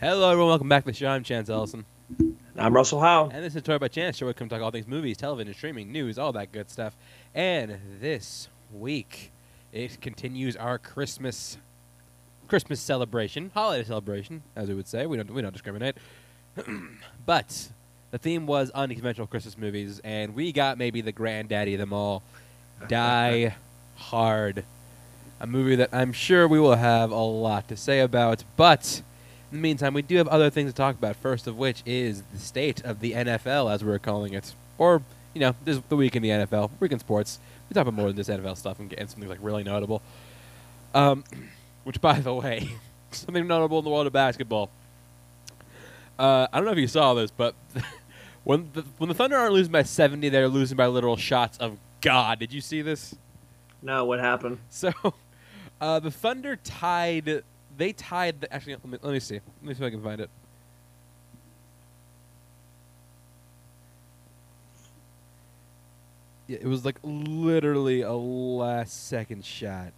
Hello, everyone. Welcome back to the show. I'm Chance Ellison. I'm Russell Howe. And this is Toy by Chance, show where we come talk all things movies, television, streaming, news, all that good stuff. And this week, it continues our Christmas Christmas celebration, holiday celebration, as we would say. We don't we don't discriminate. but the theme was unconventional Christmas movies, and we got maybe the granddaddy of them all, Die Hard, a movie that I'm sure we will have a lot to say about. But in the meantime, we do have other things to talk about. First of which is the state of the NFL, as we're calling it, or you know, this is the week in the NFL, week in sports. We talk about more than just NFL stuff and getting something like really notable. Um, which, by the way, something notable in the world of basketball. Uh, I don't know if you saw this, but when the, when the Thunder aren't losing by 70, they're losing by literal shots of God. Did you see this? No, what happened? So, uh, the Thunder tied. They tied. The, actually, let me, let me see. Let me see if I can find it. Yeah, it was like literally a last second shot.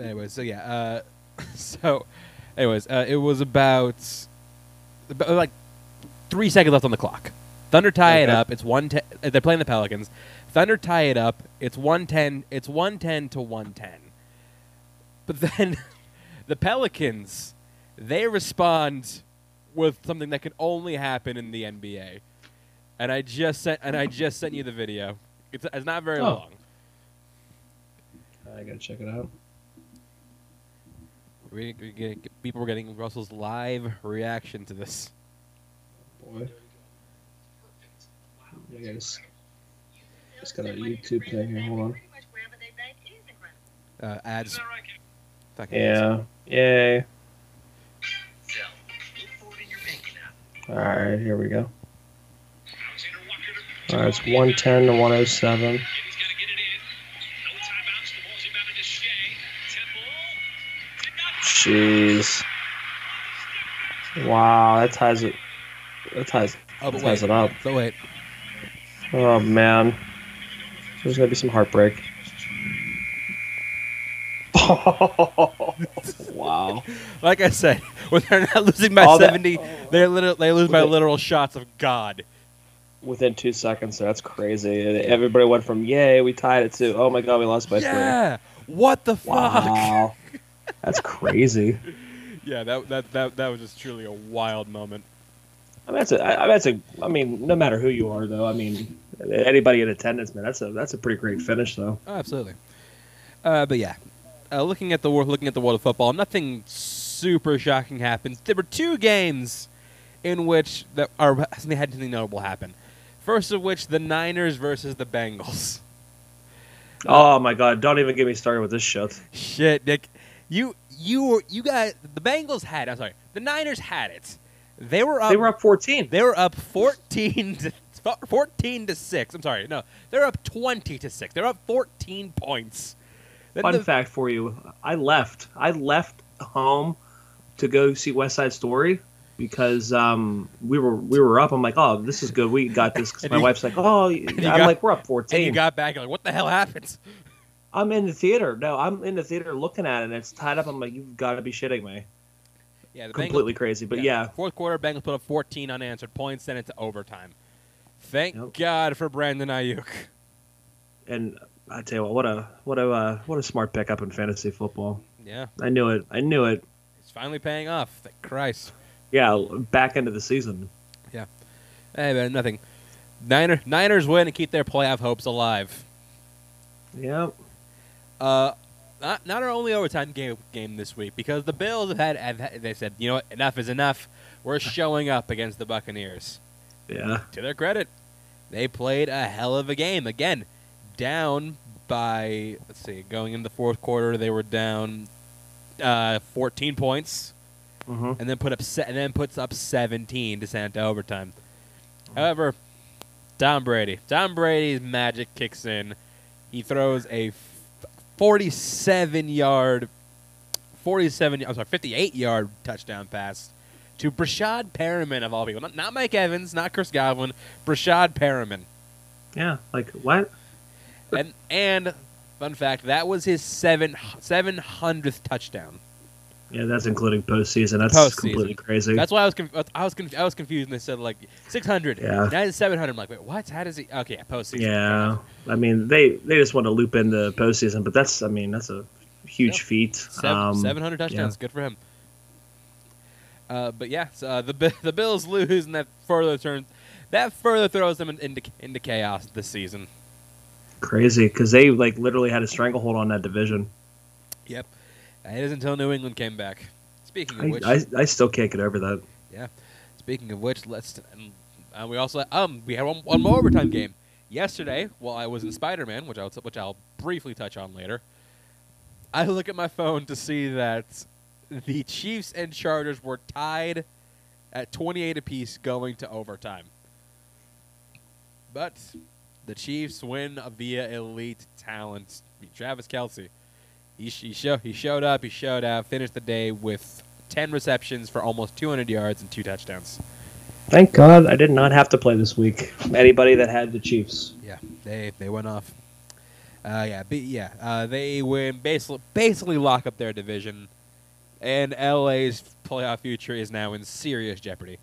Anyways, so yeah. Uh, so, anyways, uh, it was about, about like three seconds left on the clock. Thunder tie it up. It's one. Te- uh, they're playing the Pelicans. Thunder tie it up. It's one ten. It's one ten to one ten. But then, the Pelicans, they respond with something that can only happen in the NBA. And I just sent. And I just sent you the video. It's, it's not very Oh. long. I gotta check it out. We, we get, people were getting Russell's live reaction to this. Boy. I guess. Just got a YouTube thing here. Hold on. Uh, ads. Yeah. Yay. Alright, here we go. Alright, it's 110 to 107. Jeez. Wow, that ties it. That ties, Oh, that ties wait. it up. But wait. Oh man. There's gonna be some heartbreak. wow. Like I said, when they're not losing by All that- 70, they literal, they lose by literal shots of God. Within two seconds, that's crazy. Everybody went from "Yay, we tied it" to "Oh my god, we lost by yeah. What the fuck? Wow. That's crazy. Yeah, that, that that that was just truly a wild moment. I mean, that's a. I, that's a. I mean, no matter who you are, though. I mean, anybody in attendance, man. That's a. That's a pretty great finish, though. Oh, absolutely. Uh, but yeah, uh, looking at the wor- looking at the world of football, nothing super shocking happened. There were two games in which that are something had something notable happen. First of which, the Niners versus the Bengals. Oh my god! Don't even get me started with this shit. Shit, Nick, you you were you got the Bengals had. I'm sorry, the Niners had it. They were up. They were up 14. They were up 14 to 14 to six. I'm sorry, no, they're up 20 to six. They're up 14 points. Then Fun the- fact for you: I left. I left home to go see West Side Story because um, we were we were up. I'm like, oh, this is good. We got this. 'Cause my you- wife's like, oh, I'm got- like, we're up 14." and 14. you got back. You're like, what the hell happens?" I'm in the theater. No, I'm in the theater looking at it. and It's tied up. I'm like, you've got to be shitting me. Yeah, the Completely crazy. But yeah, Fourth quarter, Bengals put up 14 unanswered points, then into overtime. Thank Yep. God for Brandon Aiyuk. and I tell you what, what a what a uh, what a smart pickup in fantasy football. Yeah, I knew it. I knew it. it's finally paying off. Thank Christ. Yeah, back into the season. Yeah. Hey, man, nothing. Niner, Niners win and keep their playoff hopes alive. Yeah. Uh, not not our only overtime game game this week because the Bills have had, have had they said you know what enough is enough. We're showing up against the Buccaneers. Yeah. To their credit, they played a hell of a game. Again, down by let's see, going in the fourth quarter they were down uh, 14 points hmm and then put up se- and then puts up 17 to send it to overtime. However, Tom Brady, Tom Brady's magic kicks in. He throws a 47 yard, 47 I'm sorry, 58 yard touchdown pass to Breshad Perriman of all people. Not, not Mike Evans, not Chris Godwin, Breshad Perriman. Yeah. Like what? and and Fun fact: that was his seven seven hundredth touchdown. Yeah, that's including postseason. That's Postseason. completely crazy. That's why I was conf- I was conf- I was confused when they said like six hundred. Yeah. Now it's seven hundred. I'm like, wait, what? How does he? Okay, yeah, postseason. yeah, I mean they they just want to loop in the postseason, but that's I mean that's a huge Yeah. feat. Seven, Um, 700 touchdowns. Good for him. Uh, but yeah, so, uh, the the Bills lose, and that further turns that further throws them into into chaos this season. Crazy because they like literally had a stranglehold on that division. Yep. It is until New England came back. Speaking of I, which, I, I still can't get over that. Yeah. Speaking of which, let's. And, uh, we also um we had one, one more overtime game yesterday while I was in Spider Man, which I'll which I'll briefly touch on later. I look at my phone to see that the Chiefs and Chargers were tied at 28 apiece going to overtime. But the Chiefs win via elite talent. Travis Kelce, he, he, show, he showed up, he showed out, finished the day with 10 receptions for almost 200 yards and two touchdowns. Thank God I did not have to play this week. Anybody that had the Chiefs. Yeah, they they went off. Uh, yeah, yeah, uh, they win basically basically lock up their division, and LA's playoff future is now in serious jeopardy.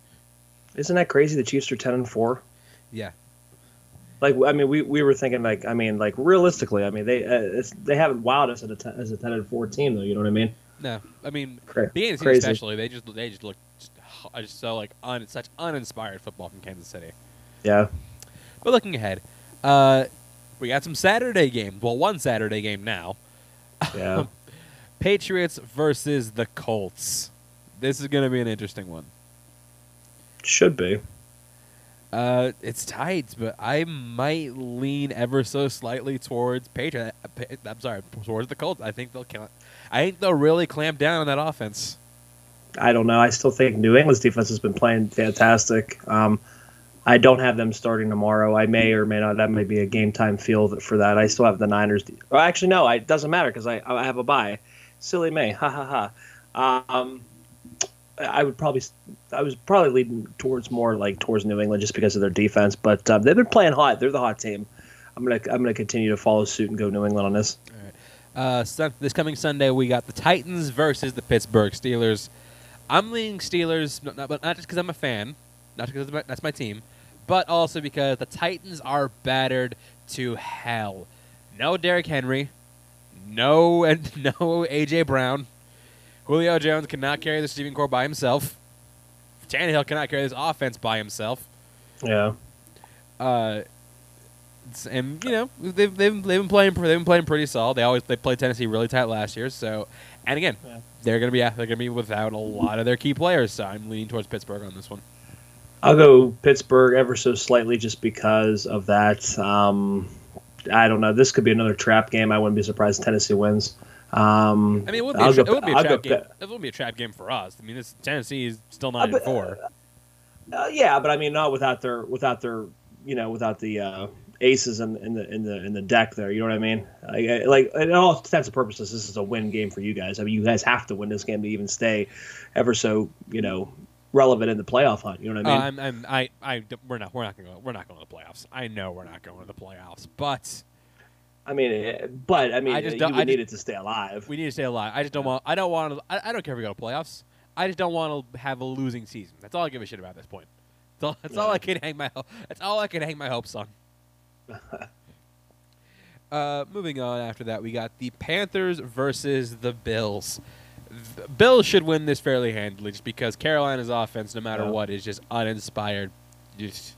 Isn't that crazy? The Chiefs are ten and four. Yeah, Like I mean, we, we were thinking like I mean like realistically, I mean they uh, it's, they haven't wowed us at a ten, as a ten and four team though. You know what I mean? no, I mean Cra- being a crazy. especially, they just they just look just, just so like un, such uninspired football from Kansas City. Yeah. But looking ahead, uh, we got some Saturday games. Well, one Saturday game now. Yeah. Patriots versus the Colts. This is going to be an interesting one. Should be. Uh, it's tight, but I might lean ever so slightly towards Patriot. uh, I'm sorry, towards the Colts. I think they'll kill. I think they'll really clamp down on that offense. I don't know. I still think New England's defense has been playing fantastic. Um, I don't have them starting tomorrow. I may or may not. That may be a game time feel for that. I still have the Niners. de- Well, actually, no. It doesn't matter because I, I have a bye. Silly me. Ha ha ha. Um, I would probably. I was probably leading towards more like towards New England just because of their defense. But um, they've been playing hot. They're the hot team. I'm gonna I'm gonna continue to follow suit and go New England on this. Uh, sun- this coming Sunday, we got the Titans versus the Pittsburgh Steelers. I'm leaning Steelers, not, not, not just because I'm a fan, not because that's my team, but also because the Titans are battered to hell. No Derrick Henry, no and no AJ Brown. Julio Jones cannot carry the receiving core by himself. Tannehill cannot carry this offense by himself. Yeah. Uh, and you know they've, they've, they've been playing they've been playing pretty solid. They always they played Tennessee really tight last year. So, and again, Yeah. they're gonna be they're gonna be without a lot of their key players. So I'm leaning towards Pittsburgh on this one. I'll go Pittsburgh ever so slightly just because of that. Um, I don't know. This could be another trap game. I wouldn't be surprised if Tennessee wins. Um, I mean, it would be, I'll a, tra- go- it would be a I'll trap go game. It would be a trap game for us. I mean, this Tennessee is still Uh, nine and four. Uh, yeah, but I mean, not without their without their you know without the uh, aces in, in the in the in the deck there. You know what I mean? Like, like in all intents and purposes, this is a win game for you guys. I mean, you guys have to win this game to even stay ever so you know relevant in the playoff hunt. You know what I mean? Uh, I'm, I'm, I, I, we're not, we're not going, we're not going to the playoffs. I know we're not going to the playoffs, but I mean, eh, but I mean, I just don't- would I need just- it to stay alive. we need to stay alive. I just don't want, I don't want to, I, I don't care if we go to playoffs. I just don't want to have a losing season. That's all I give a shit about at this point. That's all, that's all I can hang my, that's all I can hang my hopes on. Uh, moving on after that, we got the Panthers versus the Bills. The Bills should win this fairly handily just because Carolina's offense, no matter Yeah. what, is just uninspired. Just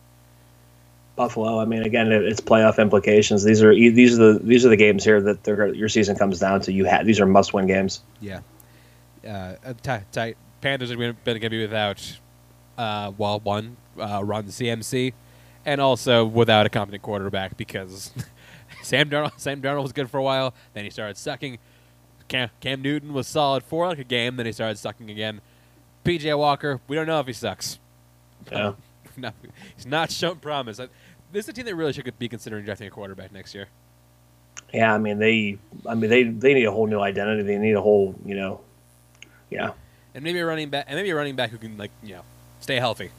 Buffalo. I mean, again, it's playoff implications. These are these are the these are the games here that your season comes down to. You have these are must win games. yeah, uh, tight, tight. Panthers are going to be without, uh, well, one uh, run CMC, and also without a competent quarterback because Sam Darnold Sam Darnold was good for a while, then he started sucking. Cam, Cam Newton was solid for like a game, then he started sucking again. PJ Walker, we don't know if he sucks. Yeah. no, he's not shown promise. This is a team that really should be considering drafting a quarterback next year. Yeah, I mean they, I mean they, they need a whole new identity. They need a whole, you know, yeah. And maybe a running back, and maybe a running back who can like you know stay healthy.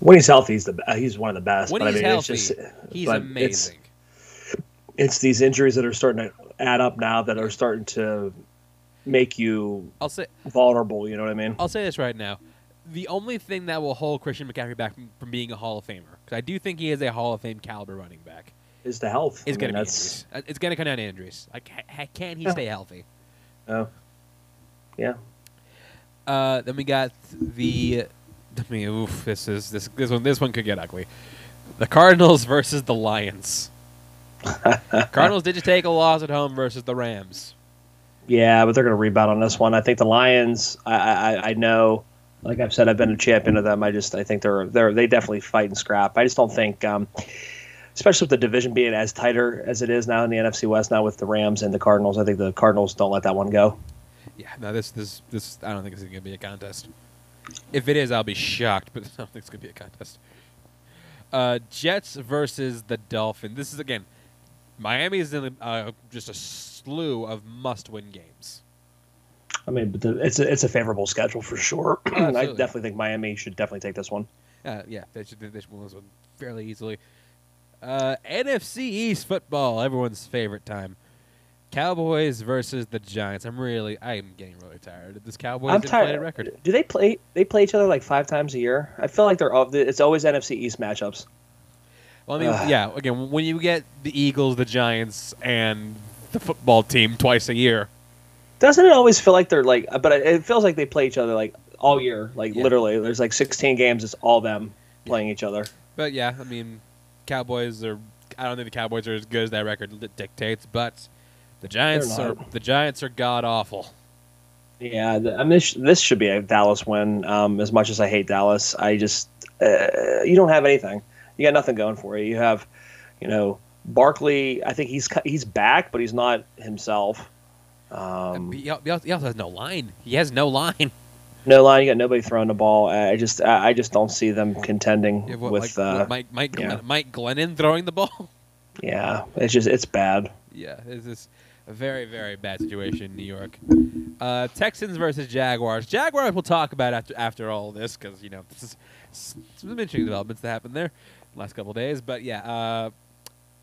When he's healthy, he's the he's one of the best. When but he's I mean, healthy, it's just, He's but it's- amazing. it's these injuries that are starting to add up now that are starting to make you I'll say vulnerable. You know what I mean? I'll say this right now. The only thing that will hold Christian McCaffrey back from, from being a Hall of Famer, because I do think he is a Hall of Fame caliber running back, Is the health? is I going mean, to be injuries. Uh, It's going to come down to injuries. Like, can he Yeah. stay healthy? oh, yeah. Uh, then we got the. I mean, oof, this is this this one this one could get ugly. The Cardinals versus the Lions. Cardinals did you take a loss at home versus the Rams? Yeah, but they're going to rebound on this one. I think the Lions. I, I I know, like I've said, I've been a champion of them. I just I think they're they're they definitely fight and scrap. I just don't think, um, especially with the division being as tighter as it is now in the NFC West now with the Rams and the Cardinals. I think the Cardinals don't let that one go. Yeah, no, this this this I don't think this is gonna be a contest. If it is, I'll be shocked, but I don't think it's gonna be a contest. Uh, Jets versus the Dolphins. This is again, Miami is in uh, just a slew of must-win games. I mean, but the, it's a it's a favorable schedule for sure. and I definitely think Miami should definitely take this one. Uh, yeah, they should they should win this one fairly easily. Uh, NFC East football, everyone's favorite time. Cowboys versus the Giants. I'm really, I am getting really tired of this Cowboys I'm tired. record. Do they play? They play each other like five times a year. I feel like they're all, it's always NFC East matchups. Well, I mean, Ugh. yeah. Again, when you get the Eagles, the Giants, and the football team twice a year, Doesn't it always feel like they're like? But it feels like they play each other like all year. Like Yeah. literally, there's like 16 games. It's all them playing each other. but yeah, I mean, Cowboys are. I don't think the Cowboys are as good as that record dictates, but the Giants They're The Giants are god awful. Yeah, the, I mean, this, this should be a Dallas win. Um, as much as I hate Dallas, I just uh, you don't have anything. You got nothing going for you. You have, you know, Barkley. I think he's he's back, but he's not himself. Um, he, he al- also has no line. He has no line. no line. You got nobody throwing the ball. I just I I just don't see them contending Yeah, what, with. like, uh, what, Mike Mike yeah. Glenn, Mike Glennon throwing the ball. yeah, it's just it's bad. yeah, this is a very very bad situation in New York. Uh, Texans versus Jaguars. Jaguars we'll talk about after after all this because you know this is some interesting developments that happened there last couple days. But yeah, uh,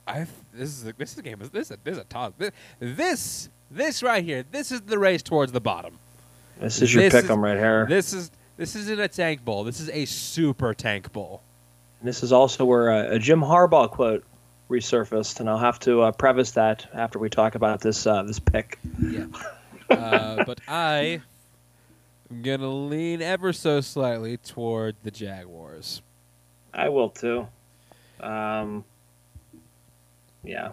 I this is a, this is a game. This is a, this is a toss. This, this this right here. This is the race towards the bottom. This is your This pick is- 'em right here. This is this isn't a tank bowl. This is a super tank bowl. This is also where uh, a Jim Harbaugh quote resurfaced, and I'll have to uh, preface that after we talk about this uh, this pick. Yeah. uh, but I am gonna lean ever so slightly toward the Jaguars. I will too. Um, yeah,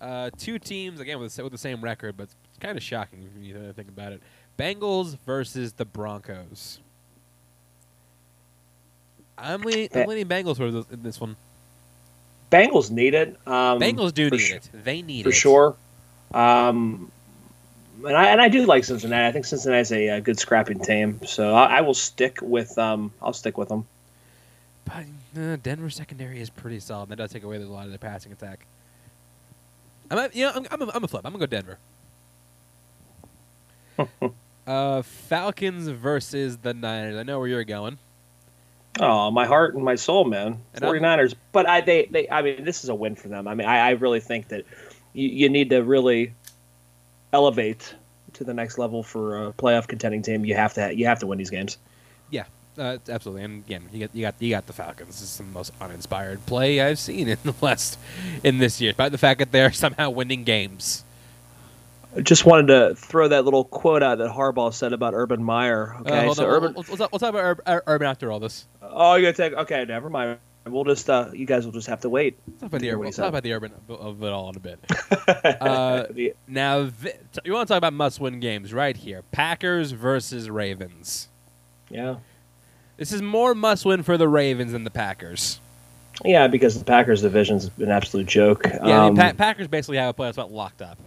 Uh, two teams again with the, with the same record, but it's kind of shocking if you think about it. Bengals versus the Broncos. I'm leaning, I'm leaning Bengals for this, in this one. Bengals need it. Um, Bengals do need it. They need for it for sure. Um, and I and I do like Cincinnati. I think Cincinnati's a, uh good scrapping team, so I, I will stick with um. I'll stick with them. But uh, Denver secondary is pretty solid. That does take away a lot of their passing attack. I'm you know I'm I'm a, I'm a flip. I'm gonna go Denver. uh, Falcons versus the Niners. I know where you're going. Oh, my heart and my soul, man. And I'm- 49ers. But I they, they I mean this is a win for them. I mean I, I really think that you, you need to really elevate to the next level for a playoff contending team. You have to you have to win these games. Uh, absolutely. And again, you got you got you got the Falcons. This is the most uninspired play I've seen in the last in this year. By the fact that they're somehow winning games. I just wanted to throw that little quote out that Harbaugh said about Urban Meyer. Uh, Okay, hold so on, Urban. we'll, we'll, we'll talk about Ur- Ur- Urban after all this. Oh, you're gonna take. Okay, never mind. We'll just. Uh, you guys will just have to wait. Let's talk about the Urban. Let's talk about the Urban of- it all in a bit. Uh, Now, you want to talk about must-win games right here? Packers versus Ravens. yeah, This is more must-win for the Ravens than the Packers. yeah, because the Packers division's an absolute joke. Yeah, I Um, mean, pa- Packers basically have a playoff spot locked up.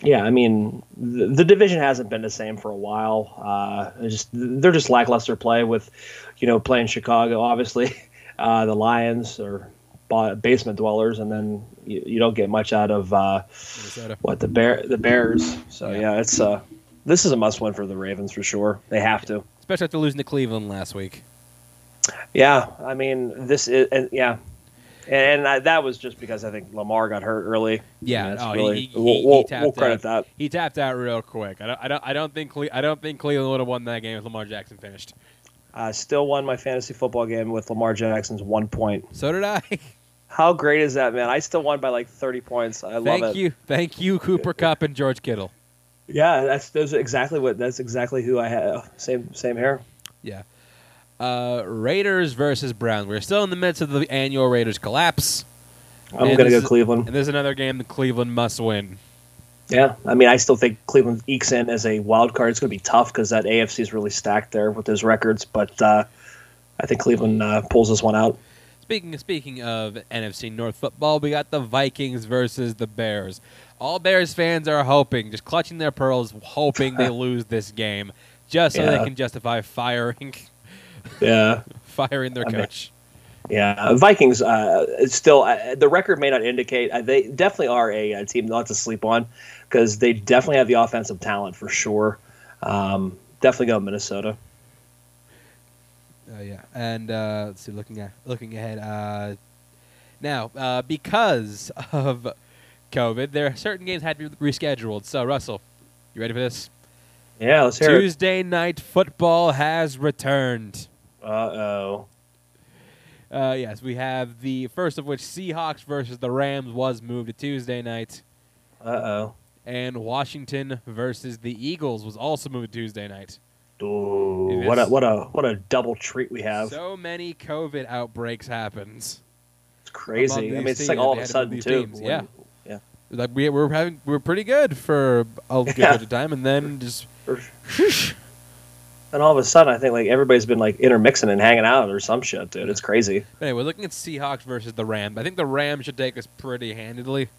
Yeah, I mean the, the division hasn't been the same for a while. Uh, just they're just lackluster play with, you know, playing Chicago. Obviously, uh, the Lions are ba- basement dwellers, and then you, you don't get much out of uh, what the bear the Bears. So Yeah. yeah, it's uh, this is a must win for the Ravens for sure. They have to. Especially after losing to Cleveland last week. Yeah, I mean this is and yeah, and I, that was just because I think Lamar got hurt early. Yeah, oh, really- he, he, we'll, we'll, he we'll credit out. that. He tapped out real quick. I don't, I don't, I don't think, Cle- I don't think Cleveland would have won that game if Lamar Jackson finished. I still won my fantasy football game with Lamar Jackson's one point. So did I. How great is that, man? I still won by like 30 points. I love Thank it. you, thank you, Cooper Kupp and George Kittle. Yeah, that's those are exactly what that's exactly who I have. Same same here. Yeah. Uh, Raiders versus Browns. We're still in the midst of the annual Raiders collapse, I'm And gonna go is- Cleveland. and there's another game that Cleveland must win. Yeah, I mean, I still think Cleveland ekes in as a wild card. It's going to be tough because that AFC is really stacked there with those records. But uh, I think Cleveland uh, pulls this one out. Speaking speaking of NFC North football, we got the Vikings versus the Bears. All Bears fans are hoping, just clutching their pearls, hoping they lose this game, just so they can justify firing Yeah, firing their I mean- coach. yeah. Vikings. Uh, still uh, the record may not indicate uh, they definitely are a, uh team not to sleep on because they definitely have the offensive talent for sure. Um, definitely go Minnesota. Uh, yeah, and uh, let's see. Looking at looking ahead, uh, now uh, because of COVID, there are certain games had to be rescheduled. So Russell, you ready for this? Yeah, let's hear it. Tuesday night football has returned. Uh oh. Uh, yes, we have the first of which Seahawks versus the Rams was moved to Tuesday night, Uh oh. and Washington versus the Eagles was also moved to Tuesday night. Ooh, what a what a what a double treat we have. So many COVID outbreaks happens. it's crazy. I mean, it's like all of a sudden too. teams, yeah. Like we we're having we're pretty good for a good Yeah. bit of time, and then just And all of a sudden, I think like everybody's been like intermixing and hanging out or some shit, dude. It's crazy. anyway, we're looking at Seahawks versus the Rams. I think the Rams should take us pretty handedly.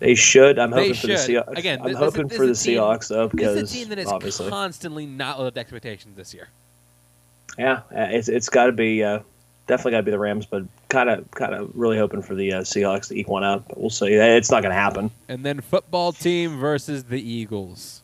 They should. I'm hoping for the. Seahawks. Again, I'm this- hoping this for the team- Seahawks though This because is a team that has obviously, constantly not lived expectations this year. yeah, uh, it's it's got to be uh, definitely got to be the Rams, but kind of kind of really hoping for the uh, Seahawks to eke one out. But we'll see. It's not going to happen. And then football team versus the Eagles.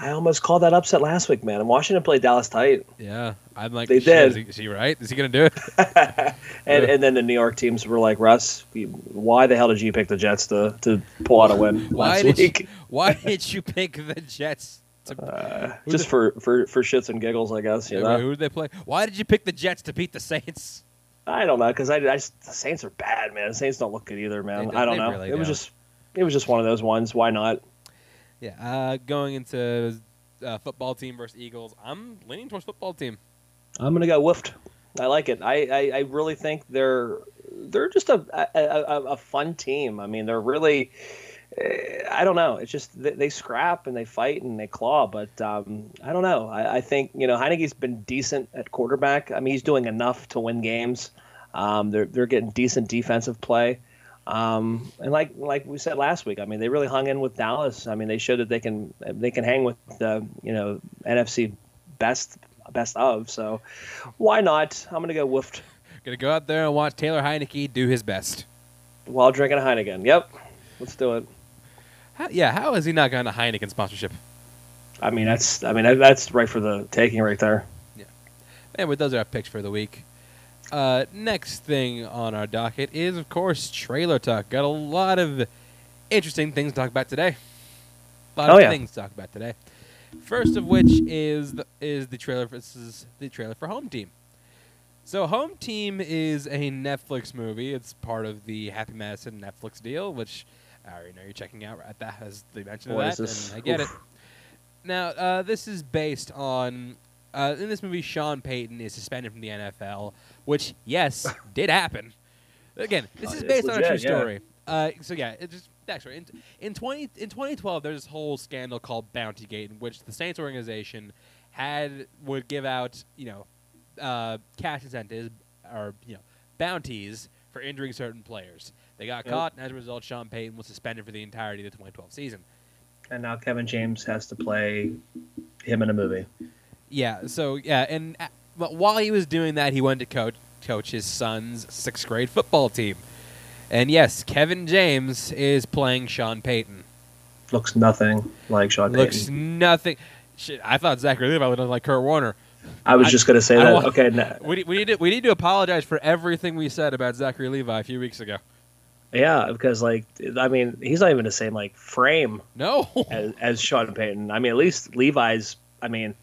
I almost called that upset last week, man. And Washington played Dallas tight, Yeah, I'm like, They did. Is he, is he right? Is he gonna do it? and and then the New York teams were like, Russ, why the hell did you pick the Jets to to pull out a win Why last did you- Why did you pick the Jets? To, Uh, just for, for for shits and giggles, I guess. You know? who did they play? Why did you pick the Jets to beat the Saints? I don't know because I, I just, the Saints are bad, man. The Saints don't look good either, man. Don't- I don't know. really it was don't. just it was just one of those ones. Why not? Yeah, uh, going into uh, football team versus Eagles, I'm leaning towards football team. I'm gonna go woofed. I like it. I, I, I really think they're they're just a a, a, a fun team. I mean, they're really. I don't know. It's just they, they scrap and they fight and they claw, but um, I don't know. I, I think you know Heinicke's been decent at quarterback. I mean, he's doing enough to win games. Um, they're they're getting decent defensive play. Um, and like like we said last week, I mean, they really hung in with Dallas. I mean, they showed that they can they can hang with the you know NFC best best of. So why not? I'm gonna go woofed Gonna go out there and watch Taylor Heinicke do his best. while drinking a Heineken. Yep, let's do it. How, yeah, how is he not going to Heineken sponsorship? I mean, that's I mean that's right for the taking right there. Yeah. Anyway, those are our picks for the week. Uh, next thing on our docket is, of course, trailer talk. Got a lot of interesting things to talk about today. A lot Oh, of yeah. things to talk about today. First of which is the, is the trailer. For, this is the trailer for Home Team. So, Home Team is a Netflix movie. It's part of the Happy Madison Netflix deal, which I already know you're checking out at that as they mentioned What that, and I get Oof. it. Now, uh, this is based on. Uh, in this movie, Sean Payton is suspended from the NFL, which, yes, did happen. Again, this is based on a true legit, yeah. story. Uh, so yeah, it just backstory. In, in twenty in 2012, there's this whole scandal called Bountygate, in which the Saints organization had would give out you know uh, cash incentives or you know bounties for injuring certain players. They got Yep. caught, and as a result, Sean Payton was suspended for the entirety of the 2012 season. And now Kevin James has to play him in a movie. Yeah. So yeah, and uh, but while he was doing that, he went to coach coach his son's sixth grade football team. And yes, Kevin James is playing Sean Payton. Looks nothing like Sean Looks Payton. nothing. Shit, I thought Zachary Levi would look like Kurt Warner. I was I- just gonna say I that. want- okay, no, We, we need to we need to apologize for everything we said about Zachary Levi a few weeks ago. Yeah, because like I mean, he's not even the same like frame No, as, as Sean Payton. I mean, at least Levi's. I mean,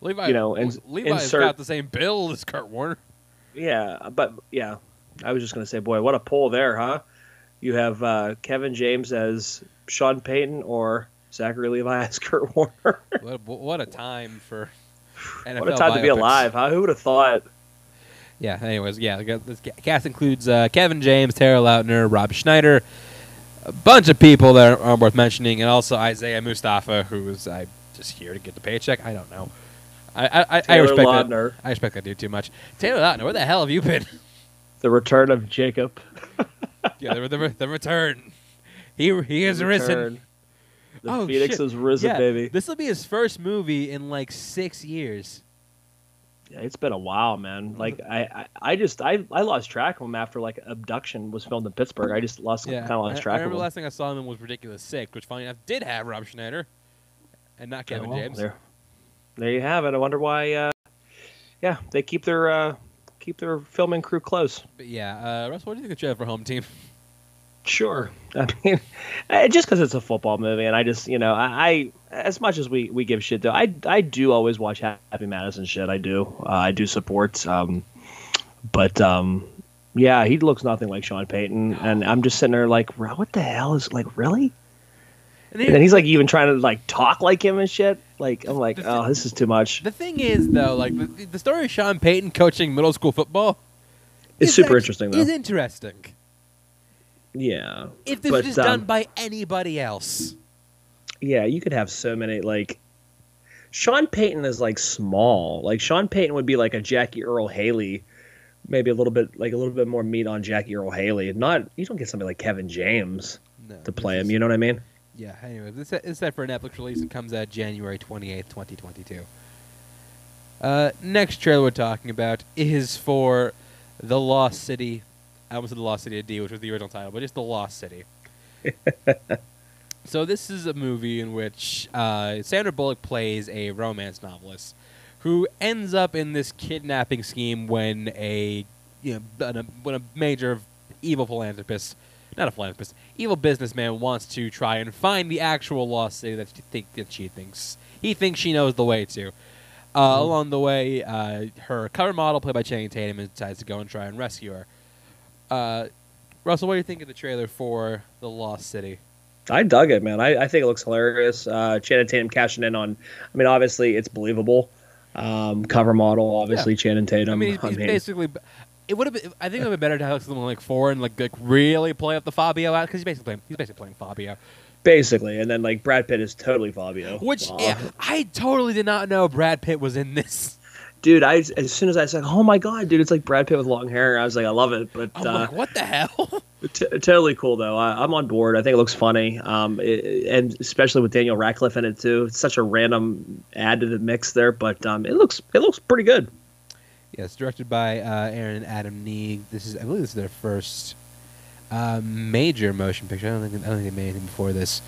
Levi. you know, ins- Levi's insert- got the same build as Kurt Warner. yeah, but yeah, I was just gonna say, boy, what a pull there, huh? You have uh, Kevin James as Sean Payton or Zachary Levi as Kurt Warner. What, what a time for NFL what a time to be alive, huh? Who would have thought? Yeah. Anyways, yeah. the This cast includes uh, Kevin James, Tara Lautner, Rob Schneider, a bunch of people that aren't worth mentioning, and also Isaiah Mustafa, who is I just here to get the paycheck. I don't know. I I, I, respect that. Lautner, I respect that dude too much. Taylor Lautner, where the hell have you been? the return of Jacob. yeah, the, the, the return. He he has risen. The Oh, Phoenix shit. has risen, yeah, baby. this will be his first movie in like six years. Yeah, it's been a while, man. Like I, I, I just I, I lost track of him after like Abduction was filmed in Pittsburgh. I just lost Yeah, kind of lost I, I track of him. the last thing I saw him in was Ridiculous Six, which funny enough did have Rob Schneider, and not Yeah, Kevin well, James. There, there you have it. I wonder why. Uh, yeah, they keep their uh, keep their filming crew close. But yeah, uh, Russ, what do you think of the trailer for Home Team? Sure. I mean, just because it's a football movie, and I just, you know, I, I as much as we, we give shit though, I, I do always watch Happy Madison shit. I do. Uh, I do support. Um, but um, yeah, he looks nothing like Sean Payton, and I'm just sitting there like, "Ro- what the hell is like really? And And then he's like even trying to like talk like him and shit. Like I'm like, oh, this is too much. the thing is, though, like the, the story of Sean Payton coaching middle school football It's is super interesting though. Is interesting. Yeah. If this But, was um, done by anybody else, Yeah, you could have so many like Sean Payton is like small. Like Sean Payton would be like a Jackie Earle Haley, maybe a little bit like a little bit more meat on Jackie Earle Haley. Not you don't get somebody like Kevin James no, to play him. is- You know what I mean? Yeah. Anyway, this is set for an Netflix release and comes out January twenty eighth, twenty twenty two. Uh, next trailer we're talking about is for the Lost City. I almost said the Lost City of D, which was the original title, but it's the Lost City. so this is a movie in which uh, Sandra Bullock plays a romance novelist who ends up in this kidnapping scheme when a you know when a, when a major evil philanthropist, not a philanthropist, evil businessman wants to try and find the actual lost city that she think that she thinks he thinks she knows the way to. Uh, Mhm. Along the way, uh, her cover model, played by Channing Tatum, decides to go and try and rescue her. Uh, Russell, what do you think of the trailer for The Lost City? I dug it, man. I, I think it looks hilarious. Uh, Channing Tatum cashing in on. I mean, obviously it's believable. Um, cover model, obviously Channing Tatum. I mean, he's, he's basically. It would have. Been, I think it would have been better to have someone like foreign, like like really play up the Fabio out because he's basically playing, he's basically playing Fabio. basically, and then like Brad Pitt is totally Fabio. Which yeah, I totally did not know Brad Pitt was in this. Dude, I as soon as I said, "Oh my god, dude, it's like Brad Pitt with long hair," I was like, "I love it." But I'm uh, like, what the hell? T- totally cool though. I, I'm on board. I think it looks funny, um, it, and especially with Daniel Radcliffe in it too. It's such a random add to the mix there, but um, it looks it looks pretty good. Yeah, it's directed by uh, Aaron and Adam Nee. This is, I believe, this is their first uh, major motion picture. I don't think I don't think they made anything before this.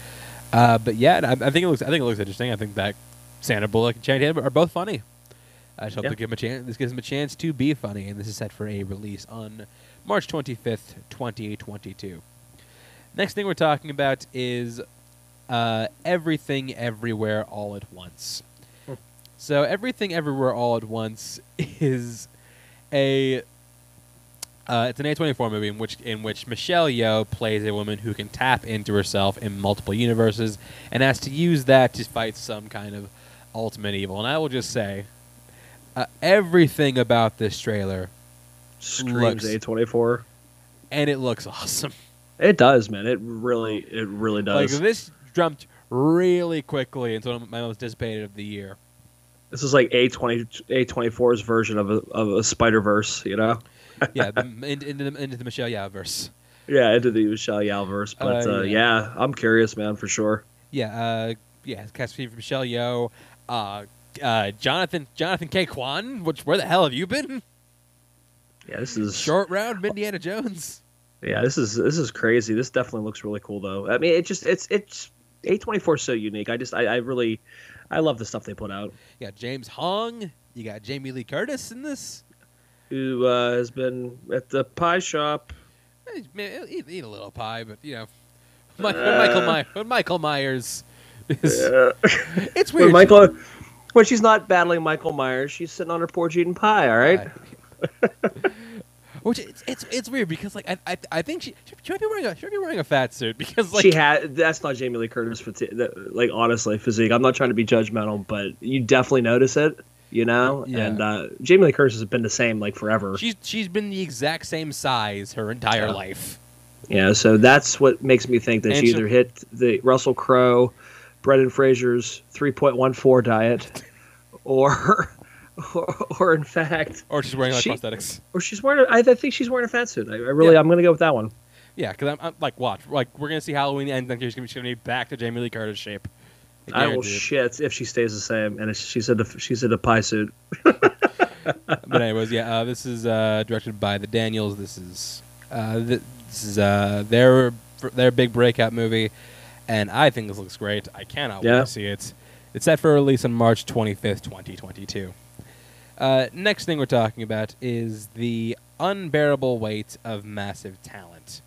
Uh, but yeah, I, I think it looks. I think it looks interesting. I think that Sandra Bullock and Channing Tatum are both funny. I just hope Yeah. they give him a chance. This gives them a chance to be funny, and this is set for a release on March twenty fifth, twenty twenty two. Next thing we're talking about is uh, everything, everywhere, all at once. Hmm. So everything, everywhere, all at once is a. Uh, it's an A24 movie in which in which Michelle Yeoh plays a woman who can tap into herself in multiple universes and has to use that to fight some kind of ultimate evil. And I will just say, uh, everything about this trailer, Screams Looks- A24. and it looks awesome. It does, man. It really it really does. Like this jumped really quickly into one of my most anticipated of the year. this is like A20 A24's version of a of a Spider Verse. You know. Yeah, into, into, the, into the Michelle Yeoh verse. Yeah, into the Michelle Yeoh verse, but Uh, uh, yeah. yeah. I'm curious, man, for sure. Yeah, uh, yeah, cast from Michelle Yeoh, uh, Jonathan Jonathan Ke Quan. Which where the hell have you been? Yeah, this is Short round, Indiana Jones. Yeah, this is this is crazy. This definitely looks really cool though. I mean, it just it's it's A24 so unique. I just I, I really I love the stuff they put out. You got James Hong. You got Jamie Lee Curtis in this. Who uh, has been at the pie shop? Eh, man, Eat, eat a little pie, but you know, Mi- when Michael Uh. Myers. When Michael Myers is, Uh, it's when weird. Michael, when she's not battling Michael Myers, she's sitting on her porch eating pie. All right. Which it's, it's it's weird because like I I, I think she she might be wearing a she might be wearing a fat suit because like she had. That's not Jamie Lee Curtis. Like honestly, physique. I'm not trying to be judgmental, but you definitely notice it. You know. Yeah. And uh, Jamie Lee Curtis has been the same like forever. she's she's been the exact same size her entire Yeah. life. Yeah, so that's what makes me think that And she either hit the Russell Crowe, Brendan Fraser's 3.14 diet, or, or, or in fact, Or she's wearing like She- prosthetics. or she's wearing. I think she's wearing a fat suit. I, I really, Yeah. I'm gonna go with that one. Yeah, because I'm, I'm like watch like we're gonna see Halloween and then she's gonna, she's gonna be back to Jamie Lee Curtis shape. I will guarantee shit if she stays the same, and she's in a she's in a pie suit. but anyways, yeah, uh, this is uh, directed by the Daniels. This is uh, th- this is uh, their their big breakout movie, and I think this looks great. I cannot wait to see it. It's set for release on March 25th, 2022. Uh, next thing we're talking about is the unbearable weight of massive talent.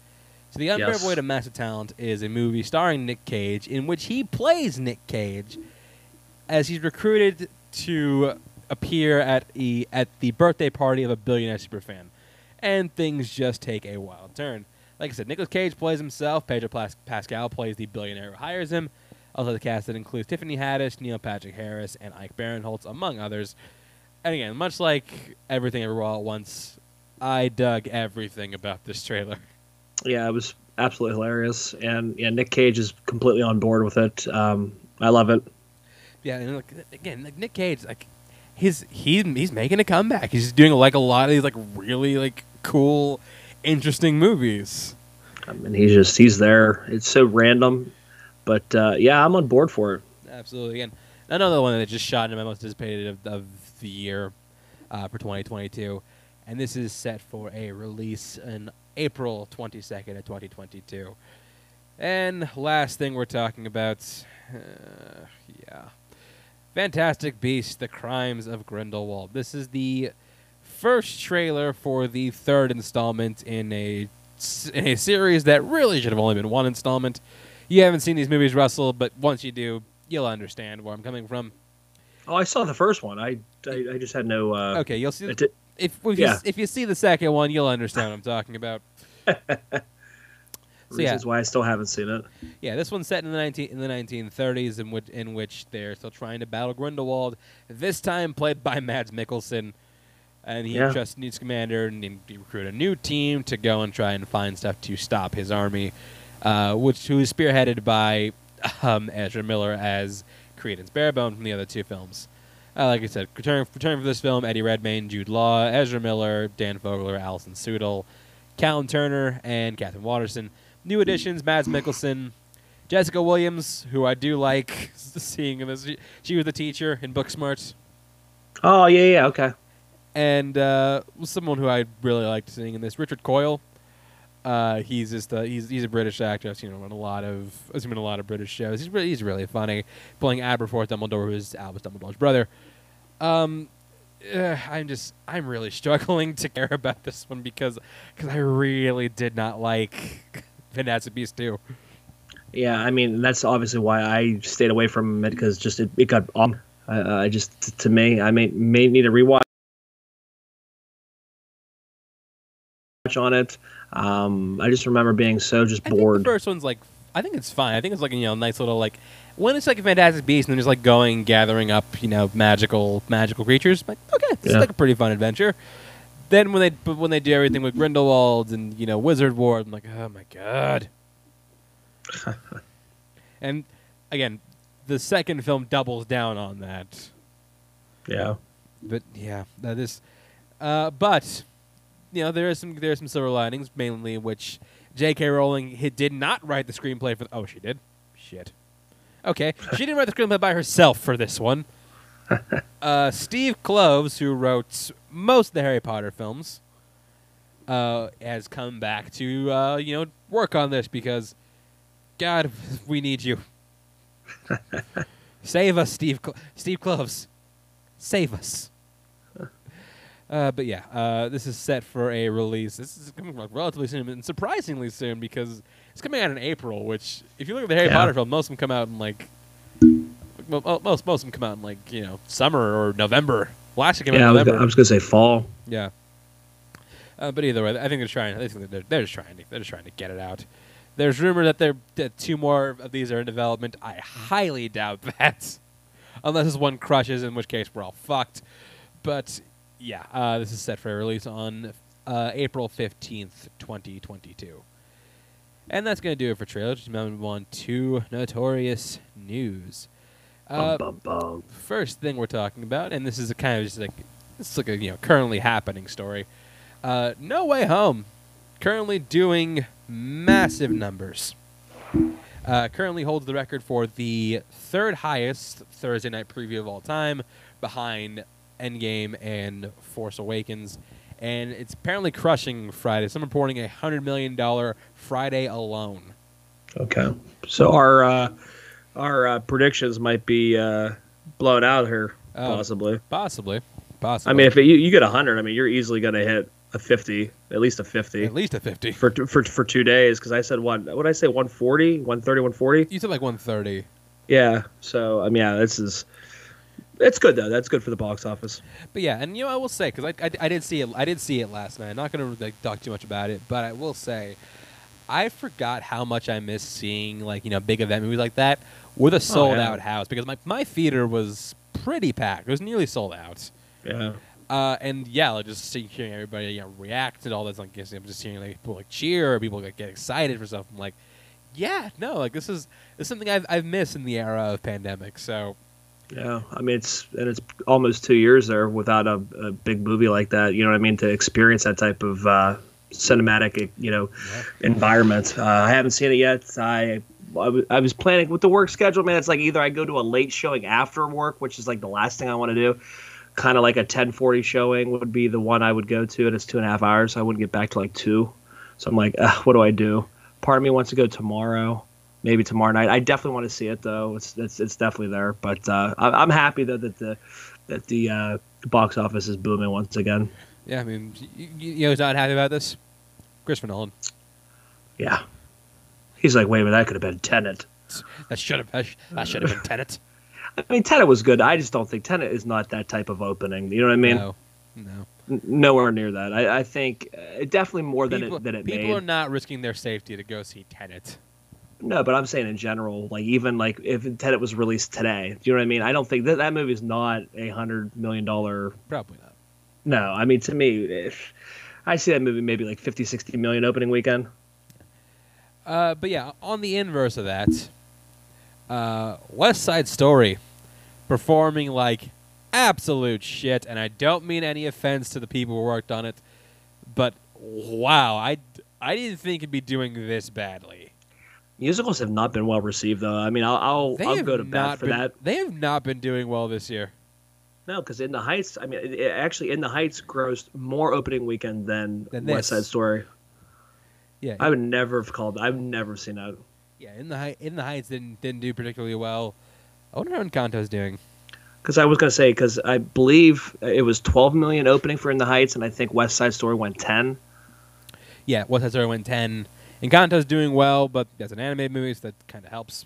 So the unbearable Yes. weight of massive talent is a movie starring Nick Cage in which he plays Nick Cage as he's recruited to appear at the at the birthday party of a billionaire superfan, and things just take a wild turn. Like I said, Nicolas Cage plays himself. Pedro Pas- Pascal plays the billionaire who hires him. Also, the cast that includes Tiffany Haddish, Neil Patrick Harris, and Ike Barinholtz, among others. And again, much like everything everywhere all at once, I dug everything about this trailer. Yeah, it was absolutely hilarious, and yeah, Nick Cage is completely on board with it. Um, I love it. Yeah, and like, again, like Nick Cage, like his he's he's making a comeback. He's doing like a lot of these like really like cool, interesting movies. I mean, he's just he's there. It's so random, but uh, yeah, I'm on board for it. Absolutely. Again, another one that just shot in my most anticipated of, of the year uh, for 2022, and this is set for a release in April 22nd of 2022. And last thing we're talking about, uh, yeah, Fantastic Beasts: The Crimes of Grindelwald. This is the first trailer for the third installment in a in a series that really should have only been one installment. You haven't seen these movies, Russell, but once you do, you'll understand where I'm coming from. Oh, I saw the first one. I I, I just had no. Uh, Okay, you'll see. di- if if, yeah. you, if you see the second one, you'll understand what I'm talking about. So, yeah. reasons why I still haven't seen it. Yeah, this one's set in the 19 in the 1930s, in which in which they're still trying to battle Grindelwald. This time played by Mads Mikkelsen, and he Yeah. just needs commander and he recruit a new team to go and try and find stuff to stop his army, uh, which who is spearheaded by um, Ezra Miller as Credence Barebone from the other two films. Uh, like I said, returning returning for this film: Eddie Redmayne, Jude Law, Ezra Miller, Dan Fogler, Alison Sudol, Callum Turner, and Katherine Waterston. New additions: Mads Mikkelsen, Jessica Williams, who I do like seeing in this. She, she was the teacher in Booksmart, Oh yeah, yeah, okay. And uh, someone who I really liked seeing in this, Richard Coyle. Uh, he's just a, he's he's a British actor. I've seen him a lot of I've seen him in a lot of British shows. He's really he's really funny, playing Aberforth Dumbledore, who's Albus Dumbledore's brother. Um, uh, I'm just I'm really struggling to care about this one because because I really did not like Fantastic Beasts too. Yeah, I mean that's obviously why I stayed away from it because just it, it got on. I, just to me, I may may need a rewatch on it. Um, I just remember being so just I bored. the first one's like I think it's fine. I think it's like you know nice little like when it's like a Fantastic Beast and then just like going gathering up you know magical magical creatures. Like okay, this Yeah. is like a pretty fun adventure. Then when they but when they do everything with Grindelwald and you know Wizard Ward, I'm like oh my god. and again, the second film doubles down on that. yeah, But yeah, that is. Uh, but you know there is some there are some silver linings, mainly which J.K. Rowling did not write the screenplay for. oh, she did. Shit. Okay, she didn't write the screenplay by herself for this one. Uh, Steve Kloves, who wrote most of the Harry Potter films, uh, has come back to uh, you know work on this because, God, we need you. Save us, Steve. Cl- Steve Kloves. Save us. Uh, but yeah, uh, this is set for a release. This is coming like relatively soon, and surprisingly soon because it's coming out in April. Which, if you look at the Harry Yeah. Potter film, most of them come out in like mo- mo- most most of them come out in like you know summer or November. Last year came Yeah, I out was, in go- November. I was gonna say fall. Yeah. Uh, but either way, I think they're trying. I think they're, they're just trying to. They're just trying to get it out. There's rumor that there that two more of these are in development. I highly doubt that, unless this one crushes, in which case we're all fucked. But yeah, uh, this is set for a release on uh, April fifteenth, twenty twenty two. And that's gonna do it for trailers. Just move on to notorious news. Uh, bum, bum, bum. first thing we're talking about, and this is a kind of just like this is like a you know currently happening story. Uh, no Way Home, currently doing massive numbers. Uh, currently holds the record for the third highest Thursday night preview of all time, behind Endgame and Force Awakens, and it's apparently crushing Friday. Some reporting a hundred million dollar Friday alone. Okay. So our uh, our uh, predictions might be uh, blown out here, Oh. possibly. Possibly, possibly. I mean, if it, you, you get hundred, I mean, you're easily gonna hit a fifty, at least a fifty at least a fifty. for for for two days. Because I said one, what did I say, 140, 130, 140? You said like one thirty. Yeah. So I mean, yeah, this is. It's good though. That's good for the box office. But yeah, and you know I will say because I, I, I did see it I did see it last night. I'm not gonna like talk too much about it, but I will say I forgot how much I miss seeing like you know big event movies like that with a sold yeah. out house because my my theater was pretty packed. It was nearly sold out. Yeah. Uh, and yeah, like just see, hearing everybody you know react to all this, like I'm just hearing like people like cheer or people like get excited for stuff. I'm like, yeah, no, like this is this is something I've I've missed in the era of pandemic. So Yeah, I mean it's and it's almost two years there without a, a big movie like that. You know what I mean? To experience that type of uh, cinematic, you know, yeah. environment. Uh, I haven't seen it yet. I I w- I was planning with the work schedule, man. It's like either I go to a late showing after work, which is like the last thing I want to do. Kind of like a 10:40 showing would be the one I would go to, and it's two and a half hours. So I wouldn't get back to like two, so I'm like, what do I do? Part of me wants to go tomorrow, maybe tomorrow night. I definitely want to see it though. It's it's, it's definitely there, but uh, I'm happy though that the that the uh, box office is booming once again. yeah, I mean, you, you know, who's not happy about this? Christopher Nolan. Yeah, he's like, wait a minute, that could have been Tenet. That should have that, should have been Tenet. I mean, Tenet was good. I just don't think Tenet is not that type of opening. You know what I mean? no, no. N- Nowhere near that. I, I think uh, definitely more than people it than it people made. are not risking their safety to go see Tenet. No, but I'm saying in general, like even like if Tenet was released today, do you know what I mean? I don't think that that movie is not a hundred million dollar. Probably not. No, I mean to me, if I see that movie maybe like 50, 60 million opening weekend. Uh, but yeah, on the inverse of that, uh, West Side Story performing like absolute shit, and I don't mean any offense to the people who worked on it, but wow, I, I didn't think it'd be doing this badly. Musicals have not been well received though. I mean, I'll I'll, I'll go to bat for been, that. They have not been doing well this year. No, because In the Heights, I mean, it, actually In the Heights grossed more opening weekend than, Than West. Side Story. Yeah, I would never have called. I've never seen that. yeah. In the in the Heights didn't didn't do particularly well. I wonder how Encanto's doing. Because I was gonna say, because I believe it was 12 million opening for In the Heights, and I think West Side Story went 10. Yeah, West Side Story went ten. Encanto's doing well, but that's an animated movie, so that kind of helps.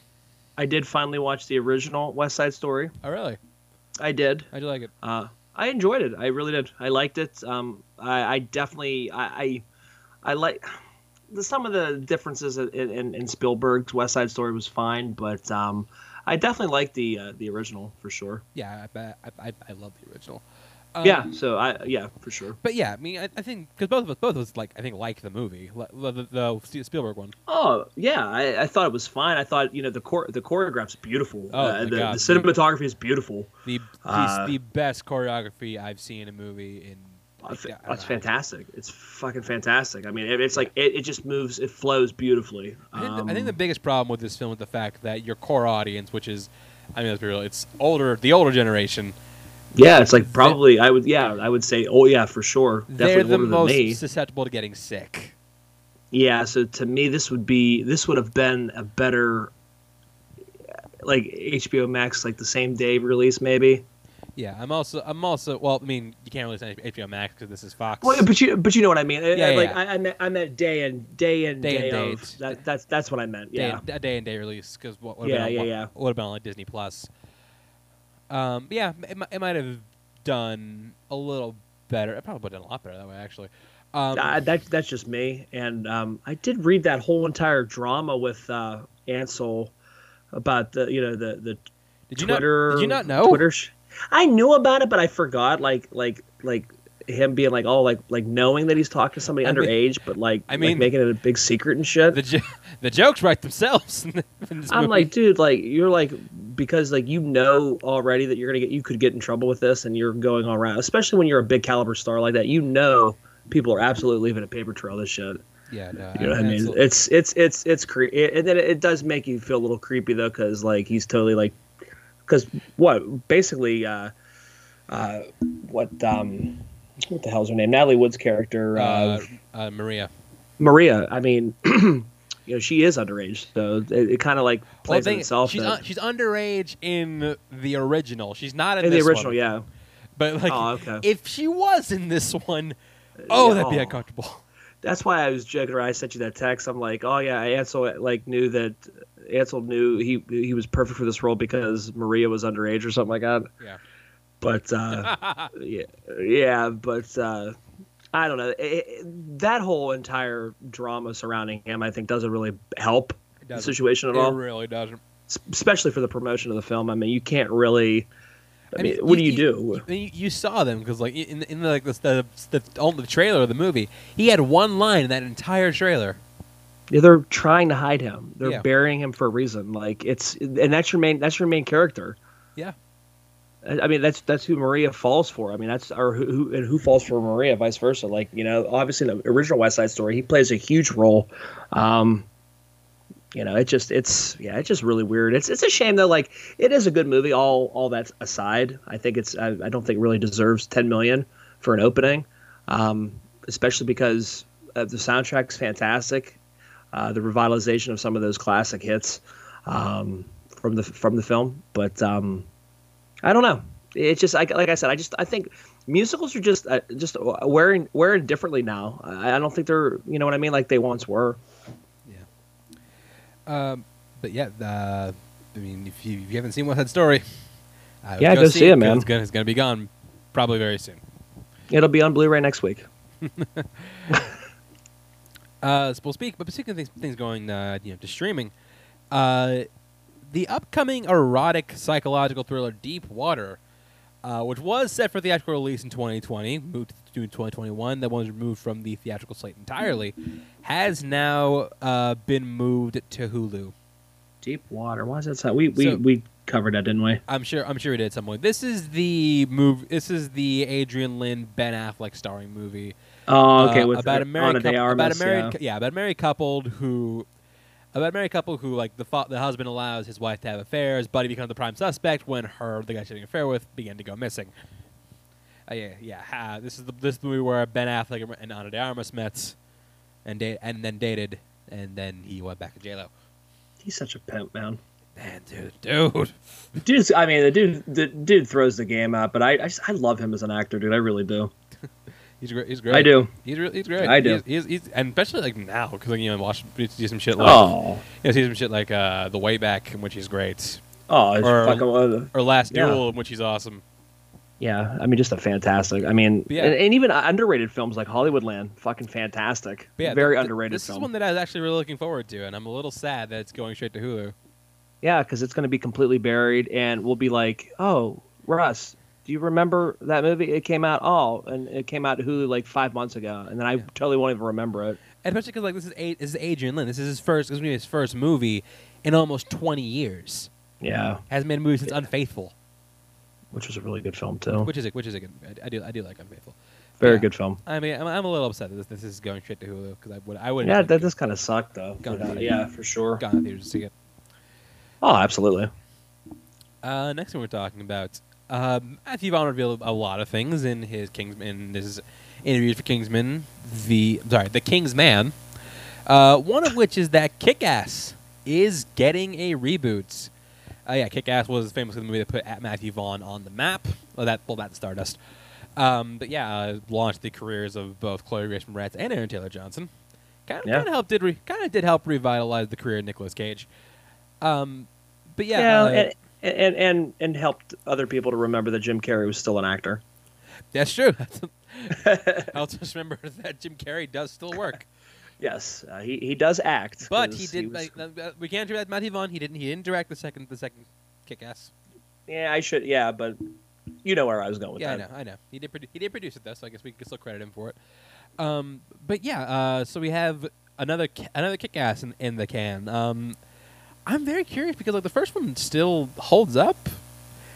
I did finally watch the original West Side Story. Oh, really? I did. How'd you like it? Uh, I enjoyed it. I really did. I liked it. Um, I, I definitely, I, I, I like the, some of the differences in, in, in Spielberg's West Side Story was fine, but um, I definitely liked the uh, the original for sure. Yeah, I bet I, I, I love the original. Um, yeah. So I, yeah, for sure. but yeah, I mean, I, I think because both of us, both of us, like I think, like the movie, the, the, the Spielberg one. Oh yeah, I, I thought it was fine. I thought you know the chor- the choreograph's beautiful. Oh, uh, the, the cinematography is beautiful. The Uh, the, the best choreography I've seen in a movie in. That's like, I fantastic. It's fucking fantastic. I mean, it, it's like it, it just moves. It flows beautifully. I think, the, I think the Um, biggest problem with this film is the fact that your core audience, which is, I mean, let's be real, it's older, the older generation. Yeah, it's like probably I would yeah I would say oh yeah for sure They're the most susceptible to getting sick. Yeah, so to me this would be this would have been a better like HBO Max like the same day release maybe. Yeah, I'm also I'm also well. I mean, you can't really say HBO Max because this is Fox. Well, but you but you know what I mean. Yeah, like yeah. I, I meant I meant day and day and Day day, and of. That, that's that's what I meant. day, Yeah. a day and day release because what would Yeah, been yeah, yeah. would have been on like Disney Plus. Um, yeah, it, it might have done a little better. It probably would have done a lot better that way actually. Um, Uh, that that's just me. And um, I did read that whole entire drama with uh, Ansel about the you know the the did you not? Did you not know? Twitter. Sh- I knew about it, but I forgot. Like like like him being like oh like like knowing that he's talking to somebody I mean- underage, but like I like, mean- making it a big secret and shit. The jo- the jokes write themselves. I'm like, dude, like you're like because like you know already that you're gonna get you could get in trouble with this, and you're going all around, especially when you're a big caliber star like that. You know, people are absolutely leaving a paper trail. This shit. yeah, no, You know what I mean? absolutely. It's it's it's it's cre- it, and then it does make you feel a little creepy though, because like he's totally like, because what basically, uh, uh, what um, what the hell's her name? Natalie Wood's character, uh, uh, uh, Maria. Maria. I mean, you know, she is underage, so it, it kind of like Well, plays in thing- itself. she's un- she's underage in the original. She's not in, in the original, one. yeah. But like, Oh, okay. if she was in this one, oh, Yeah, that'd be oh. uncomfortable. That's why I was joking around. I sent you that text. I'm like, oh yeah, Ansel like knew that Ansel knew he he was perfect for this role because Maria was underage or something like that. Yeah. But uh, yeah, yeah, but uh, I don't know. It, it- that whole entire drama surrounding him, I think, doesn't really help the doesn't. situation at It all. It really doesn't. S- Especially for the promotion of the film. I mean, you can't really. I, I mean, mean, what you- do you, do? You, saw them because, like, in in the, like the the, the, on the trailer of the movie, he had one line in that entire trailer. Yeah, they're trying to hide him. They're Yeah. burying him for a reason. Like it's, and that's your main. That's your main character. Yeah. I mean, that's that's who Maria falls for. I mean, that's or who, and who falls for Maria, vice versa. Like you know, obviously in the original West Side Story, he plays a huge role. Um, you know, it just it's yeah, it's just really weird. It's it's a shame though. Like it is a good movie. All all that aside, I think it's I, I don't think it really deserves ten million for an opening, um, especially because uh, the soundtrack's fantastic. Uh, the revitalization of some of those classic hits um, from the from the film, but um, I don't know. It's just like like I said, I just I think musicals are just uh, just wearing wearing differently now. I, I don't think they're you know what I mean like they once were. Yeah. Um, but yeah, uh, I mean, if you, if you haven't seen West Side Story, I would Yeah, go see it, 'cause man. It's gonna, it's gonna be gone probably very soon. It'll be on Blu-ray next week. Uh, so we'll speak, but speaking of things, things going, uh, you know, to streaming, uh, the upcoming erotic psychological thriller Deep Water, uh, which was set for theatrical release in 2020, moved to June 2021, that was removed from the theatrical slate entirely, has now uh, been moved to Hulu. Deep Water. Why is that? So? We we So- we covered that, didn't we? I'm sure. I'm sure we did at some point. This is the move. This is the Adrian Lyne Ben Affleck starring movie. Oh, okay. uh, with about a married couple, about a married yeah. yeah. about a married couple who about a married couple who like the fa- the husband allows his wife to have affairs. Buddy becomes the prime suspect when her the guy she's having an affair with began to go missing. Uh, yeah, yeah. Ha, this is the this is the movie where Ben Affleck and Ana de Armas met, and date and then dated, and then he went back to J Lo. He's such a pimp, man. Man, dude, dude. dude. I mean, the dude, the dude throws the game out, but I, I, just- I love him as an actor, dude. I really do. He's great. He's great. I do. He's really, he's great. I do. He's, he's, he's and especially like now because like, you know watch see some shit like Oh, you know, see some shit like uh, the way back in which he's great oh, it's Or- fucking, uh, or Last Yeah. Duel in which he's awesome. yeah. I mean, just a fantastic. I mean, Yeah. and, and even underrated films like Hollywoodland, fucking fantastic. But yeah, Very th- underrated This film. is one that I was actually really looking forward to, and I'm a little sad that it's going straight to Hulu. Yeah, because it's going to be completely buried, and we'll be like, "Oh, Russ, do you remember that movie? It came out oh, and it came out to Hulu like five months ago, and then I Yeah. totally won't even remember it." And especially because like this is A- this is Adrian Lyne. This is his first. This is his first movie in almost 20 years. Yeah, Hasn't made a movie since Unfaithful, which was a really good film too. which is a, which is a good. I, do I do like Unfaithful. Very yeah. good film. I mean, I'm, I'm a little upset that this, this is going straight to Hulu because I would I would Yeah, that does kind of suck though. Yeah, for sure. gone to theaters to see it. Oh, absolutely. Uh, next thing we're talking about, um, Matthew Vaughn revealed a lot of things in his Kingsman, in his interviews for Kingsman, the sorry, the King's Man. Uh, one of which is that Kick-Ass is getting a reboot. Uh, yeah, Kick Ass was famously the movie that put Matthew Vaughn on the map. Well, that well, that's Stardust. Um, but yeah, uh, launched the careers of both Chloe Grace Moretz and Aaron Taylor Johnson. Kind of, Yeah. kind of helped did re- kind of did help revitalize the career of Nicolas Cage. Um, but yeah, Yeah, uh, and, and and helped other people to remember that Jim Carrey was still an actor. that's true. I'll just remember that Jim Carrey does still work, yes, uh, he he does act, but he did. was- like, uh, we can't do that. Matthew Vaughn. He didn't. He didn't direct the second. The second Kick Ass. yeah, I should. Yeah, but you know where I was going with Yeah, I know, I know. He did. Produ- he did produce it though, so I guess we can still credit him for it. Um, but yeah, uh, so we have another another kick ass in, in the can. Um, I'm very curious because like the first one still holds up.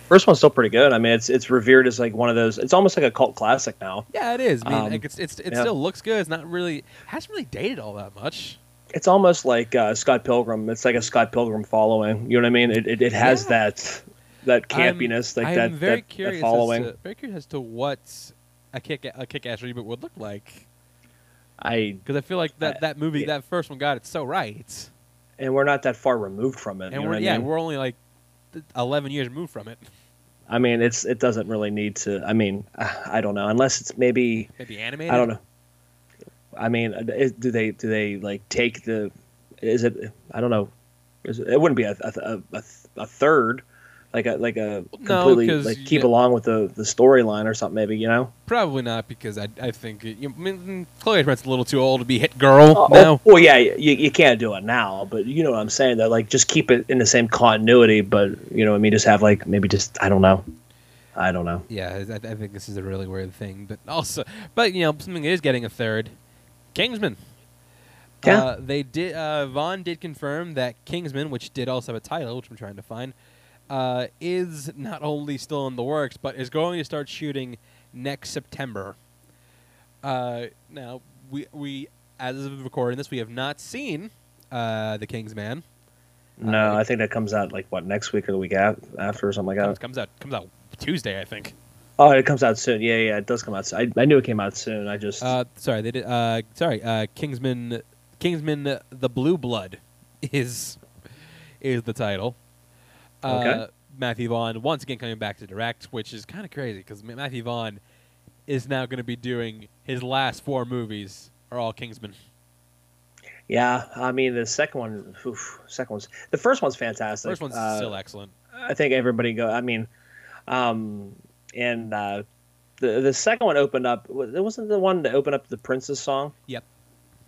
First one's still pretty good. I mean, it's it's revered as like one of those. It's almost like a cult classic now. Yeah, it is. I mean, Um, like, it's, it's it yeah. still looks good. It's not really hasn't really dated all that much. It's almost like uh, Scott Pilgrim. It's like a Scott Pilgrim following. You know what I mean? It it, it has Yeah. that that I'm- campiness, like I'm that, very that, that curious following. As to, very curious as to what a kick a kick ass reboot would look like I because I feel like that Uh, that movie yeah. that first one got it so right, and we're not that far removed from it. and we're what I yeah mean? we're only like eleven years removed from it. I mean, it's it doesn't really need to. I mean, I don't know unless it's maybe Maybe animated. I don't know. I mean, uh, is, do they do they like take the? Is it? I don't know. Is it, it wouldn't be a a, a, a third, like a like a No, like keep get- along with the the storyline or something. Maybe you know. Probably not because I, I think it, you, I mean, Chloe Brent's a little too old to be hit girl Oh, now. well, yeah, you, you can't do it now, but you know what I'm saying. That like just keep it in the same continuity, but you know, I mean, just have like maybe just I don't know, I don't know. Yeah, I, I think this is a really weird thing, but also, but you know, something is getting a third, Kingsman. Yeah. Uh, they did. Uh, Vaughn did confirm that Kingsman, which did also have a title, which I'm trying to find, uh, is not only still in the works, but is going to start shooting next September. Uh, now we we as of recording this, we have not seen uh, the Kingsman. No, Uh, I think that comes out like what next week or the week after or something like Comes, that. comes out comes out Tuesday, I think. Oh, it comes out soon. Yeah, yeah, it does come out. Soon. I, I knew it came out soon. I just Uh, sorry, they did. Uh, sorry, uh, Kingsman, Kingsman, the Blue Blood, is is the title. Uh, Okay. Matthew Vaughn once again coming back to direct, which is kind of crazy because Matthew Vaughn is now going to be doing his last four movies are all Kingsman. yeah. I mean, the second one, oof, second one's the first one's fantastic. First one's Uh, still excellent. I think everybody go. I mean, um, and uh, the the second one opened up. It wasn't the one that opened up the Prince's song. Yep.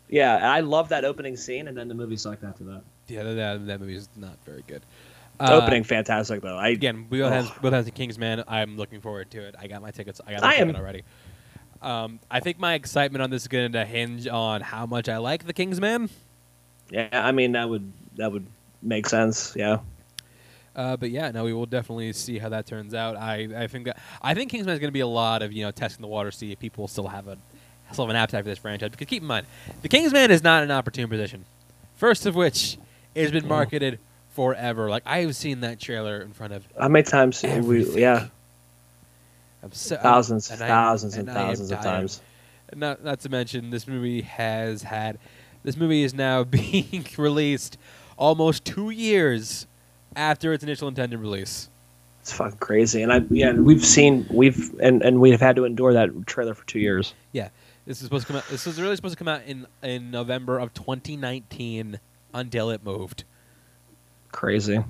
Yeah, I love that opening scene, and then the movie sucked after that. Yeah, that, that, that movie is not very good. Uh, opening fantastic though. I again, we both Oh. have both have the Kingsman. I'm looking forward to it. I got my tickets. I got my I am- ticket already. Um, I think my excitement on this is going to hinge on how much I like the Kingsman. yeah, I mean that would that would make sense. Yeah. Uh, but yeah, no, we will definitely see how that turns out. I, I think that I think Kingsman is going to be a lot of you know testing the water, see if people still have a still have an appetite for this franchise. Because keep in mind, the Kingsman is not an opportune position. First of which, it has been Mm. marketed forever. Like I have seen that trailer in front of How many times Everything. we? Yeah, so, thousands, and thousands, and, and thousands of times. Not not to mention this movie has had this movie is now being released almost two years after its initial intended release. It's fucking crazy, and I yeah, we've seen we've and and we have had to endure that trailer for two years. Yeah, this is supposed to come out. This is really supposed to come out in in November of 2019 until it moved. Crazy.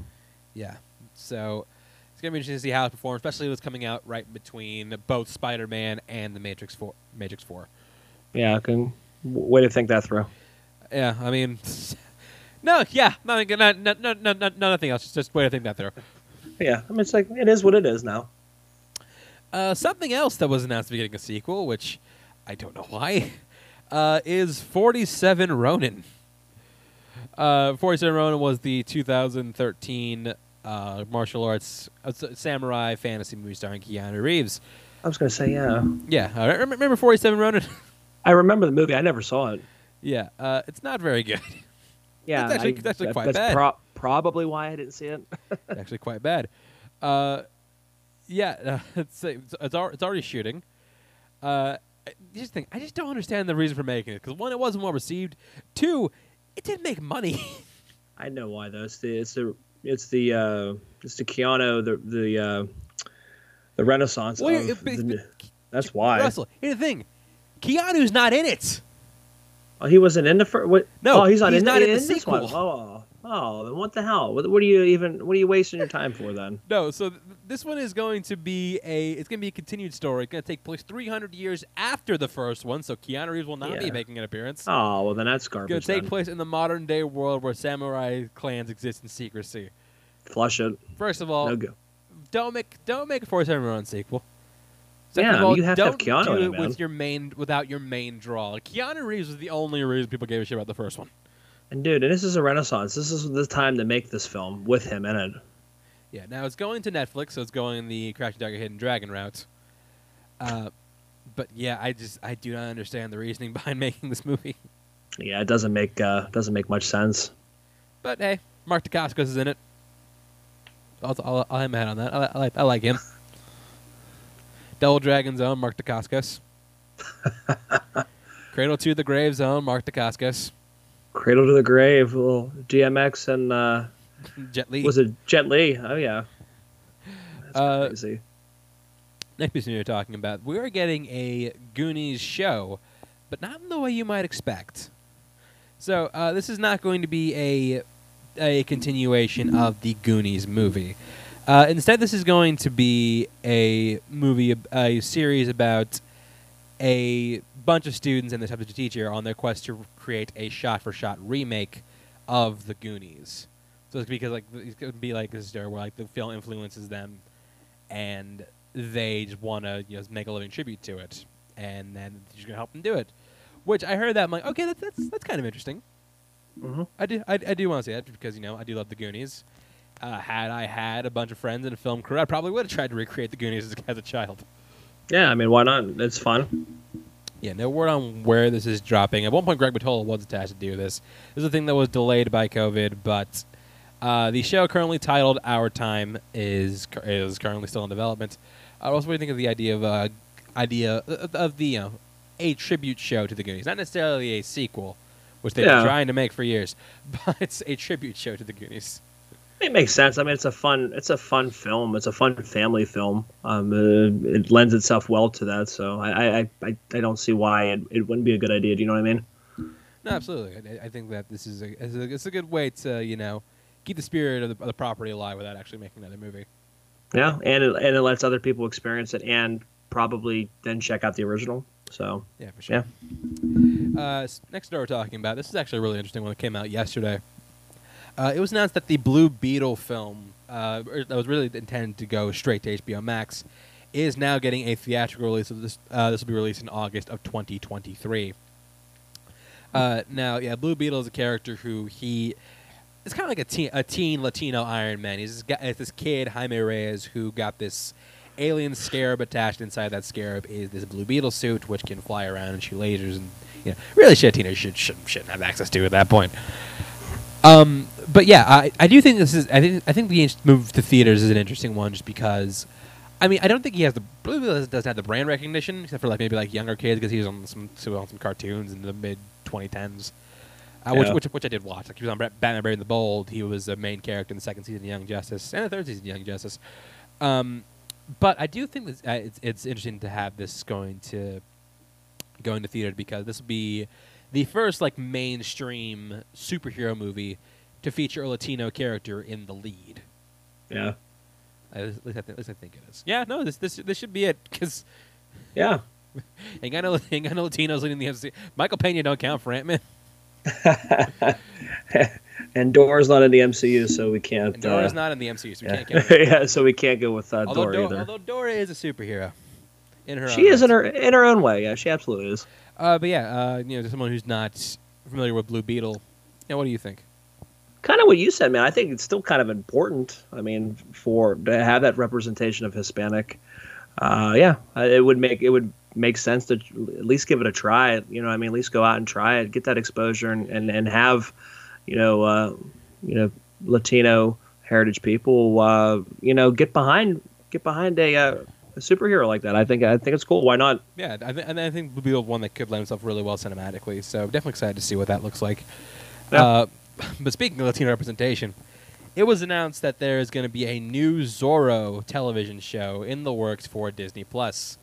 Yeah. So it's gonna be interesting to see how it performs, especially if it's coming out right between both Spider-Man and the Matrix Four. Matrix Four. Yeah, I can way to think that through. Yeah. I mean, no. Yeah. Nothing. No. No. No. no, no nothing else. Just way to think that through. Yeah, I mean it's like it is what it is now. Uh, something else that was announced to be getting a sequel, which I don't know why, uh, is 47 Ronin. Uh, 47 Ronin was the 2013 uh, martial arts uh, samurai fantasy movie starring Keanu Reeves. I was gonna say yeah. Yeah, uh, rem- remember 47 Ronin? I remember the movie. I never saw it. yeah, uh, it's not very good. Yeah, That's actually- I- that's actually quite that's bad. pro- probably why I didn't see it. actually quite bad. Uh, yeah, uh, it's it's it's, al- it's already shooting. Uh, I just think I just don't understand the reason for making it because one, it wasn't well received. Two, it didn't make money. I know why though. It's the it's the it's the uh, it's the Keanu the the uh, the Renaissance. Well, it- but- the- that's why. Russell, here's the thing: Keanu's not in it. Oh, he wasn't in the first. What? No, oh, he's not he's in, not in the this one. Oh, oh, then what the hell? What, what are you even? What are you wasting your time for then? No, so th- this one is going to be a it's going to be a continued story. It's going to take place 300 years after the first one, so Keanu Reeves will not be making an appearance. Oh, well then that's It's going to take place in the modern day world where samurai clans exist in secrecy. Flush it. First of all, No go. don't make don't make a Force Run sequel. Second Yeah, of all, you have to have Keanu do it, it with your main without your main draw. Keanu Reeves was the only reason people gave a shit about the first one. And dude, and this is a renaissance. This is the time to make this film with him in it. Yeah, now it's going to Netflix, so it's going the Crouching Tiger, Hidden Dragon route. Uh, but yeah, I just I do not understand the reasoning behind making this movie. Yeah, it doesn't make uh, doesn't make much sense. But hey, Mark Dacascos is in it. I'll, I'll, I'll have on that. I, I like I like him. Double Dragon's own Mark Dacascos. Cradle to the Grave Zone, Mark Dacascos. Cradle to the Grave, little DMX and uh, Jet Li. was it Jet Li? Oh yeah, that's Uh, crazy. Next piece we were talking about, we are getting a Goonies show, but not in the way you might expect. So uh, this is not going to be a a continuation of the Goonies movie. Uh, instead, this is going to be a movie, a series about a bunch of students and their substitute teacher on their quest to create a shot-for-shot remake of the Goonies. So it's because like it's to be like this where like the film influences them, and they just want to you know make a living tribute to it, and then you're gonna help them do it. Which I heard that I'm like, okay, that's that's, that's kind of interesting. hmm I do I, I do want to see that because you know I do love the Goonies. Uh, had I had a bunch of friends in a film crew, I probably would have tried to recreate the Goonies as, as a child. Yeah, I mean, why not? It's fun. Yeah, no word on where this is dropping. At one point, Greg Mottola was attached to do this. This is a thing that was delayed by COVID, but uh, the show currently titled "Our Time" is is currently still in development. I also think of the idea of uh, idea of, of the you know a tribute show to the Goonies, not necessarily a sequel, which they've Yeah. been trying to make for years, but it's a tribute show to the Goonies. It makes sense. I mean, it's a fun, it's a fun film. It's a fun family film. Um, uh, it lends itself well to that. So I, I, I, I don't see why it, it wouldn't be a good idea. Do you know what I mean? No, absolutely. I, I think that this is a it's, a it's a good way to you know keep the spirit of the, of the property alive without actually making another movie. Yeah, and it, and it lets other people experience it and probably then check out the original. So Yeah, for sure. Yeah. Uh, next we're talking about. This is actually a really interesting one that came out yesterday. Uh, it was announced that the Blue Beetle film, uh, that was really intended to go straight to HBO Max, is now getting a theatrical release. This uh, this will be released in August of 2023. Uh, now, yeah, Blue Beetle is a character who he it's kind of like a teen, a teen Latino Iron Man. He's this, guy, it's this kid Jaime Reyes who got this alien scarab attached inside that scarab is this Blue Beetle suit which can fly around and shoot lasers and you know really shit teenagers should, should, shouldn't have access to at that point. Um, but yeah, I, I do think this is I think I think the move to theaters is an interesting one just because. I mean, I don't think he has the doesn't have the brand recognition, except for like maybe like younger kids because he was on some on some cartoons in the mid 2010s, uh, which, Yeah. which which I did watch. Like he was on Batman Brave and the Bold. He was a main character in the second season of Young Justice and the third season of Young Justice. Um, but I do think that uh, it's it's interesting to have this going to going to theater because this will be the first like mainstream superhero movie to feature a Latino character in the lead. yeah, Uh, At least I, think, at least I think it is. Yeah, no, this this this should be it because yeah. ain't got no ain't got no Latinos leading the MC. Michael Pena don't count for Ant Man. and Dora's not in the MCU, so we can't. And Dora's uh, not in the MCU, so we yeah. can't count. her. yeah, so we can't go with uh, although, Dora Dora, either. although Dora is a superhero in her she own is in her in her own way. Yeah, she absolutely is. Uh, but yeah, uh, you know, to someone who's not familiar with Blue Beetle, yeah, what do you think? Kind of what you said, man. I think it's still kind of important. I mean, for to have that representation of Hispanic, uh, yeah, it would make it would make sense to at least give it a try. You know, I mean, at least go out and try it, get that exposure, and and, and have, you know, uh, you know, Latino heritage people, uh, you know, get behind get behind a, uh, a superhero like that. I think I think it's cool. Why not? Yeah, I, th- and I think Blue Beetle one that could lend himself really well cinematically. So definitely excited to see what that looks like. Yeah. Uh, but speaking of Latino representation, it was announced that there is going to be a new Zorro television show in the works for Disney Plus.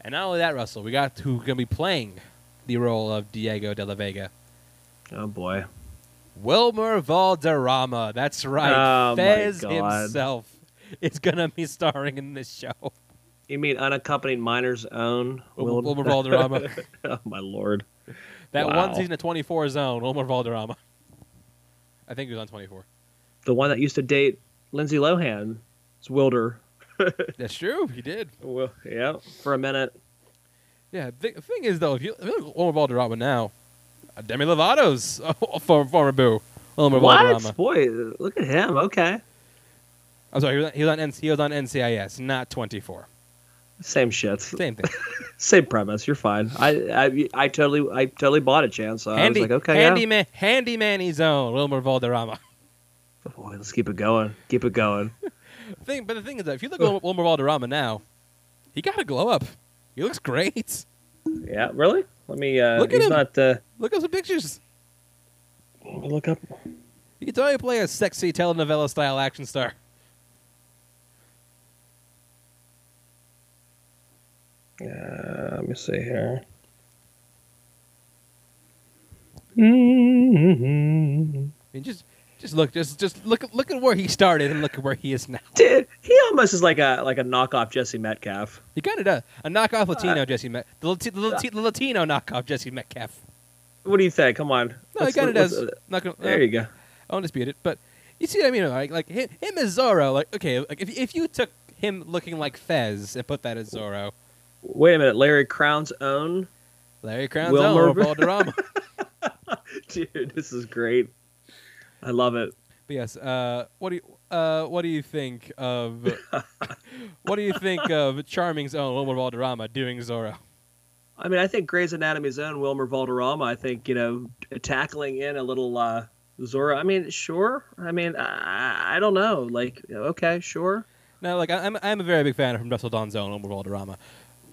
And not only that, Russell, we got who's going to be playing the role of Diego de la Vega. Oh boy. Wilmer Valderrama. That's right. Oh, Fez himself is going to be starring in this show. You mean unaccompanied minors own Wil- Wilmer Valderrama. oh my lord. That one season of 24 Zone, Wilmer Valderrama. I think he was on 24. The one that used to date Lindsay Lohan. It's Wilder. That's true. He did. Well, yeah, for a minute. Yeah. The thing is, though, if you, if you look at Wilmer Valderrama now, uh, Demi Lovato's uh, former, boo. Wilmer Valderrama. What? Boy, look at him. Okay. I'm sorry. He was, on, he, was on, N- he was on NCIS, not 24. Same shit. Same thing. Same premise. You're fine. I, I I totally I totally bought a chance. So handy, I was like, okay, Handy Manny, handyman zone. Wilmer Valderrama. Boy, let's keep it going. Keep it going. thing, but the thing is that if you look at Wilmer Valderrama now, he got a glow up. He looks great. yeah, really? Let me. Uh, Look at him. not. Uh, Look at some pictures. look up. You can totally play a sexy telenovela style action star. Uh, let me see here. Mm-hmm. I mean, just just look, just just look at look at where he started and look at where he is now. Dude, he almost is like a like a knockoff Jesse Metcalfe. He kind of does a knockoff Latino Uh, Jesse Met, the, Lati- the, Lati- the Latino knockoff Jesse Metcalfe. What do you think? Come on. No, he Let's- kind of does. uh, Not gonna, there uh, you go. I won't dispute it, but you see what I mean? Like, like him, him as Zorro. Like, okay, like if if you took him looking like Fez and put that as Zorro, Wait a minute. Larry Crowne's own. Larry Crowne's Wilmer- own Valderrama. Dude, this is great. I love it. But yes, uh, what do you uh, what do you think of what do you think of Charming's own Wilmer Valderrama doing Zorro? I mean, I think Grey's Anatomy's own Wilmer Valderrama. I think you know tackling in a little uh, Zora. I mean, sure. I mean, I, I don't know. Like, okay, sure. Now, like I'm I'm a very big fan of from Russell Dawn's own Wilmer Valderrama.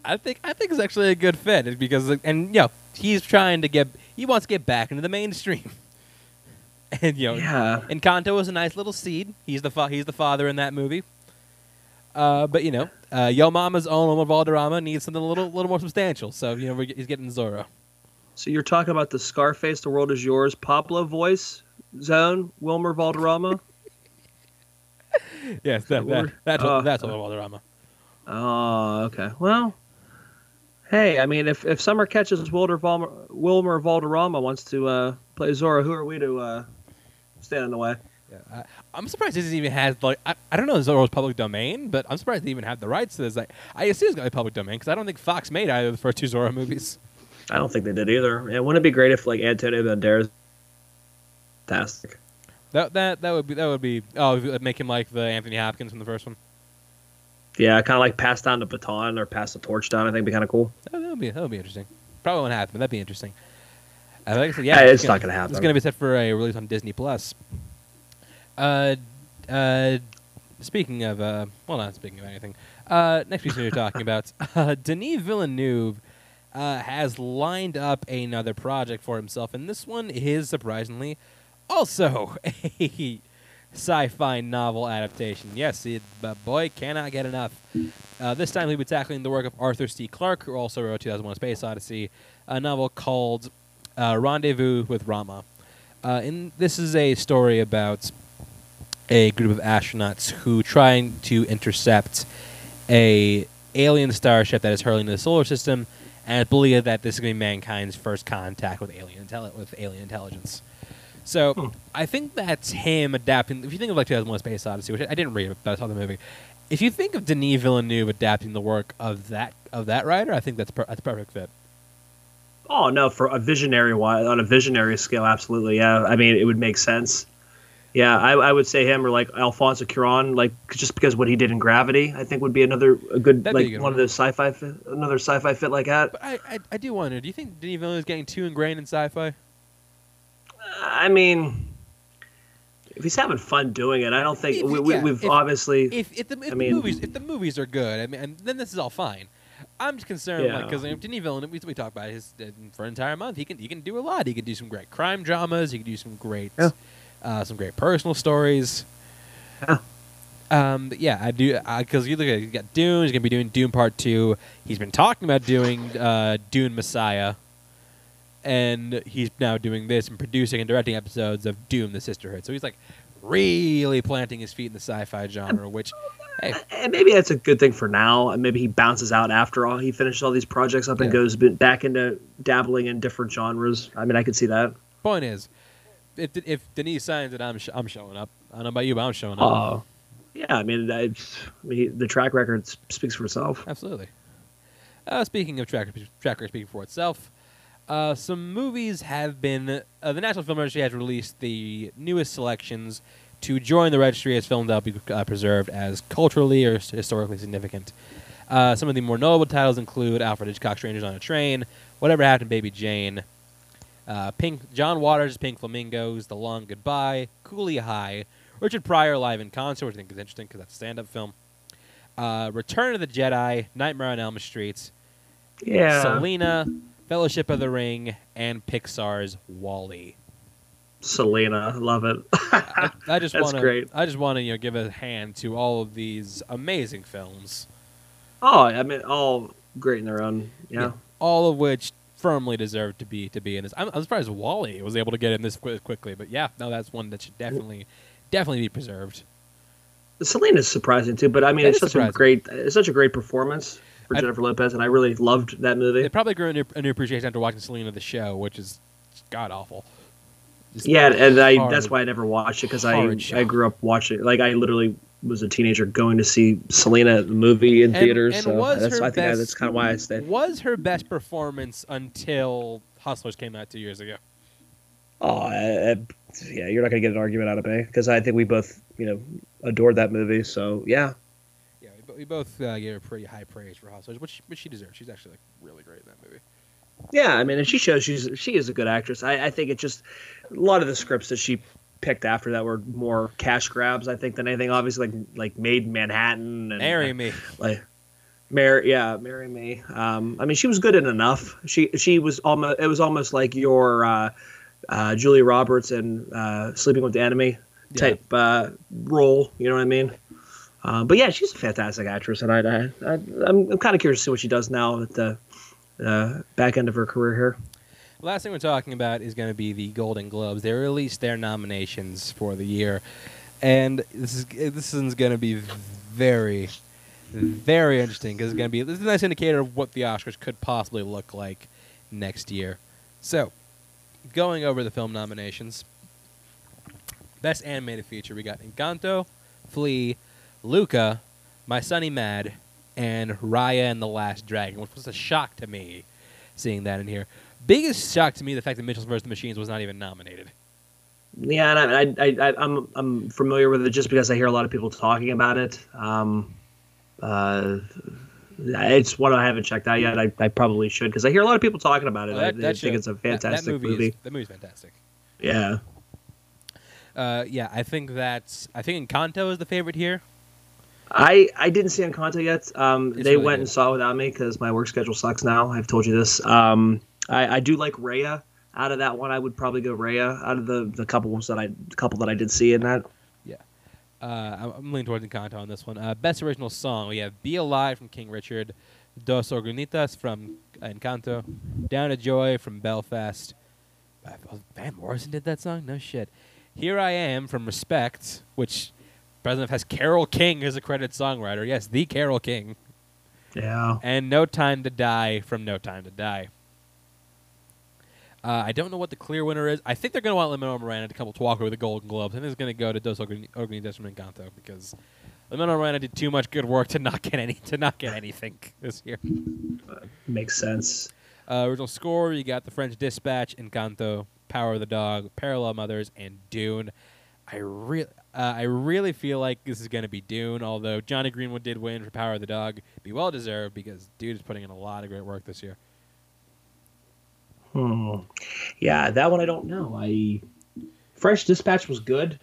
I think I think it's actually a good fit because and you know he's trying to get he wants to get back into the mainstream. And you know, Yeah. Encanto is a nice little seed. He's the fa- he's the father in that movie. Uh, but you know, uh, Yo Momma's own Wilmer Valderrama needs something a little little more substantial. So you know, he's getting Zorro. So you're talking about the Scarface, The World Is Yours, Pablo voice zone, Wilmer Valderrama. Yes, that, that, that's Uh, that's Wilmer Valderrama. Oh, okay. Well, hey, I mean, if if Summer catches Wilder Valmer, Wilmer Valderrama wants to uh, play Zora, who are we to uh, stand in the way? Yeah, I, I'm surprised this even has like I, I don't know if Zorro's public domain, but I'm surprised they even have the rights to this. Like, I assume it's gonna be public domain because I don't think Fox made either of the first two Zorro movies. I don't think they did either. And wouldn't it be great if like Antonio Banderas? Fantastic. That that that would be that would be oh it'd make him like the Anthony Hopkins from the first one. Yeah, kind of like pass down the baton or pass the torch down. I think would be kind of cool. That that would be that would be interesting. Probably won't happen, but that'd be interesting. Uh, like I said, yeah, Yeah, it's not gonna happen. It's gonna be set for a release on Disney Plus. Uh, uh, speaking of uh, well, not speaking of anything. Uh, next piece we're talking about, uh, Denis Villeneuve uh, has lined up another project for himself, and this one is surprisingly also a sci-fi novel adaptation. Yes, it, but boy, cannot get enough. Uh, this time he'll be tackling the work of Arthur C. Clarke, who also wrote 2001: Space Odyssey, a novel called uh, Rendezvous with Rama. Uh, and this is a story about a group of astronauts who trying to intercept a alien starship that is hurling into the solar system, and it's believed that this is going to be mankind's first contact with alien with alien intelligence. So Hmm. I think that's him adapting. If you think of like 2001: Space Odyssey, which I, I didn't read, it, but I saw the movie. If you think of Denis Villeneuve adapting the work of that of that writer, I think that's per- that's a perfect fit. Oh no, for a visionary wise, on a visionary scale, absolutely. Yeah, I mean, it would make sense. Yeah, I, I would say him or like Alfonso Cuarón, like just because what he did in Gravity, I think would be another a good That'd be a like good one one. of those sci-fi another sci-fi fit like that. But I, I, I do wonder. Do you think Denis Villeneuve is getting too ingrained in sci-fi? I mean, if he's having fun doing it, I don't think If- we, we, yeah, we've if- obviously. If if the, if I the mean- movies if the movies are good, I mean, and then this is all fine. I'm just concerned, like, Yeah. because Denis Villeneuve, we, we talk about his uh, for an entire month. He can he can do a lot. He can do some great crime dramas. He can do some great, Yeah. uh, some great personal stories. Yeah. Um, but yeah, I do because you look at you got Dune. He's gonna be doing Dune Part Two. He's been talking about doing uh, Dune Messiah, and he's now doing this and producing and directing episodes of Dune: The Sisterhood. So he's like really planting his feet in the sci-fi genre, which hey, And maybe that's a good thing for now. And maybe he bounces out after all he finishes all these projects up and Yeah. goes back into dabbling in different genres. I mean, I could see that. point is, if if Denise signs it, I'm sh- I'm showing up. I don't know about you, but I'm showing up. Uh, yeah, I mean, I, I mean, the track record speaks for itself. Absolutely. Uh, speaking of track, track record speaking for itself, uh, some movies have been. Uh, the National Film Registry has released the newest selections to join the registry as films that will be uh, preserved as culturally or historically significant. Uh, some of the more notable titles include Alfred Hitchcock's Strangers on a Train, Whatever Happened to Baby Jane, uh, Pink John Waters' Pink Flamingos, The Long Goodbye, Cooley High, Richard Pryor live in concert, which I think is interesting because that's a stand-up film. Uh, Return of the Jedi, Nightmare on Elm Street, Yeah. Selena, Fellowship of the Ring, and Pixar's WALL-E. Selena, love it. I, I just That's want to. great. I just want to you know give a hand to all of these amazing films, oh, I mean, all great in their own. Yeah. all of which firmly deserve to be to be in this. I'm, I'm surprised WALL-E was able to get in this qu- quickly, but yeah, no, that's one that should definitely definitely be preserved. Selena's surprising too, but I mean, It it's such surprising. a great, it's such a great performance for I- Jennifer Lopez, and I really loved that movie. It probably grew a new, a new appreciation after watching Selena the show, which is god awful. Just Yeah, and I hard. that's why I never watched it because I show. I grew up watching like I literally was a teenager going to see Selena the movie in And- theaters. and so was that's her I think best- that's kind of why I stayed. was her best performance until Hustlers came out two years ago. Oh, I, I- yeah, you're not gonna get an argument out of me because I think we both you know adored that movie. So Yeah, we, both uh, gave her pretty high praise for Hustlers, which which she deserves. She's actually like really great in that movie. yeah. I mean, and she shows she's she is a good actress. I, I think it's just a lot of the scripts that she picked after that were more cash grabs. I think than anything. Obviously, like like Maid in Manhattan and Marry me. like Mary, yeah, marry me. Um, I mean, she was good in enough. She she was almost. It was almost like your uh, uh, Julia Roberts and uh, Sleeping with the Enemy type uh, role. You know what I mean? Uh, but yeah, she's a fantastic actress, and I, I, I'm kind of curious to see what she does now at the uh, back end of her career here. Last thing we're talking about is going to be the Golden Globes. They released their nominations for the year, and this is this is going to be very, very interesting because it's going to be this is a nice indicator of what the Oscars could possibly look like next year. So, going over the film nominations, best animated feature we got Encanto, Flee, Luca, My Sunny Maad, and Raya and the Last Dragon, which was a shock to me seeing that in here. Biggest shock to me the fact that Mitchell's vs. the Machines was not even nominated. Yeah, and I, I, I, I'm I'm familiar with it just because I hear a lot of people talking about it. Um, uh, it's one I haven't checked out yet. I, I probably should because I hear a lot of people talking about it. I, that- I that think it's a that- that fantastic movie. movie. Is, that movie's fantastic. Yeah, Uh, yeah, I think that's. I think Encanto is the favorite here. I I didn't see Encanto yet. Um, they really went good. and saw it without me because my work schedule sucks now. I've told you this. Um, I, I do like Raya. Out of that one, I would probably go Raya. Out of the the couple ones that I couple that I did see in that. Yeah, uh, I'm, leaning towards Encanto on this one. Uh, best original song we have "Be Alive" from King Richard, "Dos Oruguitas" from Encanto, "Down to Joy" from Belfast. Van Morrison did that song? No shit. "Here I Am" from Respect, which President has Carole King as a credited songwriter. Yes, the Carole King. Yeah. and No Time to Die from No Time to Die. Uh, I don't know what the clear winner is. I think they're going to want Lin-Manuel Miranda to come to walk over the Golden Globes. I think it's going to go to Dos Organ- Organidas from Encanto because Lin-Manuel Miranda did too much good work to not get any to not get anything this year. Makes sense. Uh, original score: you got The French Dispatch, Encanto, Power of the Dog, Parallel Mothers, and Dune. I really, uh, I really feel like this is going to be Dune. Although Jonny Greenwood did win for Power of the Dog, be well deserved because dude is putting in a lot of great work this year. Hmm. Yeah, that one I don't know. I Fresh Dispatch was good.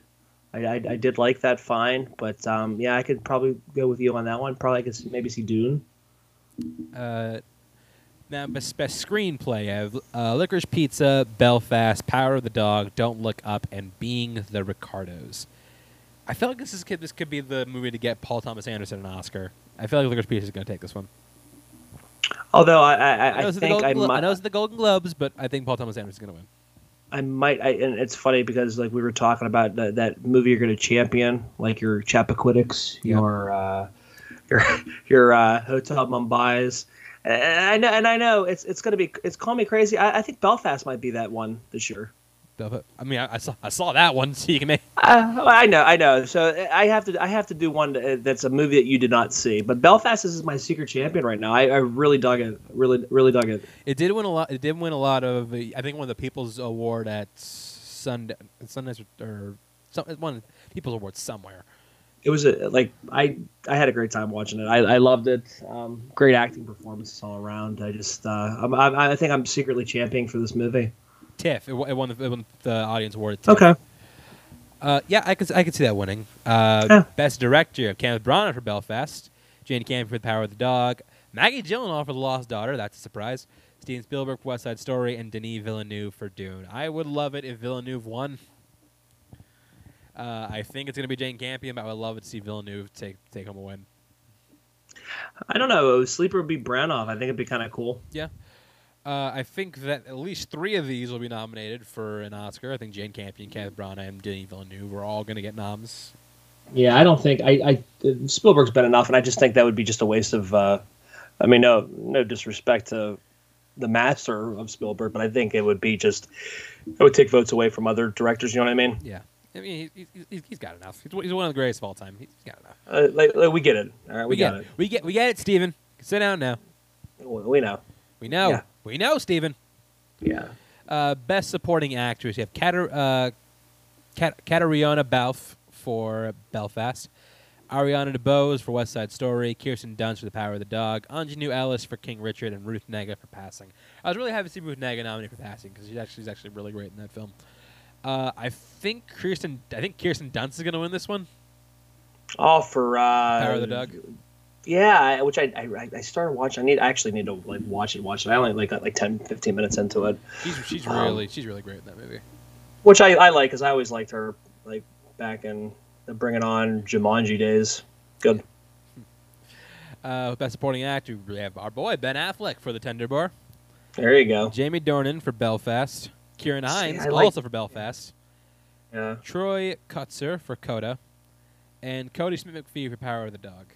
I, I, I did like that fine, but um, yeah, I could probably go with you on that one. Probably I could s- maybe see Dune. Uh, now, best, best screenplay: I have uh, Licorice Pizza, Belfast, Power of the Dog, Don't Look Up, and Being the Ricardos. I feel like this is could this could be the movie to get Paul Thomas Anderson an Oscar. I feel like Licorice Pizza is going to take this one. Although I, I, I know I the think I Glo- I know it's the Golden Globes, but I think Paul Thomas Anderson is going to win. I might, I, and it's funny because like we were talking about that, that movie you're going to champion, like your Chappaquiddick's, Yeah. your uh, your your uh, Hotel Mumbai's, and I know, and I know it's it's going to be it's call me crazy. I, I think Belfast might be that one this year. But- I mean, I, I saw I saw that one, so you can make. Uh, I know, I know. So I have to, I have to do one uh, that's a movie that you did not see. But Belfast is my secret champion right now. I, I really dug it, really, really dug it. It did win a lot. It did win a lot of. uh, I think one of the People's Award at Sund Sundance or some won People's Award somewhere. It was a, like I, I had a great time watching it. I, I loved it. Um, great acting performances all around. I just, uh, I'm, I, I think I'm secretly championing for this movie. TIFF. It, won- it won the, it won the audience award. At TIFF. Okay. Uh, yeah, I could I could see that winning. Uh, Yeah. Best director: Kenneth Branagh for Belfast, Jane Campion for The Power of the Dog, Maggie Gyllenhaal for The Lost Daughter. That's a surprise. Steven Spielberg for West Side Story, and Denis Villeneuve for Dune. I would love it if Villeneuve won. Uh, I think it's going to be Jane Campion, but I would love it to see Villeneuve take take home a win. I don't know. Sleeper would be Branagh. I think it'd be kind of cool. Uh, I think that at least three of these will be nominated for an Oscar. I think Jane Campion, Kenneth Branagh, and Denis Villeneuve are all going to get noms. Yeah, I don't think I, I Spielberg's been enough, and I just think that would be just a waste of. Uh, I mean, no, no disrespect to the master of Spielberg, but I think it would be just it would take votes away from other directors. You know what I mean? Yeah. I mean, he, he, he's- he's got enough. He's, one of the greatest of all time. He's got enough. Uh, like, like, we get it. All right, we, get got it. We get we get it, Steven. Sit down now. We we know. We know. Yeah. We know, Steven. Yeah. Uh, best supporting actress. You have Katar- uh, Kat- Caitríona Balfe for Belfast, Ariana DeBose for West Side Story, Kirsten Dunst for The Power of the Dog, Aunjanue Ellis for King Richard, and Ruth Negga for Passing. I was really happy to see Ruth Negga nominated for Passing because she's actually, she's actually really great in that film. Uh, I think Kirsten. I think Kirsten Dunst is going to win this one. All for uh, Power of the Dog. Yeah, which I, I I started watching. I need I actually need to like watch it. Watch it. I only like got like 10, 15 minutes into it, She's she's Um, really she's really great in that movie. which I, I like because I always liked her like back in the Bring It On Jumanji days. Good. Uh, best supporting actor. We have our boy Ben Affleck for The Tender Bar. There you go. Jamie Dornan for Belfast. Kieran See, Hinds I like- also for Belfast. Yeah. Troy Kotsur for Coda. And Cody Smith McPhee for Power of the Dog.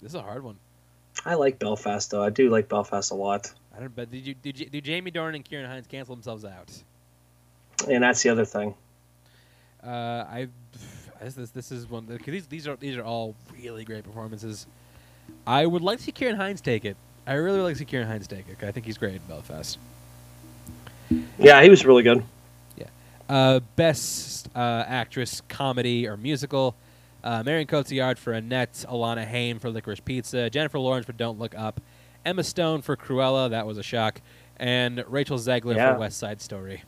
This is a hard one. I like Belfast though. I do like Belfast a lot, I don't. But did you did, you, did Jamie Dornan and Ciarán Hinds cancel themselves out? and that's the other thing. Uh, I this is this is one because these these are these are all really great performances. I would like to see Ciarán Hinds take it. I really would like to see Ciarán Hinds take it. I think he's great in Belfast. Yeah, he was really good. Uh, best uh, actress, comedy or musical. Uh, Marion Cotillard for Annette, Alana Haim for Licorice Pizza, Jennifer Lawrence for Don't Look Up, Emma Stone for Cruella, that was a shock, and Rachel Zegler Yeah. for West Side Story.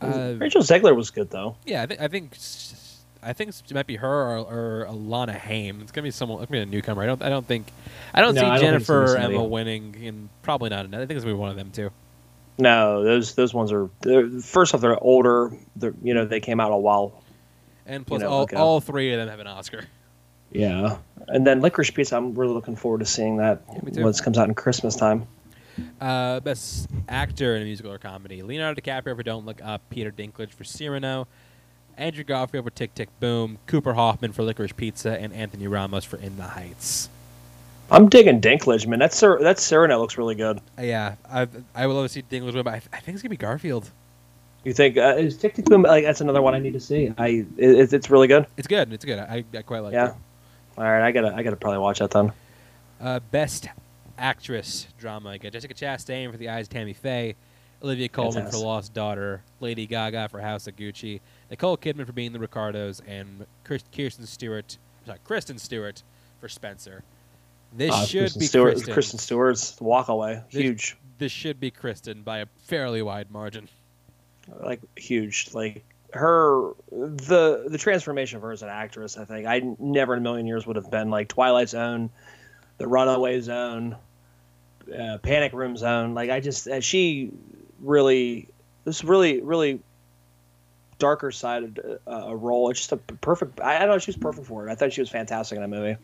Uh, Rachel Zegler was good though. yeah, I think I think I think it might be her or, or Alana Haim. It's gonna be someone. It's gonna be a newcomer. I don't. I don't think. I don't No, see I don't think it's gonna Jennifer or Emma winning, and probably not. I think it's gonna be one of them too. No, those those ones are first off they're older. They're you know they came out a while. And plus, know, all, all three of them have an Oscar. Yeah, and then Licorice Pizza. I'm really looking forward to seeing that Yeah, me too. when it comes out in Christmas time. Uh, best actor in a musical or comedy: Leonardo DiCaprio for Don't Look Up, Peter Dinklage for Cyrano, Andrew Garfield for Tick Tick Boom, Cooper Hoffman for Licorice Pizza, and Anthony Ramos for In the Heights. I'm digging Dinklage, man. That's Sir, that Cyrano looks really good. Uh, yeah, I I would love to see Dinklage win, but I, I think it's gonna be Garfield. You think uh, is Tick Tick Boom like that's another one I need to see? I it, it's really good. It's good. It's good. I, I quite like Yeah. it. All right, I gotta I gotta probably watch that then. Uh, best actress drama: I got Jessica Chastain for The Eyes of Tammy Faye, Olivia Colman for Lost Daughter, Lady Gaga for House of Gucci, Nicole Kidman for Being the Ricardos, and Kir- Kirsten Stewart, sorry, Kristen Stewart for Spencer. This Uh, should Kristen be Stewart, Kristen. Kristen Stewart's walk away, This- huge, This should be Kristen by a fairly wide margin. Like huge. Like her, the the transformation of her as an actress. I think I never in a million years would have been like Twilight Zone, The Runaway Zone, uh, Panic Room Zone. Like I just uh, she really this really really darker sided uh, a role. It's just a perfect. I, I don't know. She was perfect for it. I thought she was fantastic in that movie.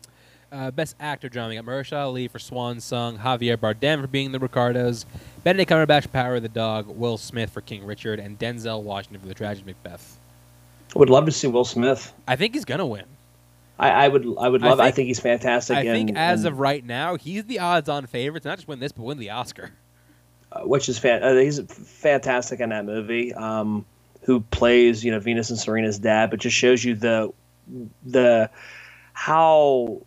Uh, best actor drama. We got Mahershala Ali for Swan Song, Javier Bardem for Being the Ricardos, Benedict Cumberbatch for Power of the Dog, Will Smith for King Richard, and Denzel Washington for The Tragedy of Macbeth. I Would love to see Will Smith. I think he's gonna win. I, I would. I would I love. I think- think, he's fantastic. I think as and, of right now, he's the odds-on favorite to not just win this, but win the Oscar. uh, which is fan. Uh, he's fantastic in that movie. Um, who plays you know Venus and Serena's dad, but just shows you the the how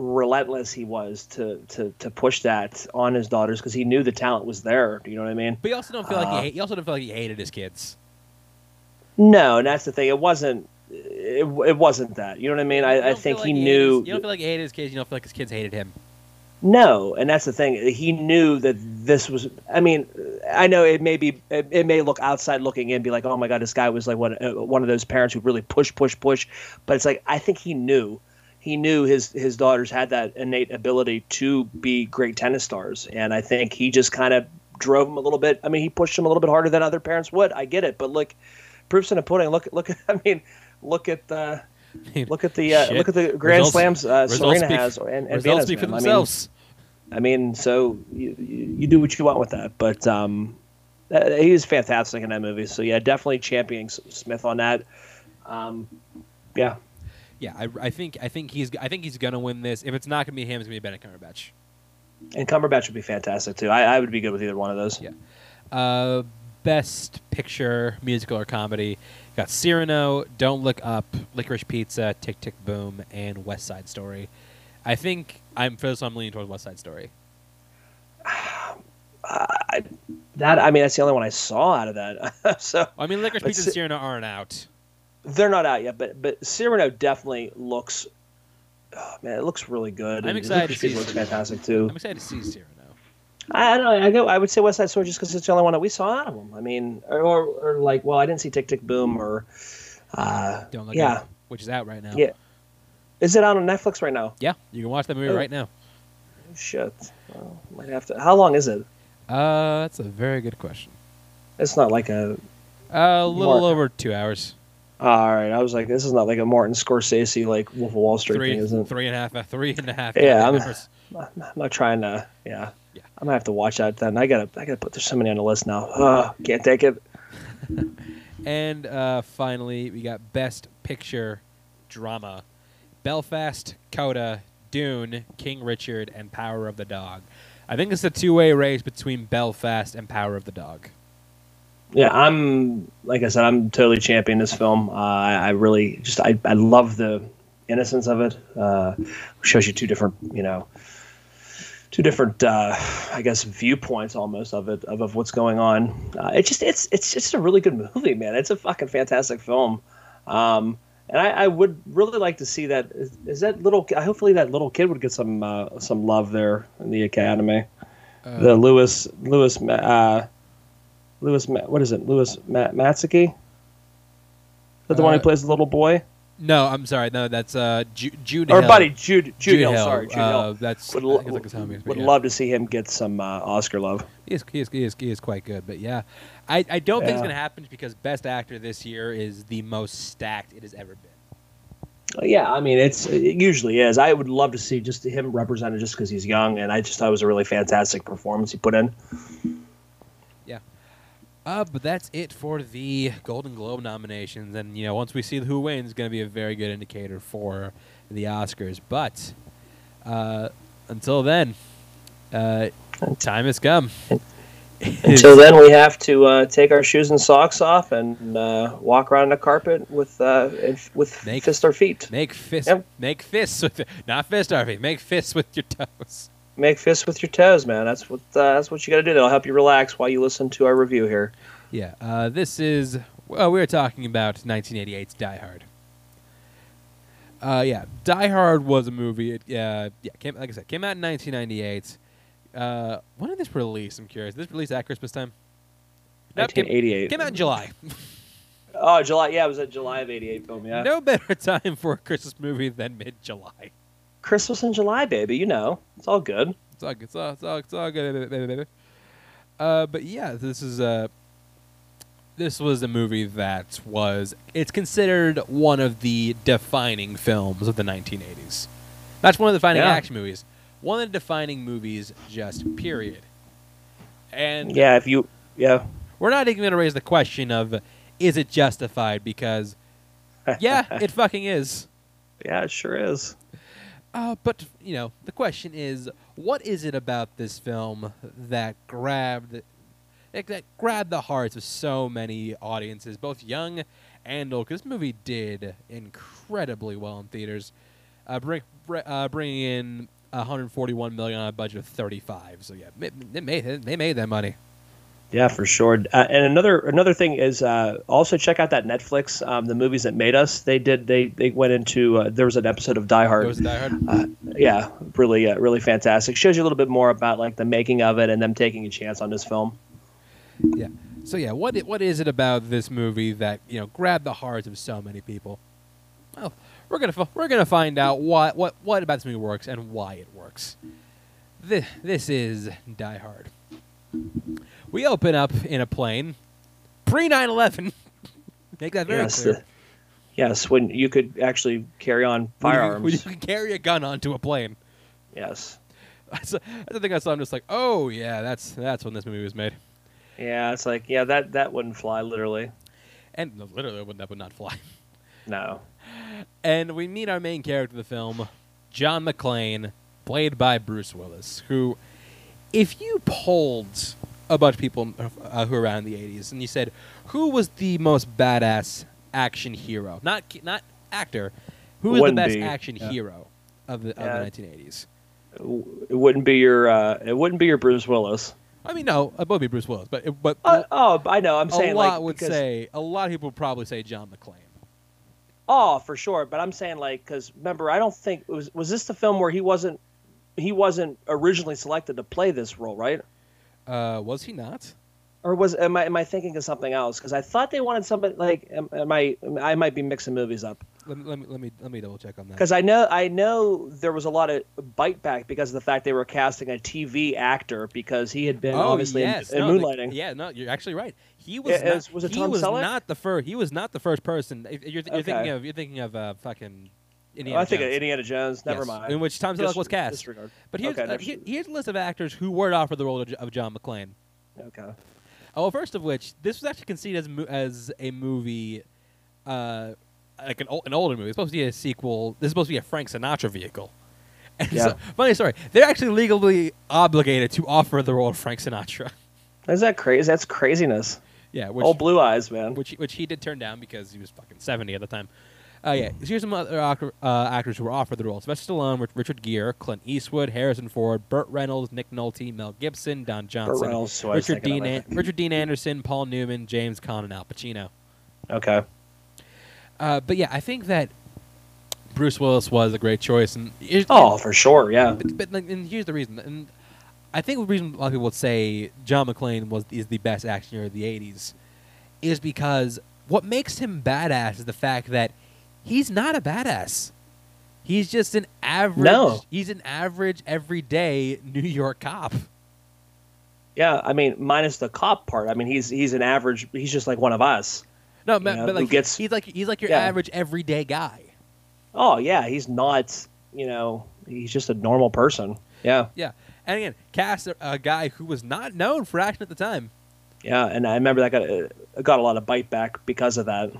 relentless he was to to to push that on his daughters because he knew the talent was there. Do you know what I mean? But you also don't feel like Uh, he. You also don't feel like he hated his kids. No, and that's the thing. It wasn't. It, it wasn't that. You know what I mean? I, I think feel he like knew. his- you don't feel like he hated his kids. You don't feel like his kids hated him. No, and that's the thing. He knew that this was. I mean, I know it may be. It, it may look outside looking in, be like, "Oh my God, this guy was like one uh, one of those parents who really push, push, push." But it's like I think he knew. He knew his his daughters had that innate ability to be great tennis stars, and I think he just kind of drove them a little bit. I mean, he pushed them a little bit harder than other parents would. I get it, but look, proofs in the pudding. Look, look. I mean, look at the. Look at the uh, look at the grand Results- slams uh, Serena speak- has and, and Results Venus, speak for man. I mean, themselves. I mean, so you, you, you do what you want with that, but um, uh, he was fantastic in that movie. So yeah, definitely championing Smith on that. Um, yeah, yeah, I, I think I think he's I think he's gonna win this. If it's not gonna be him, it's gonna be Benedict Cumberbatch. and Cumberbatch would be fantastic too. I, I would be good with either one of those. Yeah. Uh, best picture, musical or comedy. Got Cyrano, Don't Look Up, Licorice Pizza, Tick Tick Boom, and West Side Story. I think I'm for this. one, I'm leaning towards West Side Story. I, that I mean, that's the only one I saw out of that. so I mean, Licorice Pizza and Cyrano aren't out. They're not out yet, but but Cyrano definitely looks. Oh, man, it looks really good. I'm and excited to see looks Cyrano. fantastic too. I'm excited to see Cyrano. I, I don't know. I go. I would say West Side Story just because it's the only one that we saw out of them. I mean, or, or, or like, well, I didn't see Tick Tick Boom or. Uh, Don't Look yeah, Up, which is out right now. Yeah. is it out on Netflix right now? Yeah, you can watch that movie Oh. right now. Shit, well, might have to. How long is it? Uh, that's a very good question. It's not like a. Uh, a little over two hours. All right, I was like, this is not like a Martin Scorsese like Wolf of Wall Street Three, thing, isn't it? three and a half, uh, three and a half. Yeah, I'm- I'm not trying to. Yeah. Yeah. I'm gonna have to watch that then. I gotta. I gotta put. There's so many on the list now. Uh, can't take it. And uh, finally, we got Best Picture Drama: Belfast, Coda, Dune, King Richard, and Power of the Dog. I think it's a two-way race between Belfast and Power of the Dog. Yeah, I'm like I said, I'm totally championing this film. Uh, I, really just I, I love the innocence of it. Uh, shows you two different, you know, two different, uh, I guess, viewpoints almost of it of, of what's going on. Uh, it just it's it's just a really good movie, man. It's a fucking fantastic film. Um, and I, I would really like to see that. Is, is that little? Hopefully, that little kid would get some uh, some love there in the academy. Uh, the Lewis Lewis uh, Lewis what is it Lewis Ma- Matsuki? Is that the one who Uh, plays the little boy no, I'm sorry. No, that's uh, Ju- Jude or Hill. Buddy Jude Jude, Hill, Sorry, Jude uh, Hill. That's Would, lo- like his homie, but would yeah. love to see him get some uh, Oscar love. He is, he, is, he, is, he is quite good, but yeah, I, I don't think it's going to happen because Best Actor this year is the most stacked it has ever been. Uh, Yeah, I mean it's it usually is. I would love to see just him represented just because he's young, and I just thought it was a really fantastic performance he put in. Uh, but that's it for the Golden Globe nominations, and you know once we see who wins, going to be a very good indicator for the Oscars. But uh, until then, uh, time has come. Until then, we have to uh, take our shoes and socks off and uh, walk around the carpet with uh, with Make- fist our feet. Make fists, Yep. make fists with not fist Harvey. Make fists with your toes. Make fists with your toes, man. That's what uh, that's what you got to do. That'll help you relax while you listen to our review here. Yeah, uh, this is well, we were talking about 1988's Die Hard. Uh, yeah, Die Hard was a movie. It, uh, yeah, came, like I said, came out in 1998. Uh, when did this release? I'm curious. Did this release at Christmas time? Nope, came, 1988. came out in July. Oh, July. Yeah, it was a July of '88 film. Yeah. No better time for a Christmas movie than mid-July. Christmas in July, baby. You know, it's all good. It's all, it's all, it's all, it's all good, baby, baby. Uh, but yeah, this is uh, this was a movie that was it's considered one of the defining films of the 1980s. That's one of the defining Yeah. action movies. One of the defining movies, just period. And Yeah, if you yeah. we're not even going to raise the question of is it justified because yeah, it fucking is. Yeah, it sure is. Uh, but you know, the question is, what is it about this film that grabbed that, grabbed the hearts of so many audiences, both young and old? Because this movie did incredibly well in theaters, uh, bring, uh, bringing in 141 million on a budget of 35. So yeah, they made they made that money. Yeah, for sure. Uh, and another another thing is uh, also check out that Netflix, um, the movies that made us. They did they they went into uh, there was an episode of Die Hard. It was Die Hard. uh, yeah, really uh, really fantastic. Shows you a little bit more about like the making of it and them taking a chance on this film. Yeah. So yeah, what what is it about this movie that you know grabbed the hearts of so many people? Well, we're gonna we're gonna find out what what what about this movie works and why it works. This this is Die Hard. We open up in a plane, pre 9/11. Make that very yes, clear. the- yes, when you could actually carry on When you- firearms. when you can carry a gun onto a plane. yes. That's, that's the thing I saw. I'm just like, oh yeah, that's that's when this movie was made. Yeah, it's like yeah that that wouldn't fly literally. And no, literally, that would not fly. No. And we meet our main character of the film, John McClane, played by Bruce Willis, who, if you polled a bunch of people uh, who were around in the 80s and you said, who was the most badass action hero? Not not actor. Who is the best be, action yeah. hero of the, Yeah. of the 1980s? It wouldn't be your uh, it wouldn't be your Bruce Willis. I mean, no, it would be Bruce Willis, but it, but Uh, oh, I know. I'm a saying lot like would say a lot of people would probably say John McClane. Oh, for sure. But I'm saying like because remember, I don't think was was this the film where he wasn't he wasn't originally selected to play this role, right? Uh, was he not? Or was am I am I thinking of something else? Because I thought they wanted somebody like am, am I I might be mixing movies up. Let me let me let me, let me double check on that. Because I know I know there was a lot of bite back because of the fact they were casting a TV actor because he had been obviously in- Oh, yes. in, no, the- moonlighting. yeah, no, you're actually right. He was. Not, is- was he Tom was Selleck? not the first. He was not the first person. You're, you're thinking of you're thinking of uh, fucking. Oh, Indiana I think of Jones. Indiana Jones. Never Yes, mind. In which Tom Selleck was cast. disregard. But here's, Okay, uh, here- here's a list of actors who were offered the role of, of John McClane. Okay. Oh, first of which, this was actually conceived as, mo- as a movie, uh, like an, an older movie. It's supposed to be a sequel. This is supposed to be a Frank Sinatra vehicle. And Yeah. so, funny story. They're actually legally obligated to offer the role of Frank Sinatra. Is that crazy? That's craziness. Yeah, which, All blue eyes, man. which which he did turn down because he was fucking seventy at the time. Uh, yeah, here's some other uh, actors who were offered the role: Sylvester Stallone, Rich- Richard Gere, Clint Eastwood, Harrison Ford, Burt Reynolds, Nick Nolte, Mel Gibson, Don Johnson, Reynolds is who I was Richard Dean, An- Richard Dean Anderson, Paul Newman, James Caan, and Al Pacino. Okay. Uh, but yeah, I think that Bruce Willis was a great choice, and Oh, for sure. Yeah. but, but and here's the reason, and I think the reason a lot of people would say John McClane was is the best action hero of the '80s is because what makes him badass is the fact that he's not a badass. He's just an average. No. He's an average, everyday New York cop. Yeah. I mean, minus the cop part. I mean, he's he's an average. He's just like one of us. No, but, know, but like gets- he's like he's like your Yeah. average, everyday guy. Oh yeah, he's not. You know, he's just a normal person. Yeah. Yeah, and again, cast a, a guy who was not known for action at the time. Yeah. And I remember that got uh, got a lot of bite back because of that.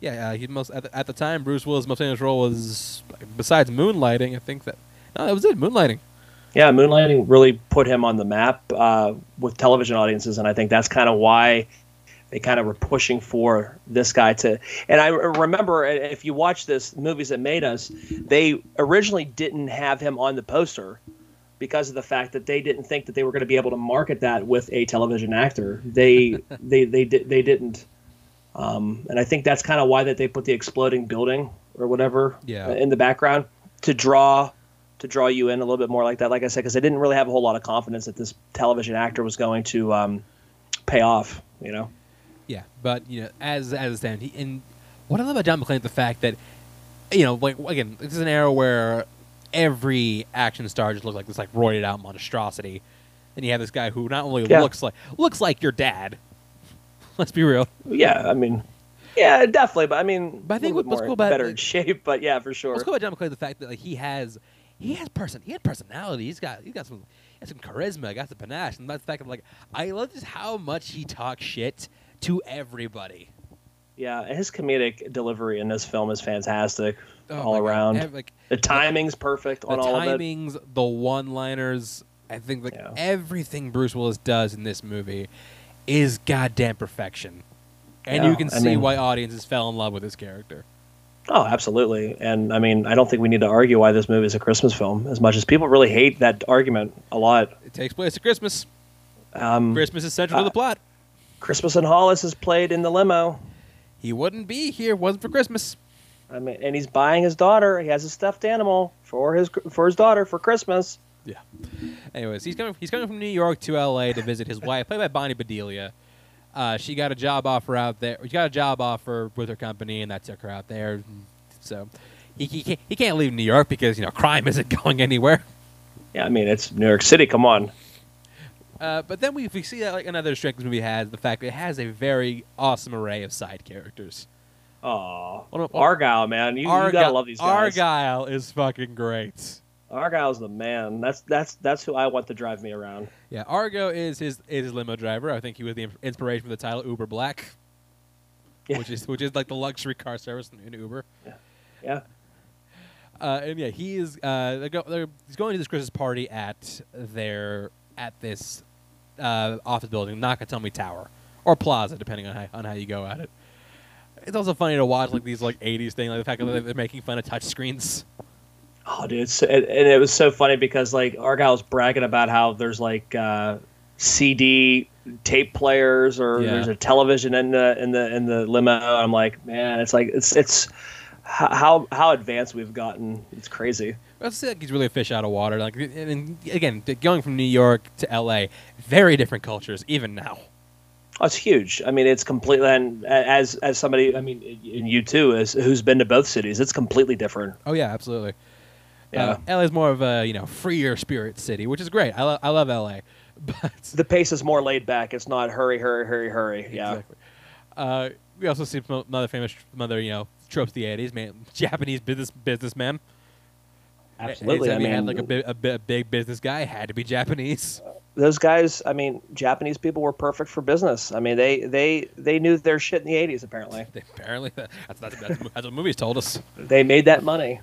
Yeah, uh, he most at the, at the time Bruce Willis' most famous role was besides Moonlighting. I think that no, that was it. Moonlighting. Yeah, Moonlighting really put him on the map uh, with television audiences, and I think that's kind of why they kind of were pushing for this guy to. And I remember uh, if you watch this movies that made us, they originally didn't have him on the poster because of the fact that they didn't think that they were going to be able to market that with a television actor. They they they did they didn't. Um, and I think that's kind of why that they put the exploding building or whatever Yeah. in the background to draw to draw you in a little bit more like that. Like I said, because I didn't really have a whole lot of confidence that this television actor was going to um, pay off. You know, Yeah, but you know, as as it stands, he, and what I love about John McClane is the fact that you know, like again, this is an era where every action star just looked like this like roided out monstrosity, and you have this guy who not only Yeah. looks like looks like your dad, Let's be real. Yeah, I mean, yeah, definitely. But I mean, But I think what's cool about- better in shape. But yeah, for sure. Let's go about John McClane. The fact that like he has, he has person, he had personality. He's got, he's got some, he has some charisma. Got some panache. And that's the fact of like, I love just how much he talks shit to everybody. Yeah, his comedic delivery in this film is fantastic Oh all around. Ev- like the timing's perfect the on all of it. timings, the one-liners. I think like Yeah. everything Bruce Willis does in this movie is goddamn perfection, and Yeah, you can I see mean- why audiences fell in love with his character. Oh, absolutely. And I mean, I don't think we need to argue why this movie is a Christmas film as much as people really hate that argument a lot. It takes place at Christmas. Um, Christmas is central to uh, the plot. Christmas and Hollis is played in the limo. He wouldn't be here if it wasn't for Christmas. I mean, and he's buying his daughter. He has a stuffed animal for his for his daughter for Christmas. Yeah. Anyways, he's coming. He's coming from New York to L.A. to visit his wife, played by Bonnie Bedelia. Uh, she got a job offer out there. She got a job offer with her company, and that took her out there. So he, he, can't, he can't leave New York because you know crime isn't going anywhere. Yeah, I mean, it's New York City. Come on. Uh, but then we, we see that like another strength this movie has the fact that it has a very awesome array of side characters. Oh, Argyle, man, you, you gotta love these guys. Argyle is fucking great. Argyle's the man. That's that's that's who I want to drive me around. Yeah, Argo is his is his limo driver. I think he was the inspiration for the title Uber Black, Yeah. which is which is like the luxury car service in, in Uber. Yeah. Uh, and yeah, he is. Uh, they go, they're, he's going to this Christmas party at their at this uh, office building, Nakatomi Tower or Plaza, depending on how, on how you go at it. It's also funny to watch like these like '80s thing, like the fact that they're making fun of touch screens. Oh, dude, it's, and, and it was so funny because like our guy was bragging about how there's like uh, CD tape players or Yeah. there's a television in the in the in the limo. I'm like, man, it's like it's it's how how advanced we've gotten. It's crazy. I'd say like he's really a fish out of water. Like, mean, again, going from New York to L.A., very different cultures, even now. Oh, it's huge. I mean, it's completely. And as as somebody, I mean, and you too, as who's been to both cities, it's completely different. Oh yeah, absolutely. Yeah. Uh, LA is more of a you know freer spirit city, which is great. I, lo- I love LA, but The pace is more laid back. It's not hurry, hurry, hurry, hurry. Yeah. exactly. Uh, we also see some other famous, some other you know tropes of the '80s. Man, Japanese business businessman. Absolutely. I Anytime you mean, had like a, bi- a, bi- a big business guy, had to be Japanese. those guys. I mean, Japanese people were perfect for business. I mean, they they they knew their shit in the '80s. Apparently, apparently, that's, that's, that's, that's what movies told us. they made that money.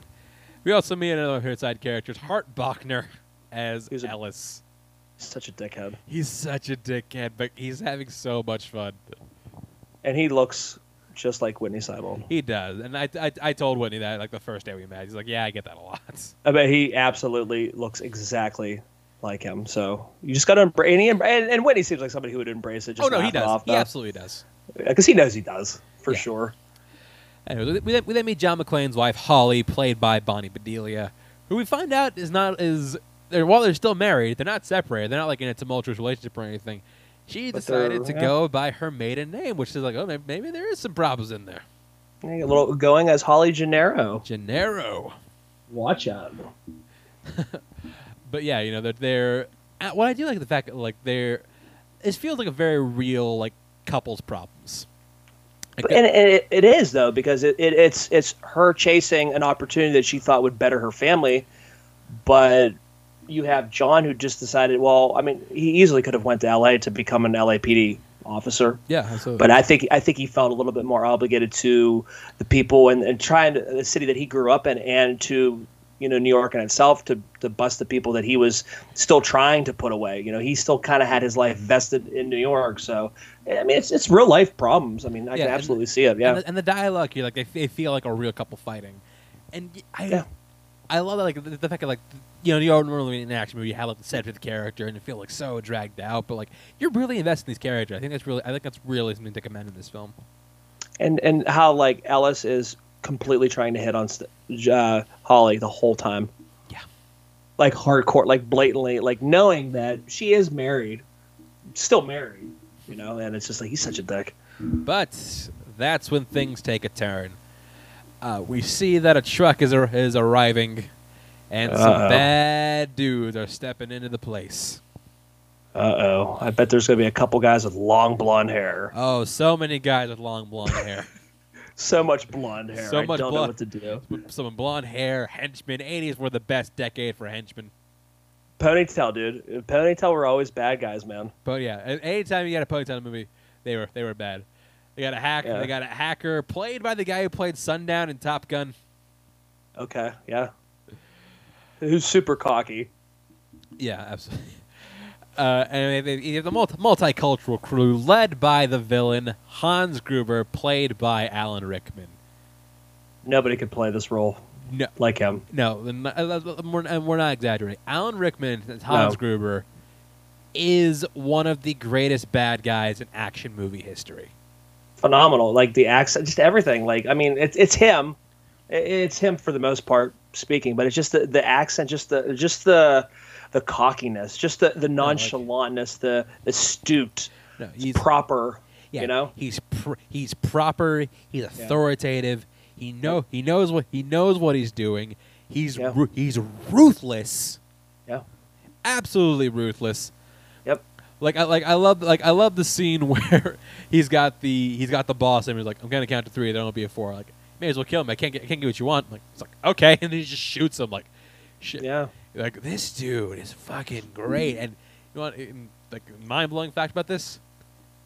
We also meet another of her side characters, Hart Bochner, as He's a- Ellis. Such a dickhead, He's such a dickhead, but he's having so much fun. and he looks just like Whitney Seibel. He does, and I, I, I told Whitney that like the first day we met. He's like, "Yeah, I get that a lot." I bet he absolutely looks exactly like him. So you just got to embrace. And, and, and Whitney seems like somebody who would embrace it. Just oh no, he does. Off, he absolutely does. because he knows he does for Yeah. sure. Anyway, we then, we then meet John McClane's wife Holly, played by Bonnie Bedelia, who we find out is not is they're, while they're still married, they're not separated. They're not like in a tumultuous relationship or anything. She But decided to yeah. go by her maiden name, which is like, oh, maybe, maybe there is some problems in there. Yeah, A little going as Holly Gennaro. Gennaro. Watch out. But yeah, you know, they're, they're uh, what I do like the fact that like they're it feels like a very real like couples problems. And it, it is though because it, it, it's it's her chasing an opportunity that she thought would better her family, but you have John who just decided. Well, I mean, he easily could have went to L.A. to become an LAPD officer, yeah, absolutely. but I think I think he felt a little bit more obligated to the people and, and trying to the city that he grew up in and to you know New York in itself to to bust the people that he was still trying to put away. You know, he still kind of had his life vested in New York. So I mean, it's it's real life problems. I mean, I Yeah, can and- absolutely see it. Yeah. and, the, and the dialogue here, like they, they feel like a real couple fighting, and I, Yeah. I love that, like the, the fact that like you know you are normally in an action movie you have like the set of the character and you feel like so dragged out, but like you're really invested in these characters. I think that's really I think that's really something to commend in this film. and and how like Ellis is completely trying to hit on st- uh, Holly the whole time. Yeah. Like hardcore, like blatantly, like knowing that she is married, still married, you know, and it's just like he's such a dick. But that's when things take a turn. Uh, we see that a truck is ar- is arriving, and some Uh-oh. bad dudes are stepping into the place. Uh oh. I bet there's gonna be a couple guys with long blonde hair. Oh, so many guys with long blonde hair. So much blonde hair. So I much don't know blonde- what to do. Some blonde hair, henchmen. 80s were the best decade for henchmen. Ponytail, dude. Ponytail were always bad guys, man. But yeah, anytime you got a ponytail in a movie, they were they were bad. They got a hacker. Yeah. They got a hacker played by the guy who played Sundown in Top Gun. Okay, yeah. Who's super cocky? Yeah, absolutely. Uh, and they- they- you have the multi- multicultural crew led by the villain Hans Gruber, played by Alan Rickman. Nobody could play this role No, like him. no, and uh, we're, not exaggerating. Alan Rickman, as Hans No. Gruber, is one of the greatest bad guys in action movie history. Phenomenal. Like the accent, just everything. Like I mean, it's it's him. It's him for the most part speaking, but it's just the, the accent, just the just the the cockiness, just the, the nonchalantness, the the stooped, No, he's proper. Yeah, You know? he's pr- he's proper. He's authoritative. He know he knows what he knows what he's doing. He's Yeah. ru- he's ruthless. Yeah. absolutely ruthless. Yep. Like I like I love like I love the scene where he's got the he's got the boss and he's like I'm gonna count to three. There won't be a four. Like may as well kill him. I can't get I can't get what you want. like it's like okay, and then he just shoots him. Like shit. Yeah. Like this dude is fucking great. And you know in- Like mind blowing fact about this.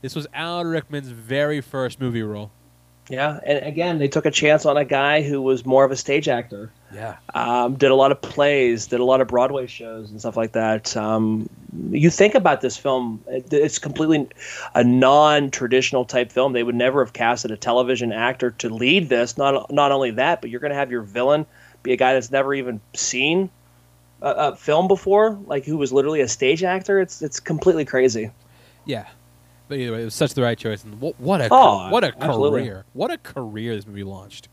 This was Alan Rickman's very first movie role. Yeah. And again, they took a chance on a guy who was more of a stage actor. Yeah. um, did a lot of plays, did a lot of Broadway shows and stuff like that. Um, you think about this film; it- it's completely a non-traditional type film. They would never have casted a television actor to lead this. Not not only that, but you're going to have your villain be a guy that's never even seen a, film before, like who was literally a stage actor. It's it's completely crazy. Yeah. But either way, it was such the right choice. And what, what a Oh, what a absolutely. career! What a career this movie launched.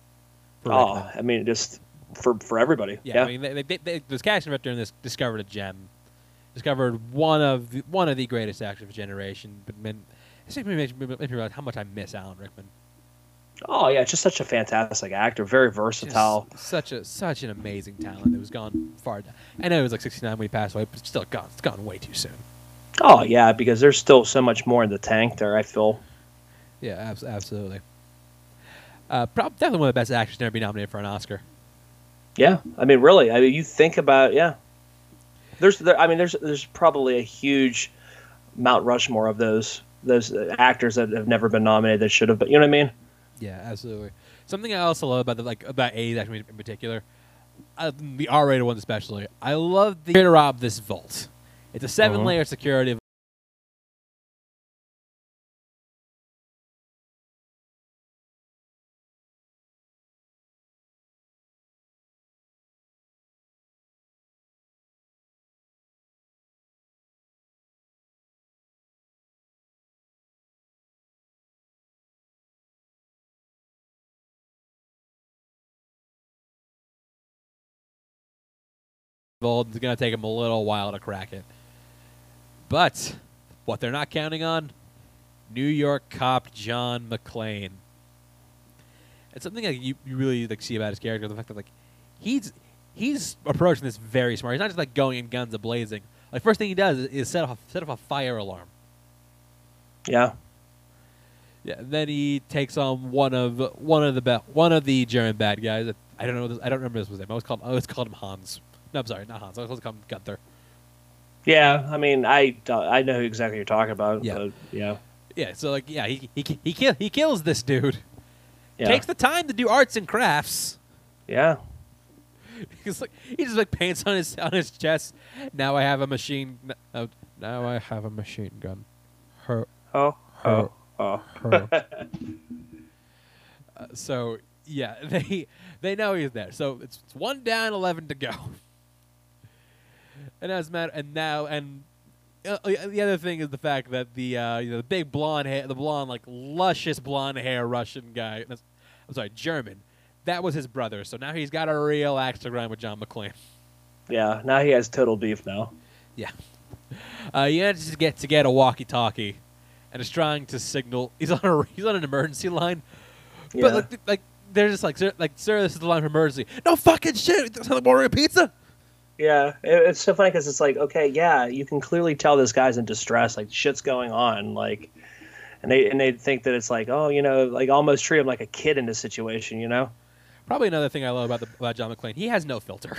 for Oh, Rickman. I mean, just for for everybody. yeah. Yeah, I mean, they, they, they, this casting director in this discovered a gem, discovered one of the, one of the greatest actors of a generation. But man, this makes me, makes makes me realize how much I miss Alan Rickman. Oh yeah, just such a fantastic actor, very Just versatile. such a such an amazing talent that was gone far. Down. I know it was like 69 when he passed away, but still gone. It's gone way too soon. Oh yeah, because there's still so much more in the tank there. I feel. Yeah, abs- absolutely. Uh, prob- definitely one of the best actors to ever be nominated for an Oscar. Yeah, I mean, really, I mean, you think about yeah. There's, there, I mean, there's there's probably a huge Mount Rushmore of those those actors that have never been nominated that should have, but you know what I mean? Yeah, absolutely. Something I also love about the like about 80s action movies in particular, uh, the R-rated ones especially. I love the to rob this vault. It's a seven-layer security. It's gonna take them a little while to crack it. But what they're not counting on, New York cop John McClane. It's something like you, you really like see about his character, the fact that like he's he's approaching this very smart. He's not just like going in guns a blazing. Like first thing he does is, is set off set off a fire alarm. Yeah, Yeah, and then he takes on one of one of the ba- one of the German bad guys. I don't know. This, I don't remember this was name. I always called I always called him Hans. No, I'm sorry, not Hans. I always called him Gunther. yeah. I mean, I I know who exactly you're talking about. Yeah. yeah, Yeah, so like yeah, he he he kill, he kills this dude. yeah, Takes the time to do arts and crafts. yeah. He's like he just like paints on his on his chest. Now I have a machine. Uh, now I have a machine gun. Her Oh, her oh, oh. her. uh, so yeah, they they know he's there. So it's, it's one down, eleven to go. And as matter, and now and uh, uh, the other thing is the fact that the uh, you know the big blonde hair, the blonde like luscious blonde hair Russian guy. I'm sorry, German. That was his brother. So now he's got a real axe to grind with John McClane. Yeah, now he has total beef now. Yeah. Uh, he manages to get to get a walkie-talkie, and is trying to signal. He's on a he's on an emergency line, Yeah. but like like they're just like sir, like sir, this is the line for emergency. No fucking shit. Ordering a pizza. Yeah, it- it's so funny because it's like, okay, yeah, you can clearly tell this guy's in distress, like shit's going on, like, and they and they think that it's like, oh, you know, like almost treat him like a kid in this situation, you know? Probably another thing I love about the, about John McClane. He has no filter.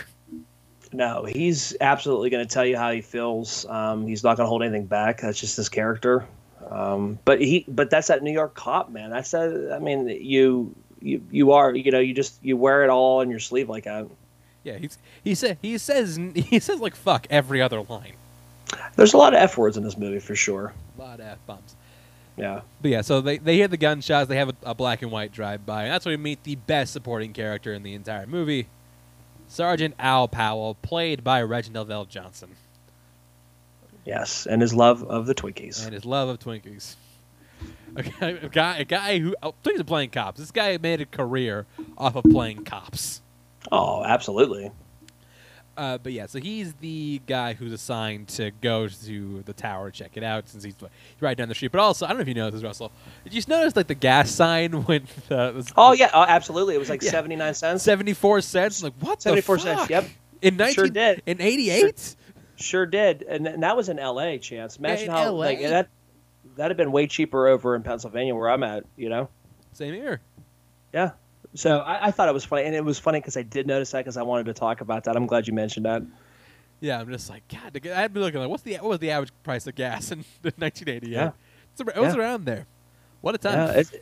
No, he's absolutely going to tell you how he feels. Um, he's not going to hold anything back. That's just his character. Um, but he, but that's that New York cop, man. That's that. I mean, you, you, you are, you know, you just you wear it all on your sleeve like that. Yeah, he's he said he says he says like fuck every other line. There's a lot of f words in this movie for sure. A lot of f bombs. Yeah. But yeah, so they, they hear the gunshots. They have a, a black and white drive by, and that's when we meet the best supporting character in the entire movie, Sergeant Al Powell, played by Reginald VelJohnson, Yes, and his love of the Twinkies. and his love of Twinkies. A guy, a guy, a guy who oh, Twinkies are playing cops. This guy made a career off of playing cops. Oh, absolutely. Uh, but yeah, so he's the guy who's assigned to go to the tower check it out since he's right down the street. But also, I don't know if you know this, Russell. Did you just notice like the gas sign went uh, Oh yeah, oh, absolutely. It was like Yeah. seventy nine cents. seventy four cents? Like what? Seventy four cents. Yep, In nineteen Sure did. in eighty eight. sure did. And, and that was in L.A. Chance. Imagine in how LA? like that. That'd have been way cheaper over in Pennsylvania where I'm at. You know. Same here. Yeah. So I, I thought it was funny, and it was funny because I did notice that because I wanted to talk about that. I'm glad you mentioned that. Yeah, I'm just like God. I'd be looking like, what's the what was the average price of gas in 1988? Yeah. It's it was Yeah. around there. What a time. Yeah, it's,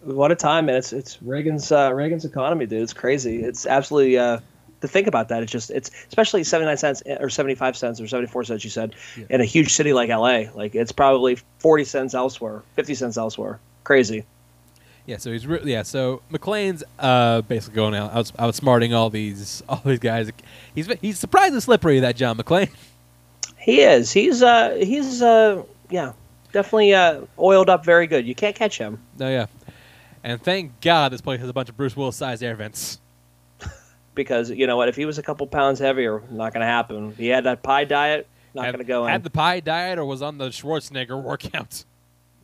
what a time, man! It's it's Reagan's uh, Reagan's economy, dude. It's crazy. It's absolutely uh, to think about that. It's just it's especially seventy nine cents or seventy five cents or seventy four cents. You said Yeah. in a huge city like L.A. Like it's probably forty cents elsewhere, fifty cents elsewhere. Crazy. Yeah, so he's re- yeah. So McClane's uh, basically going out, outs- outsmarting all these all these guys. He's he's surprisingly slippery. That John McClane. He is. He's uh he's uh yeah definitely uh oiled up very good. You can't catch him. No, yeah. And thank God this place has a bunch of Bruce Willis sized air vents. because you know what? If he was a couple pounds heavier, not going to happen. He had that pie diet, not going to go in. Had the pie diet or was on the Schwarzenegger workout.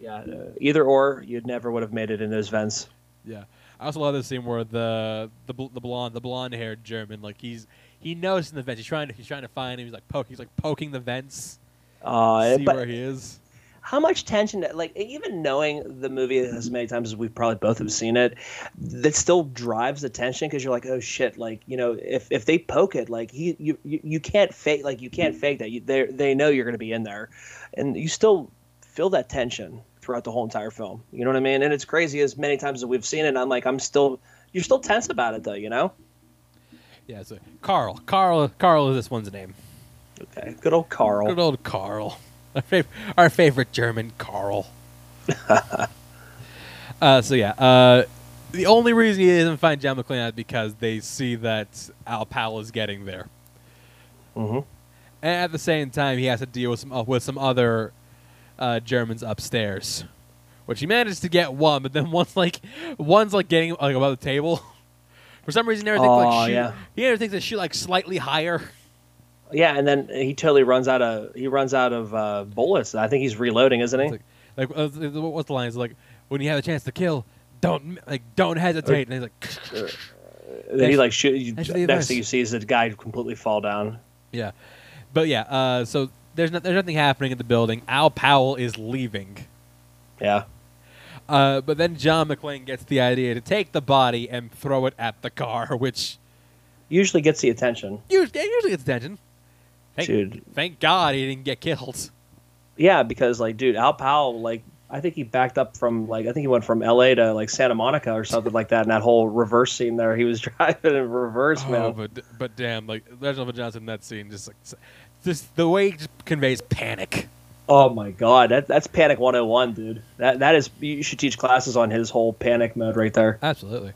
Yeah, either or, you'd never would have made it in those vents. Yeah. I also love this scene where the the the blonde the blonde haired German like he's he knows in the vents he's trying to he's trying to find him he's like poke he's like poking the vents Uh, see where he is. how much tension? Like even knowing the movie as many times as we probably both have seen it, that still drives the tension because you're like, oh shit! Like you know, if if they poke it, like he you you, you can't fake like you can't fake that. You, they they know you're going to be in there, and you still feel that tension throughout the whole entire film. You know what I mean? And it's crazy as many times as we've seen it. I'm like, I'm still you're still tense about it though. You know? Yeah, so Carl Carl Carl is this one's name. Okay, good old Carl. Good old Carl. Our, fav- our favorite German, Carl. uh, so, yeah. Uh, the only reason he doesn't find John McClane out is because they see that Al Powell is getting there. Mm-hmm. And at the same time, he has to deal with some, uh, with some other uh, Germans upstairs. Which he managed to get one, but then one's like, one's like getting like above the table. For some reason, everything Oh, like shoot, yeah. he never thinks that shoot like slightly higher. Yeah, and then he totally runs out of he runs out of uh, bullets. I think he's reloading, isn't he? Like, like uh, what's the line? It's like when you have a chance to kill, don't like don't hesitate. And he's like, Then he like shoot. You, next thing you see is the guy completely fall down. yeah, but yeah. Uh, so there's no, there's nothing happening in the building. Al Powell is leaving. Yeah, Uh, but then John McClane gets the idea to take the body and throw it at the car, which usually gets the attention. usually, usually gets attention. Thank, Dude. thank God he didn't get killed. Yeah, because like, dude, Al Powell, like, I think he backed up from like, I think he went from L.A. to like Santa Monica or something like that. And that whole reverse scene there, he was driving in reverse, Oh, man. but but damn, like Reginald Johnson that scene, just like s- just the way he conveys panic. Oh my god, that that's Panic 101, dude. That that is you should teach classes on his whole panic mode right there. Absolutely.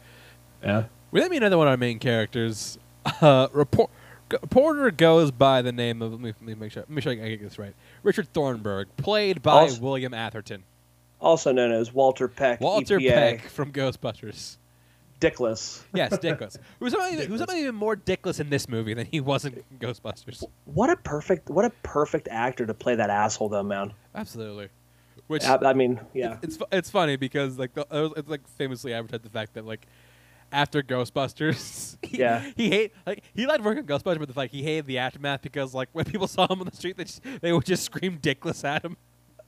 Yeah. Well, let me another one of our main characters. Uh, report, goes by the name of. Let me, let me make sure. Let me sure I get this right. Richard Thornburg, played by Also- William Atherton. Also known as Walter Peck. Walter EPA, Peck from Ghostbusters. Dickless. Yes, Dickless. Who was somebody, who was somebody even more Dickless in this movie than he was in Ghostbusters. What a perfect what a perfect actor to play that asshole though, man. Absolutely. Which I, I mean, yeah. it's it's funny because like the, it's like famously advertised the fact that like after Ghostbusters. he, Yeah. he hate like he liked working on Ghostbusters, but the like he hated the aftermath because like when people saw him on the street, they just, they would just scream dickless at him.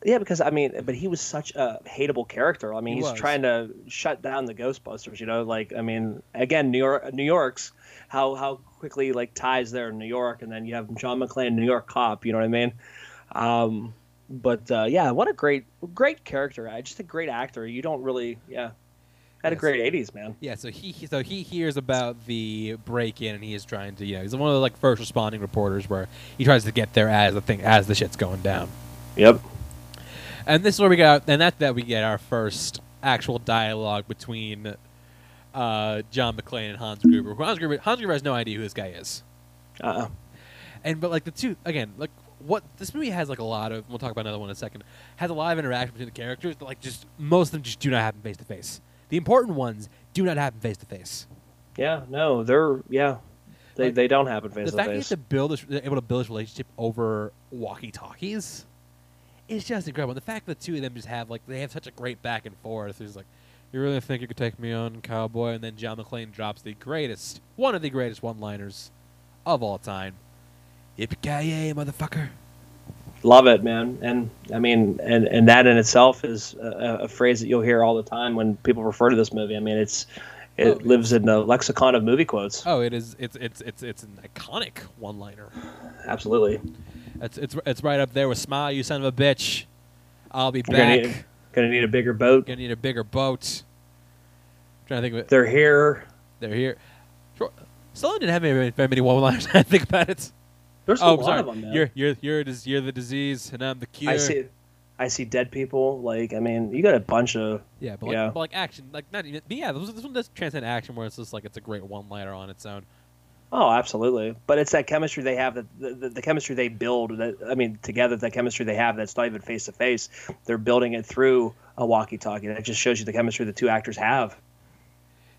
Yeah, because I mean, but he was such a hateable character. I mean, He he's was. trying to shut down the Ghostbusters. You know, like I mean, again, New York, New York's how how quickly like ties there in New York, and then you have John McClane, New York cop. You know what I mean? Um, but uh, yeah, what a great great character. I just a great actor. You don't really, yeah, had a Yes. great '80s man. Yeah, so he he- so he hears about the break-in and he is trying to you know he's one of the like first responding reporters where he tries to get there as the thing as the shit's going down. Yep. And this is where we got, and that's that we get our first actual dialogue between uh, John McClane and Hans Gruber. Hans Gruber, Hans Gruber has no idea who this guy is, Uh, and but like the two again, like what this movie has like a lot of. We'll talk about another one in a second. Has a lot of interaction between the characters, but like just most of them just do not happen face to face. The important ones do not happen face to face. yeah. No, they're yeah. They, Like, they don't happen face the to fact that you have face. to build this, they're able to build this relationship over walkie talkies is just incredible. And the fact that the two of them just have like they have such a great back and forth. It's like, you really think you could take me on, cowboy? And then John McClane drops the greatest, one of the greatest one-liners of all time. Yippee motherfucker! Love it, man. And I mean, and and that in itself is a, a phrase that you'll hear all the time when people refer to this movie. I mean, it's it Oh, lives in the lexicon of movie quotes. Oh, it is. It's it's it's it's an iconic one-liner. Absolutely. It's it's it's right up there with "Smile, you son of a bitch." I'll be You're gonna back. need, gonna need a bigger boat. Gonna need a bigger boat. trying to think of it. They're here. They're here. Stallone didn't have very, very many one-liners. I think about it. There's a oh, lot I'm sorry. of them, man. You're you're you're, a you're the disease, and I'm the cure. I see. I see dead people. Like I mean, you got a bunch of Yeah, but like, Yeah. but like action, like not even. Yeah, this, this one does transcend action, where it's just like it's a great one-liner on its own. Oh, absolutely. But it's that chemistry they have, that the, the, the chemistry they build. That I mean, together, that chemistry they have. That's not even face to face. They're building it through a walkie-talkie. That just shows you the chemistry the two actors have.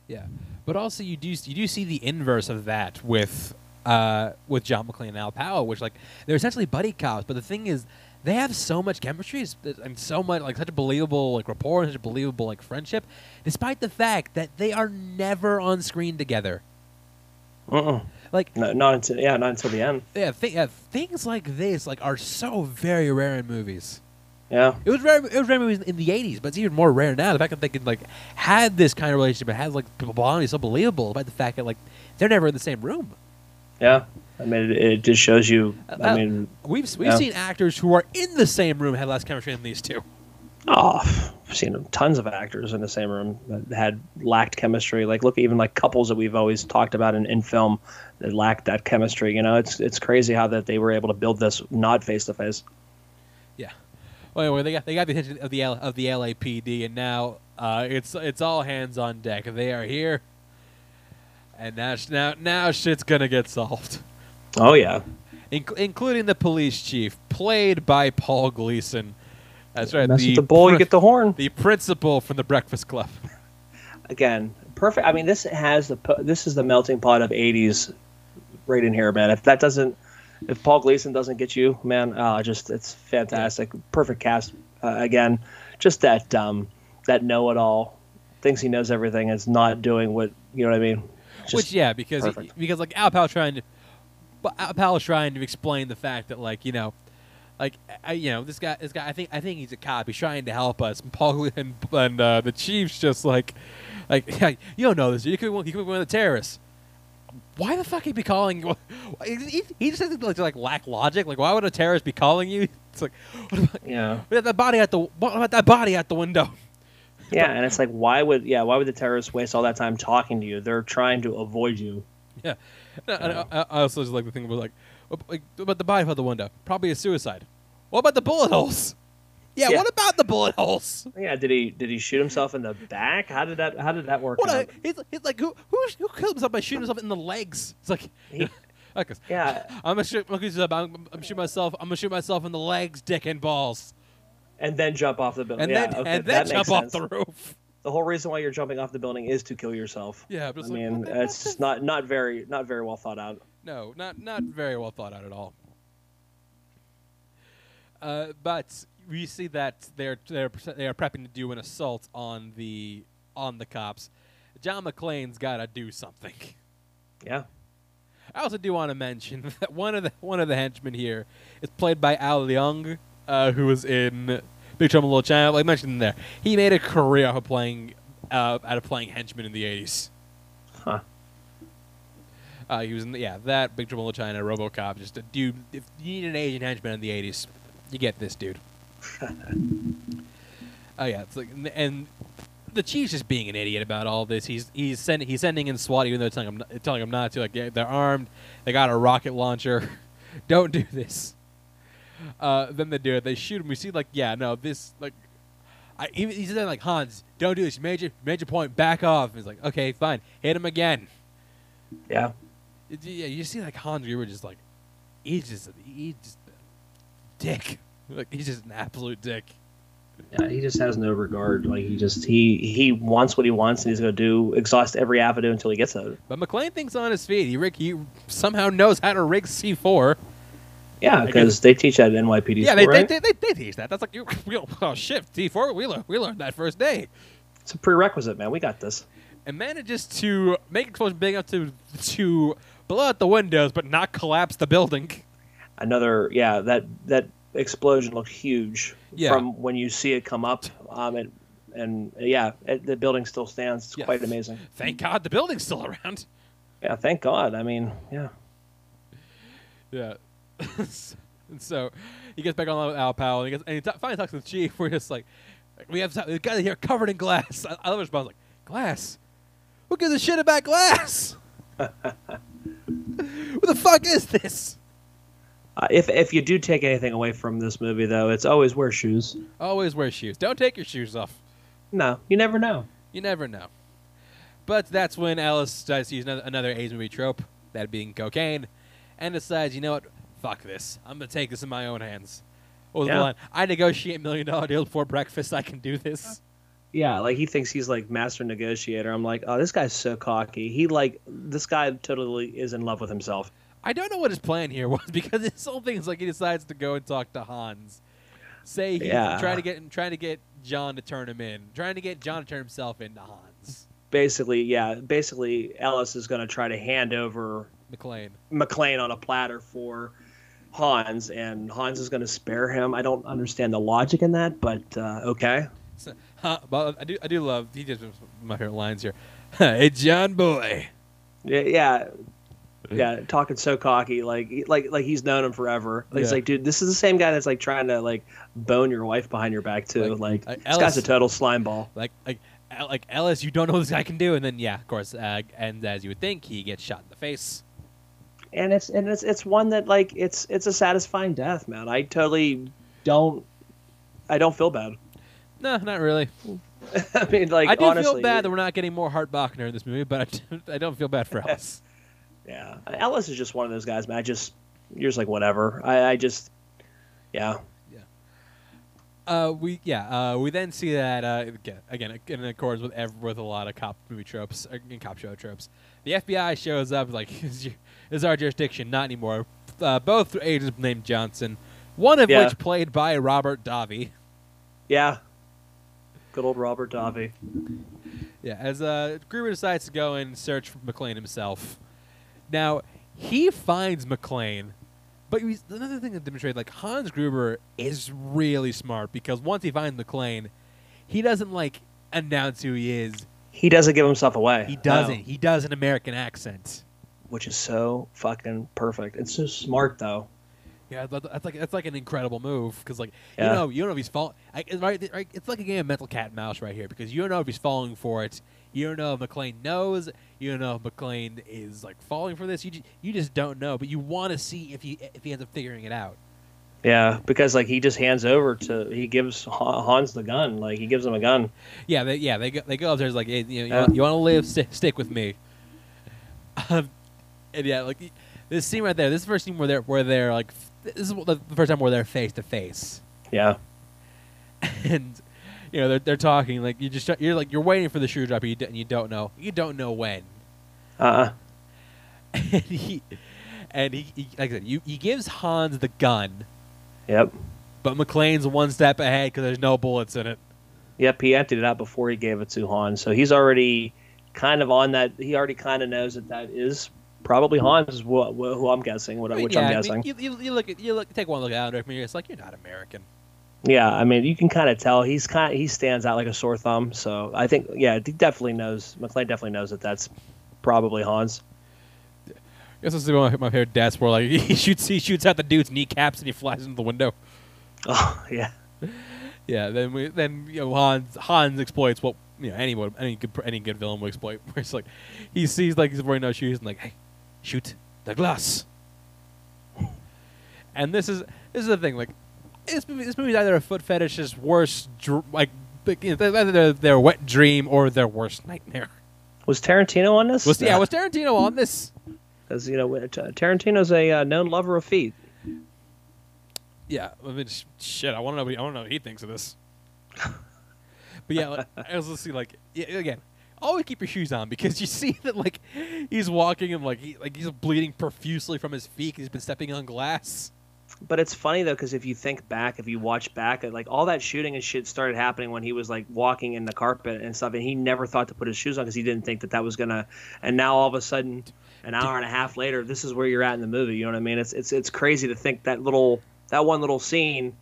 Yeah, but also you do you do see the inverse of that with uh with John McClane and Al Powell, which like they're essentially buddy cops. But the thing is, they have so much chemistry and so much like such a believable like rapport and such a believable like friendship, despite the fact that they are never on screen together. Uh-uh. Like No, not until yeah, not until the end. yeah, th- yeah, things like this like are so very rare in movies. Yeah, It was rare. It was rare in movies in the '80s, but it's even more rare now. The fact that they could like had this kind of relationship and had like bonding so believable, by the fact that like they're never in the same room. yeah. I mean, it, it just shows you. Uh, I mean, We've we've Yeah. seen actors who are in the same room have less chemistry than these two. Oh, I've seen tons of actors in the same room that had lacked chemistry. Like, look, even like couples that we've always talked about in, in film that lacked that chemistry. You know, it's it's crazy how that they were able to build this not face to face. Yeah. Well, anyway, they got they got the attention of the L, of the LAPD, and now uh, it's it's all hands on deck. They are here, and now now now shit's gonna get solved, Oh yeah, Inc- including the police chief, played by Paul Gleason. That's right. mess with the bull, you get the horn. the principal from the Breakfast Club. Again, perfect. I mean, this has the this is the melting pot of '80s right in here, man. If that doesn't, if Paul Gleason doesn't get you, man, oh, just it's fantastic. Perfect cast. Uh, again, just that um, that know-it-all thinks he knows everything. Is not doing what you know what I mean. Just- Which yeah, because he, because like Al Powell trying to, but Al Powell trying to explain the fact that like you know, like I, you know this guy this guy I think I think he's a cop. He's trying to help us. And Paul and and uh, the chief's just like, like you don't know this. You could be one- you could be one of the terrorists. Why the fuck he'd be calling you? He, he just doesn't like, like lack logic. Like why would a terrorist be calling you? It's like what about, yeah, what about that body at the what about that body at the window? yeah, and it's like, why would yeah, why would the terrorists waste all that time talking to you? They're trying to avoid you. Yeah. No, and I, I also just like the thing about like, about the body out the window. Probably a suicide. What about the bullet holes? Yeah, Yeah. What about the bullet holes? Yeah, did he did he shoot himself in the back? How did that how did that work What? out? A, he's, he's like who who who killed himself by shooting himself in the legs? It's like. He- like, yeah, I'm gonna shoot. I'm gonna I'm, I'm shoot myself. I'm gonna shoot myself in the legs, dick, and balls, and then jump off the building. and yeah, then okay, and then makes jump off the roof. the whole reason why you're jumping off the building is to kill yourself. Yeah, but I like, mean, it's just not not very not very well thought out. No, not not very well thought out at all. Uh, but we see that they're they're they are prepping to do an assault on the on the cops. John McClane's got to do something. Yeah. I also do want to mention that one of the one of the henchmen here is played by Al Leong, uh, who was in Big Trouble in Little China. Like I mentioned there, he made a career out of playing uh, out of playing henchmen in the '80s. Huh. Uh, he was in the, yeah that Big Trouble in Little China, RoboCop. Just a dude. If you need an Asian henchman in the '80s, you get this dude. Oh yeah, it's like and the chief's just being an idiot about all this. He's he's sending he's sending in SWAT even though telling him not- telling him not to. Like yeah, they're armed, they got a rocket launcher. Don't do this. Uh, then they do it. They shoot him. We see like yeah no this like. I, even he's saying like Hans, don't do this. You made your, made your point. Back off. He's like, okay, fine. Hit him again. Yeah. It- yeah, you see like Hans Gruber just like, he's just he's just a dick. Like he's just an absolute dick. Yeah, he just has no regard. Like he just he he wants what he wants, and he's going to do exhaust every avenue until he gets it. But McClane thinks on his feet. He, rig, he somehow knows how to rig C4. Yeah, because they teach that at NYPD. yeah, school, they, right? they, they, they teach that. That's like, you, we, oh, shit, C4, we, learned, we learned that first day. It's a prerequisite, man. We got this. And manages to make explosion big enough to, to blow out the windows, but not collapse the building. Another, yeah, that that explosion looked huge Yeah. from when you see it come up. Um, and and yeah, it, the building still stands. It's Yeah. quite amazing. Thank God the building's still around. Yeah, thank God. I mean, yeah, Yeah. and so he gets back on with Al Powell, and he, gets, and he t- finally talks to the chief. We're just like, we have the guy here covered in glass. I, I love his response, like, glass? Who gives a shit about glass? what the fuck is this? uh, if if you do take anything away from this movie, though, it's always wear shoes. Always wear shoes. Don't take your shoes off. No, you never know. You never know. But that's when Ellis decides to use another, another A's movie trope, that being cocaine, and decides, you know what? Fuck this. I'm going to take this in my own hands. What was the Yeah. line? I negotiate million dollar deals before breakfast. I can do this. Yeah, like he thinks he's like master negotiator. I'm like, oh, this guy's so cocky. He like this guy totally is in love with himself. I don't know what his plan here was because this whole thing is like he decides to go and talk to Hans. Say he's Yeah. trying to get trying to get John to turn him in, trying to get John to turn himself into Hans Basically, yeah, basically Ellis is going to try to hand over McClane. McClane on a platter for Hans, and Hans is going to spare him. I don't understand the logic in that, but uh, okay. So, but I do I do love he just my favorite lines here. hey John boy. Yeah, yeah, yeah. Talking so cocky, like like like he's known him forever. Like, He's like, dude, this is the same guy that's like trying to like bone your wife behind your back too. Like, Like, uh, this Ellis- guy's a total slime ball. Like like like Ellis, you don't know what this guy can do, and then yeah, of course, uh, and as you would think, he gets shot in the face. and it's and it's it's one that like it's it's a satisfying death, man. I totally don't I don't feel bad. No, not really. I mean, like I do honestly, feel bad that we're not getting more Hart Bochner in this movie, but I don't, I don't feel bad for Ellis. yeah, Ellis is just one of those guys, man. I just you're just like whatever. I I just yeah Uh, we yeah. Uh, we then see that uh, again, again in accordance with ev- with a lot of cop movie tropes uh, and cop show tropes. The FBI shows up like is, your, is our jurisdiction not anymore. Uh, both agents named Johnson, one of Yeah. which played by Robert Davi. yeah. Good old Robert Davi. Yeah, as uh, Gruber decides to go and search for McClane himself. Now he finds McClane, but he's, another thing that demonstrates like Hans Gruber is really smart because once he finds McClane, he doesn't like announce who he is. He doesn't give himself away. He doesn't. No. He does an American accent. which is so fucking perfect. It's so smart though. Yeah, that's like that's like an incredible move because like Yeah. you know you don't know if he's falling. Right, right, it's like a game of mental cat and mouse right here because you don't know if he's falling for it. You don't know if McClane knows. You don't know if McClane is like falling for this. You ju- you just don't know, but you want to see if he if he ends up figuring it out. Yeah, because like he just hands over to he gives Hans the gun. Like he gives him a gun. Yeah, they, yeah, they go, they go up there. It's like, hey, you, know, you, Yeah. want, you want to live, sti- stick with me. Um, and yeah, like this scene right there. This is the first scene where they're where they're like, this is the the first time where they're face to face. Yeah. and you know they're, they're talking like you just you're like you're waiting for the shoe drop and you, d- and you don't know you don't know when Uh. and he and he, he like I said you he gives Hans the gun Yep. but McClane's one step ahead because there's no bullets in it Yep. He emptied it out before he gave it to Han, so he's already kind of on that. He already kind of knows that that is probably Hans, is who, who I'm guessing, what, I mean, which yeah, I'm I guessing. mean, you, you, look at you look take one look at and it's like you're not American. Yeah, I mean, you can kind of tell he's kind he stands out like a sore thumb. So I think, yeah, he definitely knows. McClane definitely knows that that's probably Hans. I guess this is one of my favorite deaths where like he shoots he shoots out the dude's kneecaps and he flies into the window. Oh yeah, Yeah, then we then you know Hans Hans exploits what you know anyone any good any good villain will exploit. Where it's like he sees like he's wearing no shoes and like hey shoot the glass. And this is this is the thing like this movie this movie's either a foot fetish's worst dr- like you know, either their, their wet dream or their worst nightmare. was Tarantino on this? Was yeah was Tarantino on this? Because you know, Tarantino's a uh, known lover of feet. Yeah, I mean, sh- shit. I want to know. What, I want to know what he thinks of this. but yeah, like, I also see like yeah, again, always keep your shoes on because you see that like he's walking and like he like he's bleeding profusely from his feet. He's been stepping on glass. But it's funny though, because if you think back, if you watch back, uh, like all that shooting and shit started happening when he was like walking in the carpet and stuff, and he never thought to put his shoes on because he didn't think that that was gonna. And now all of a sudden, an hour and a half later, this is where you're at in the movie. You know what I mean? It's it's it's crazy to think that little that one little scene.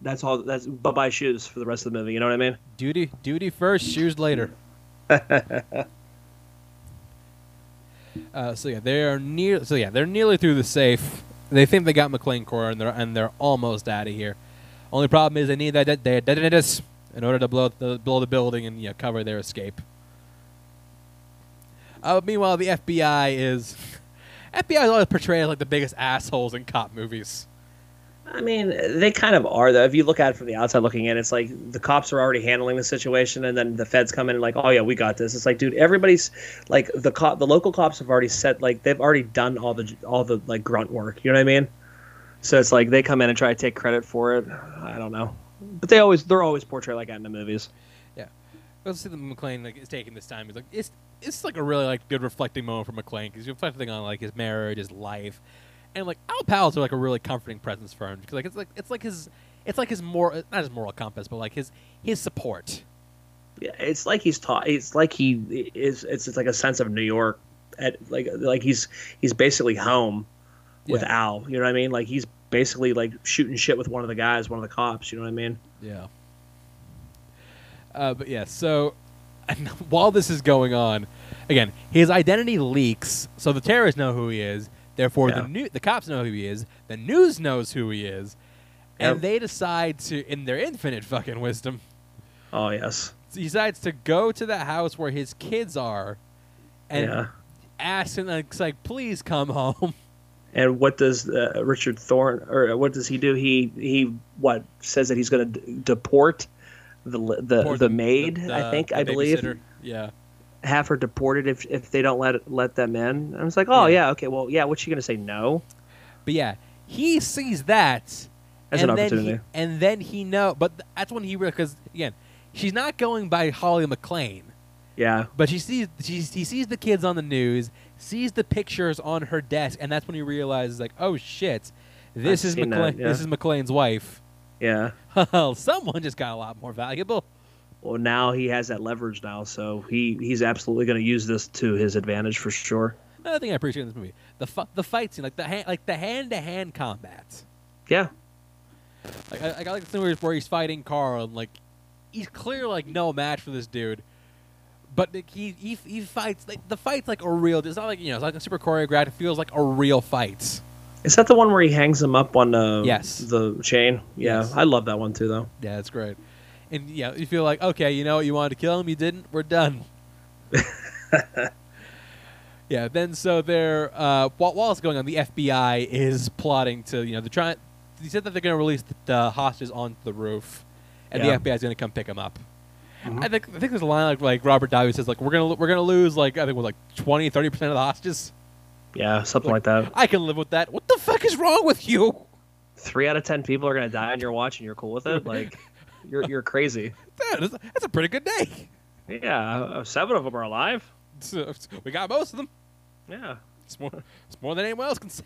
That's all. That's bye bye shoes for the rest of the movie. You know what I mean? Duty, duty first, shoes later. uh, so yeah, they are near. So yeah, they're nearly through the safe. They think they got McClane core, and they're and they're almost out of here. Only problem is they need that their detonators in order to blow the blow the building and know, cover their escape. Uh, meanwhile, the FBI is FBI is always portrayed as like the biggest assholes in cop movies. I mean, they kind of are though. If you look at it from the outside looking in, it's like the cops are already handling the situation, and then the feds come in and like, oh yeah, we got this. It's like, dude, everybody's like the cop, the local cops have already set like they've already done all the all the like grunt work. You know what I mean? So it's like they come in and try to take credit for it. I don't know, but they always they're always portrayed like that in the movies. Yeah, let's see the McClane like is taking this time. He's like, it's it's like a really like good reflecting moment for McClane because you're reflecting on like his marriage, his life, and like Al Powell's are like a really comforting presence for him because like it's like it's like his it's like his more not his moral compass, but like his his support. Yeah, it's like he's taught. It's like he is. It's, it's like a sense of New York. At like like he's he's basically home with Yeah. Al. You know what I mean? Like he's basically like shooting shit with one of the guys, one of the cops. You know what I mean? Yeah. Uh, but yeah, so and while this is going on, again, his identity leaks, so the terrorists know who he is. Therefore, Yeah. the new the cops know who he is. The news knows who he is, and Yep. they decide to, in their infinite fucking wisdom, Oh yes. decides to go to the house where his kids are, and yeah. ask him like, it's like, please come home. And what does uh, Richard Thorne or what does he do? He he what says that he's going to d- deport the the Or the maid. the- I think the I believe. Yeah. Have her deported if if they don't let let them in. And I was like, oh Yeah. okay, well yeah. What's she going to say? No. But yeah, he sees that As and an then opportunity. He, and then he know, but that's when he because again, she's not going by Holly McClane, Yeah. but she sees she, he sees the kids on the news, sees the pictures on her desk, and that's when he realizes like, oh shit, this I've is McClane. yeah. This is McClane's wife. Yeah. Someone just got a lot more valuable. Well, now he has that leverage now, so he he's absolutely going to use this to his advantage for sure. Another thing I appreciate in this movie, the fu- the fight scene, like the ha- like the hand to hand combat. Yeah. Like I, I got like the where, where he's fighting Carl, and like he's clearly like no match for this dude. But like, he, he he fights like the fight's like a real. It's not like you know, it's like a super choreographed. It feels like a real fight. Is that the one where he hangs him up on the Yes. the chain? Yeah, Yes. I love that one too, though. Yeah, it's great. And yeah, you feel like okay, you know what, you wanted to kill him, you didn't. We're done. yeah. Then so they're uh, while, while it's going on, the FBI is plotting to you know they're trying. He said that they're going to release the, the hostages onto the roof, and Yeah. the FBI is going to come pick them up. Mhm. I think I think there's a line like, like Robert Davi says like we're gonna we're gonna lose like I think with like 20 30 percent of the hostages. Yeah, something like that. I can live with that. What the fuck is wrong with you? Three out of ten people are going to die on your watch, and you're cool with it. Like, you're you're crazy. That is, that's a pretty good day. Yeah, uh, seven of them are alive. We got most of them. Yeah, It's more, it's more than anyone else can say.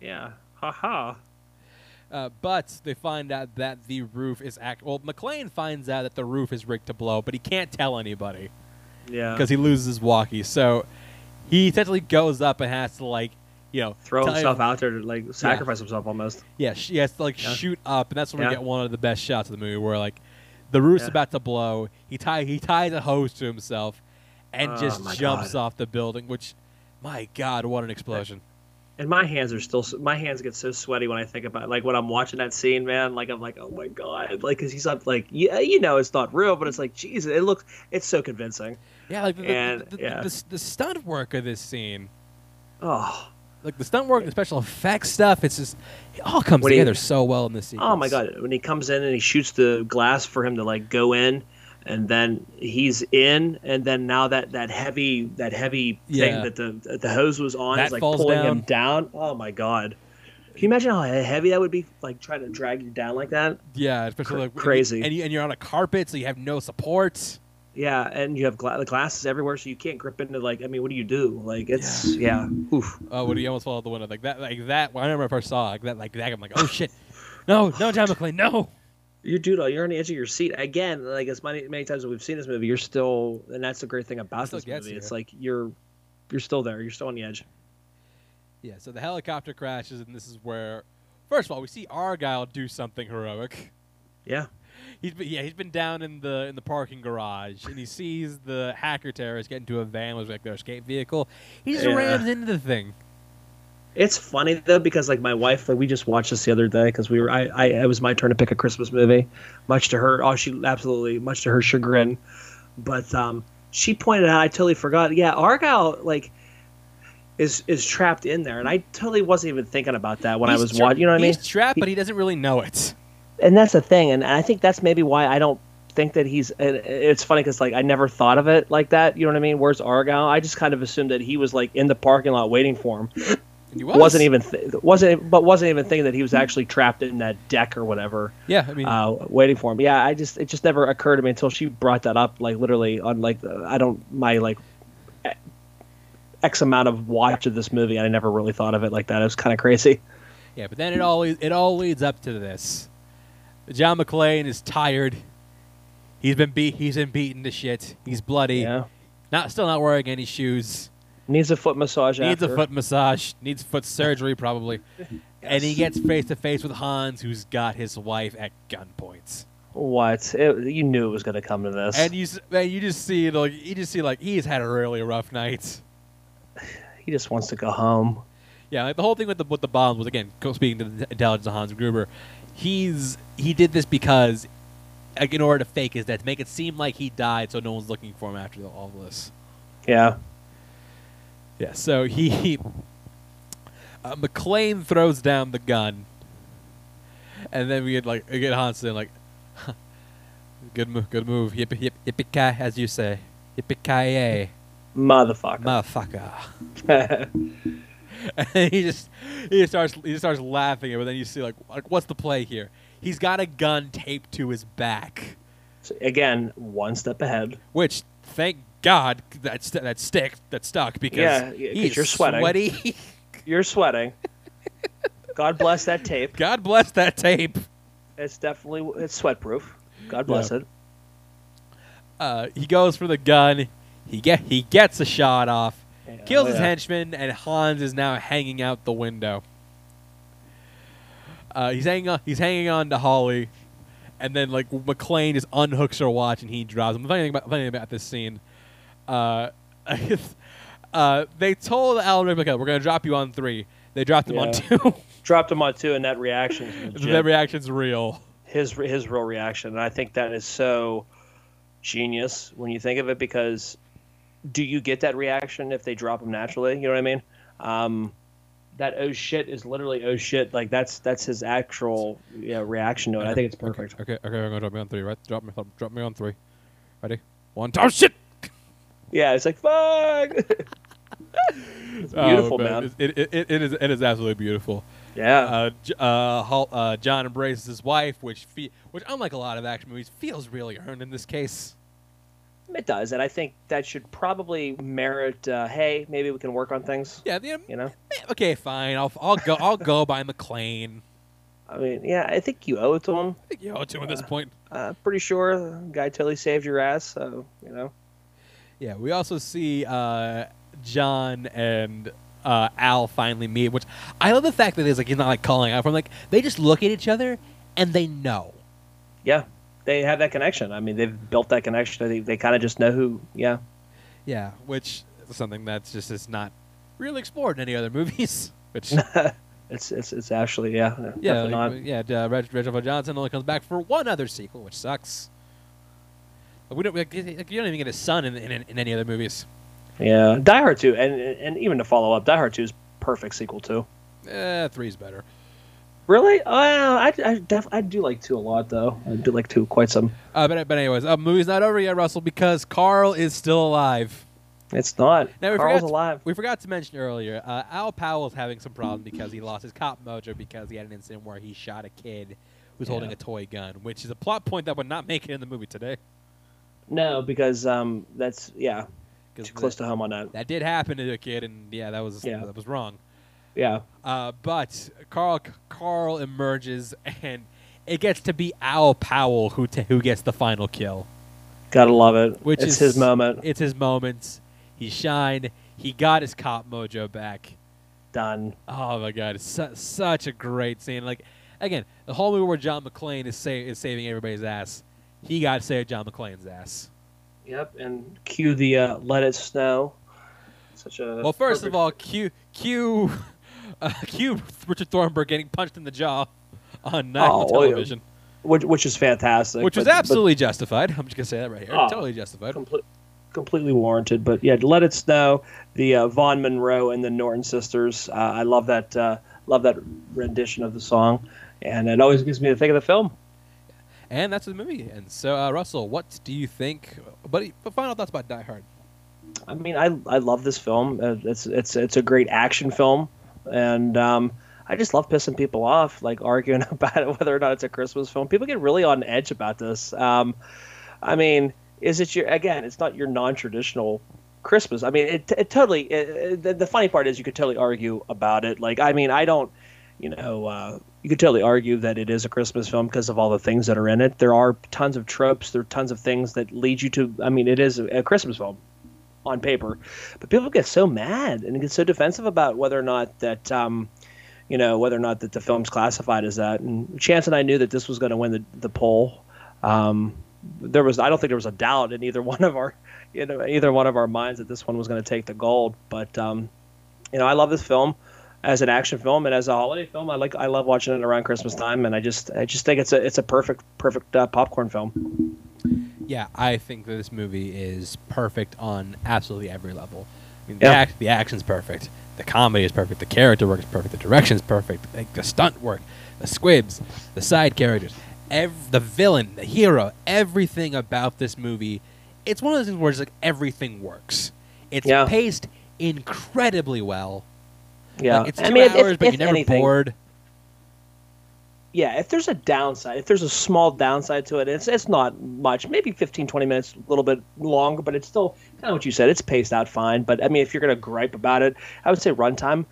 yeah. Ha ha. Uh, but they find out that the roof is act. Well, McClane finds out that the roof is rigged to blow, but he can't tell anybody. Yeah. because he loses his walkie. So he essentially goes up and has to like, you know, throw himself him- out there to like sacrifice himself almost. Yeah, she has to like Yeah. shoot up, and that's when Yeah. we get one of the best shots of the movie, where like the roof's Yeah. about to blow. He tie he ties a hose to himself, and Oh, just jumps God. off the building. Which, my God, what an explosion! And my hands are still my hands get so sweaty when I think about it. like when I'm watching that scene, man. Like I'm like, oh my god, like because he's up like yeah, you know it's not real, but it's like Jesus, it looks it's so convincing. Yeah, like the, the- And, the, the, yeah. the, the stunt work of this scene, Oh, like the stunt work, the special effects stuff, it's just it all comes When he- together so well in this scene. oh my god, when he comes in and he shoots the glass for him to like go in. And then he's in, and then now that, that heavy that heavy Yeah. thing that the that the hose was on That is like pulling down. him down. Oh my god! Can you imagine how heavy that would be? Like trying to drag you down like that. Yeah, especially Cr- like crazy. and, you, and you're on a carpet, so you have no support. Yeah, and you have gla- the glasses everywhere, so you can't grip into like. I mean, what do you do? Like it's yeah. Oof. Oh, when he almost fall out the window like that, like that. When I remember I first saw like that, like that. I'm like, oh shit, no, no, John McClane, no. You dude, you're on the edge of your seat again. Like as many many times as we've seen this movie, you're still, and that's the great thing about this movie. you. It's like you're you're still there. You're still on the edge. Yeah, so the helicopter crashes, and this is where, first of all, we see Argyle do something heroic. Yeah. He's been, yeah, he's been down in the in the parking garage, and he sees the hacker terrorists get into a van with like their escape vehicle. He just Yeah. rams into the thing. It's funny though because like my wife, like we just watched this the other day because we were I, I it was my turn to pick a Christmas movie, much to her oh she absolutely much to her chagrin, but um she pointed out I totally forgot yeah Argyle like is is trapped in there and I totally wasn't even thinking about that when I was tra- watching you know what I mean He's trapped, but he doesn't really know it. And that's the thing and I think that's maybe why I don't think that he's it's funny because like I never thought of it like that you know what I mean? Where's Argyle? I just kind of assumed that he was like in the parking lot waiting for him. And he was. wasn't even th- wasn't but wasn't even thinking that he was actually trapped in that deck or whatever Yeah, I mean, uh, waiting for him. Yeah i just it just never occurred to me until she brought that up like literally on like the, i don't my like x amount of watch of this movie i never really thought of it like that. It was kind of crazy. Yeah, but then it all it all leads up to this. John McClane is tired. He's been beat. He's been beaten to shit. He's bloody. yeah Not still not wearing any shoes. needs a foot massage Needs after. a foot massage. Needs foot surgery probably. And he gets face to face with Hans, who's got his wife at gunpoint. what it, you knew it was going to come to this And you and you just see like you just see like he's had a really rough night. he just wants to go home Yeah, like the whole thing with the with the bombs was again speaking to the intelligence of Hans Gruber. He's he did this because like in order to fake his death, make it seem like he died, so no one's looking for him after all this. yeah. Yeah, so he, he uh, McClane throws down the gun, and then we get like we get like, "Good move, good move, yip yip yippee as you say, yippee motherfucker. Motherfucker." and he just he just starts he just starts laughing, but then you see like like what's the play here? He's got a gun taped to his back, So, again one step ahead which thank God that st- that stick that stuck because Yeah, he's you're sweating. sweaty. you're sweating god bless that tape God bless that tape. It's definitely it's sweat proof. God bless Yeah. it. Uh, he goes for the gun. He get he gets a shot off, Yeah, kills oh, his yeah. henchman, and Hans is now hanging out the window. Uh, he's hanging on. He's hanging on to Holly, and then like McClane just unhooks her watch and he drops him. The funny thing about, funny thing about this scene, uh, uh, they told Alan Rickman, "Okay, we're gonna drop you on three. They dropped him on two. Dropped him on two, and that reaction. that reaction's real. his his real reaction, and I think that is so genius when you think of it. Because do you get that reaction if they drop him naturally? You know what I mean? Um, that oh shit is literally oh shit. Like that's that's his actual know, reaction to it. I think it's perfect. Okay, okay, okay, I'm gonna drop me on three. Right, drop me, drop me on three. Ready? One. Oh shit! Yeah, it's like fuck. it's beautiful, Oh, man. It, it, it, it is it is absolutely beautiful. Yeah. Uh, uh, uh, John embraces his wife, which fe- which unlike a lot of action movies feels really earned in this case. It does, and I think that should probably merit. Uh, hey, maybe we can work on things. Yeah, the, You know, eh, okay, fine. I'll I'll go I'll go by McClane. I mean, yeah, I think you owe it to him. I think you owe it to him at this point. Uh, pretty sure the guy totally saved your ass. So you know, Yeah, we also see uh, John and uh, Al finally meet, which I love the fact that it's like he's not like calling out from like they just look at each other and they know. Yeah, they have that connection. I mean, they've built that connection. They, they kind of just know who. Yeah, Yeah, which is something that's just is not really explored in any other movies. Which it's it's it's actually yeah yeah, like, yeah, uh, Reg- Reginald Johnson only comes back for one other sequel, which sucks. Like, we don't like, you don't even get his son in, in in any other movies. Yeah, Die Hard two, and and even to follow up, Die Hard two is perfect sequel too. Eh, three's better. Really? Uh, I I, def- I do like two a lot though. I do like two quite some. Uh, but but anyways, uh, movie's not over yet, Russell, because Carl is still alive. It's not. Now, we Carl's forgot- alive. We forgot to mention earlier, uh, Al Powell's having some problems because he lost his cop mojo because he had an incident where he shot a kid who's holding Yeah. a toy gun, which is a plot point that would not make it in the movie today. No, because um, that's yeah, too close that, to home on that. that did happen to a kid, and yeah, that was Yeah. that was wrong. Yeah, Uh, but Carl Carl emerges, and it gets to be Al Powell who t- who gets the final kill. gotta love it. Which it's is his moment. It's his moment. He shined. He got his cop mojo back. Done. Oh my god, it's su- such a great scene. Like again, the whole movie where John McClane is sa- is saving everybody's ass. He got to save John McClane's ass. Yep, and cue the uh, "Let It Snow." Such a well, first perfect- of all, cue cue uh, cue Richard Thornburg getting punched in the jaw on national Oh, television, which which is fantastic. which was but- but absolutely justified. I'm just gonna say that right here. Oh. totally justified. complete, completely warranted. But yeah, "Let It Snow." The uh, Vaughn Monroe and the Norton sisters. Uh, I love that. Uh, love that rendition of the song, and it always gives me to think of the film. And that's the movie. And so, uh, Russell, what do you think? But, but final thoughts about Die Hard. I mean, I I love this film. Uh, It's it's it's a great action film, and um, I just love pissing people off, like arguing about it, whether or not it's a Christmas film. People get really on edge about this. Um, I mean, is it your again? It's not your non-traditional Christmas. I mean, it, it totally. It, the, the funny part is you could totally argue about it. Like, I mean, I don't. You know, uh, you could totally argue that it is a Christmas film because of all the things that are in it. There are tons of tropes. There are tons of things that lead you to. I mean, it is a, a Christmas film on paper, but people get so mad and get so defensive about whether or not that. Um, you know whether or not that the film's classified as that. And Chance and I knew that this was going to win the the poll. Um, there was I don't think there was a doubt in either one of our you know either one of our minds that this one was going to take the gold. But um, you know I love this film as an action film and as a holiday film. I like I love watching it around Christmas time, and I just I just think it's a it's a perfect perfect uh, popcorn film. Yeah, I think that this movie is perfect on absolutely every level. I mean, the, act, the action's perfect, the comedy is perfect, the character work is perfect, the direction's perfect, like the stunt work, the squibs, the side characters, ev- the villain, the hero, everything about this movie. It's one of those things where it's like everything works. It's Yeah. paced incredibly well. Yeah, Like, it's two I mean, hours, if- but if you're never anything- bored. Yeah, if there's a downside, if there's a small downside to it, it's it's not much. Maybe 15, 20 minutes, a little bit longer, but it's still kind of what you said. It's paced out fine. But I mean, if you're gonna gripe about it, I would say runtime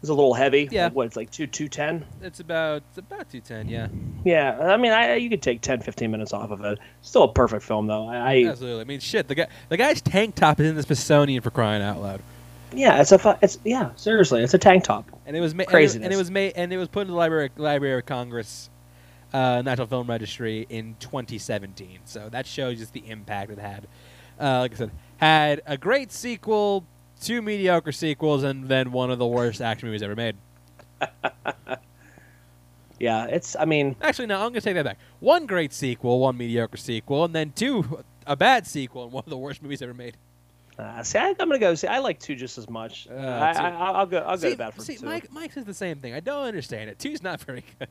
is a little heavy. Yeah. Like, what it's like two two ten. It's about it's about two ten, yeah. Yeah, I mean, I you could take 10, 15 minutes off of it. Still a perfect film though. I, I Absolutely. I mean, shit. The guy, the guy's tank top is in the Smithsonian for crying out loud. Yeah, it's a fu- it's yeah, seriously, it's a tank top. and it was ma- and it, and it was made and it was put in the Library Library of Congress uh, National Film Registry in 2017. So that shows just the impact it had. Uh, like I said, had a great sequel, two mediocre sequels, and then one of the worst action movies ever made. Yeah, it's. I mean, Actually, no, I'm gonna take that back. One great sequel, one mediocre sequel, and then two a bad sequel, and one of the worst movies ever made. Uh, see, I, I'm gonna go. See, I like two just as much. Uh, I, I, I'll go. I'll go see, to bat for see two. Mike, Mike says the same thing. I don't understand it. Two's not very good.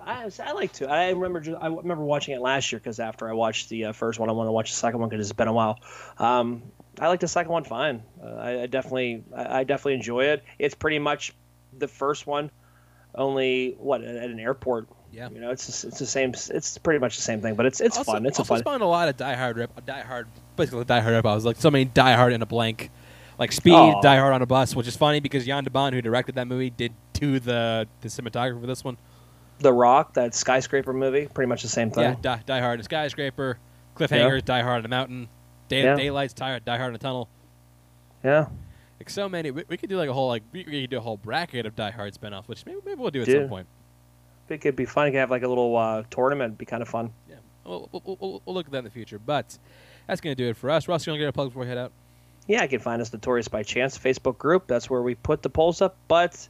I, I like to. I remember. ju- I remember watching it last year because after I watched the uh, first one, I wanted to watch the second one because it's been a while. Um, I like the second one fine. Uh, I, I definitely, I, I definitely enjoy it. It's pretty much the first one, only what at at an airport. Yeah. You know, it's just- it's the same. It's pretty much the same thing, but it's it's also, fun. It's a also fun. spawned a lot of Die Hard rip, Die Hard, basically Die Hard rip. I was like so many Die Hard in a blank, like Speed, oh. Aw. Die Hard on a bus, which is funny because Jan de who directed that movie, did do the the cinematography for this one. The Rock, that skyscraper movie, pretty much the same thing. Yeah, Die, Die Hard in a skyscraper, cliffhangers, Die Hard on a mountain. Day, Yeah. Daylight's Die, Die Hard in a Tunnel. Yeah, Like so many. We, we could do like a whole like we, could do a whole bracket of Die Hard spinoffs, which maybe maybe we'll do at some point. It could be fun. You could have like a little uh, tournament. It'd be kind of fun. Yeah, we'll, we'll, we'll, we'll look at that in the future. But that's gonna do it for us. Russ, you wanna get a plug before we head out? Yeah, you can find us Notorious by Chance Facebook group. That's where we put the polls up. But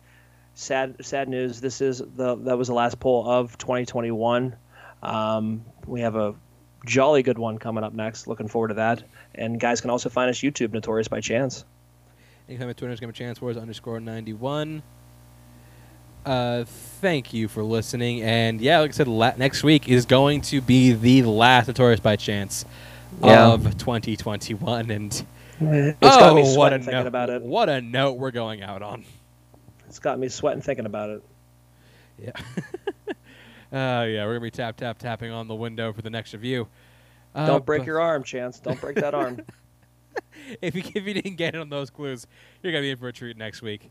sad, sad news. This is the that was the last poll of 2021. Um, we have a jolly good one coming up next. Looking forward to that. And guys can also find us YouTube Notorious by Chance. Anytime at Twitter, Instagram, Chance Wars underscore ninety one. Uh, thank you for listening, and yeah, like I said, la- next week is going to be the last Notorious by Chance Yeah. of 2021, and It's oh, got me what a sweating thinking note! about it. What a note we're going out on. It's got me sweating thinking about it. Yeah. uh, yeah, we're gonna be tap tap tapping on the window for the next review. Uh, Don't break but your arm, Chance. Don't break that arm. If you if you didn't get it on those clues, you're gonna be in for a treat next week.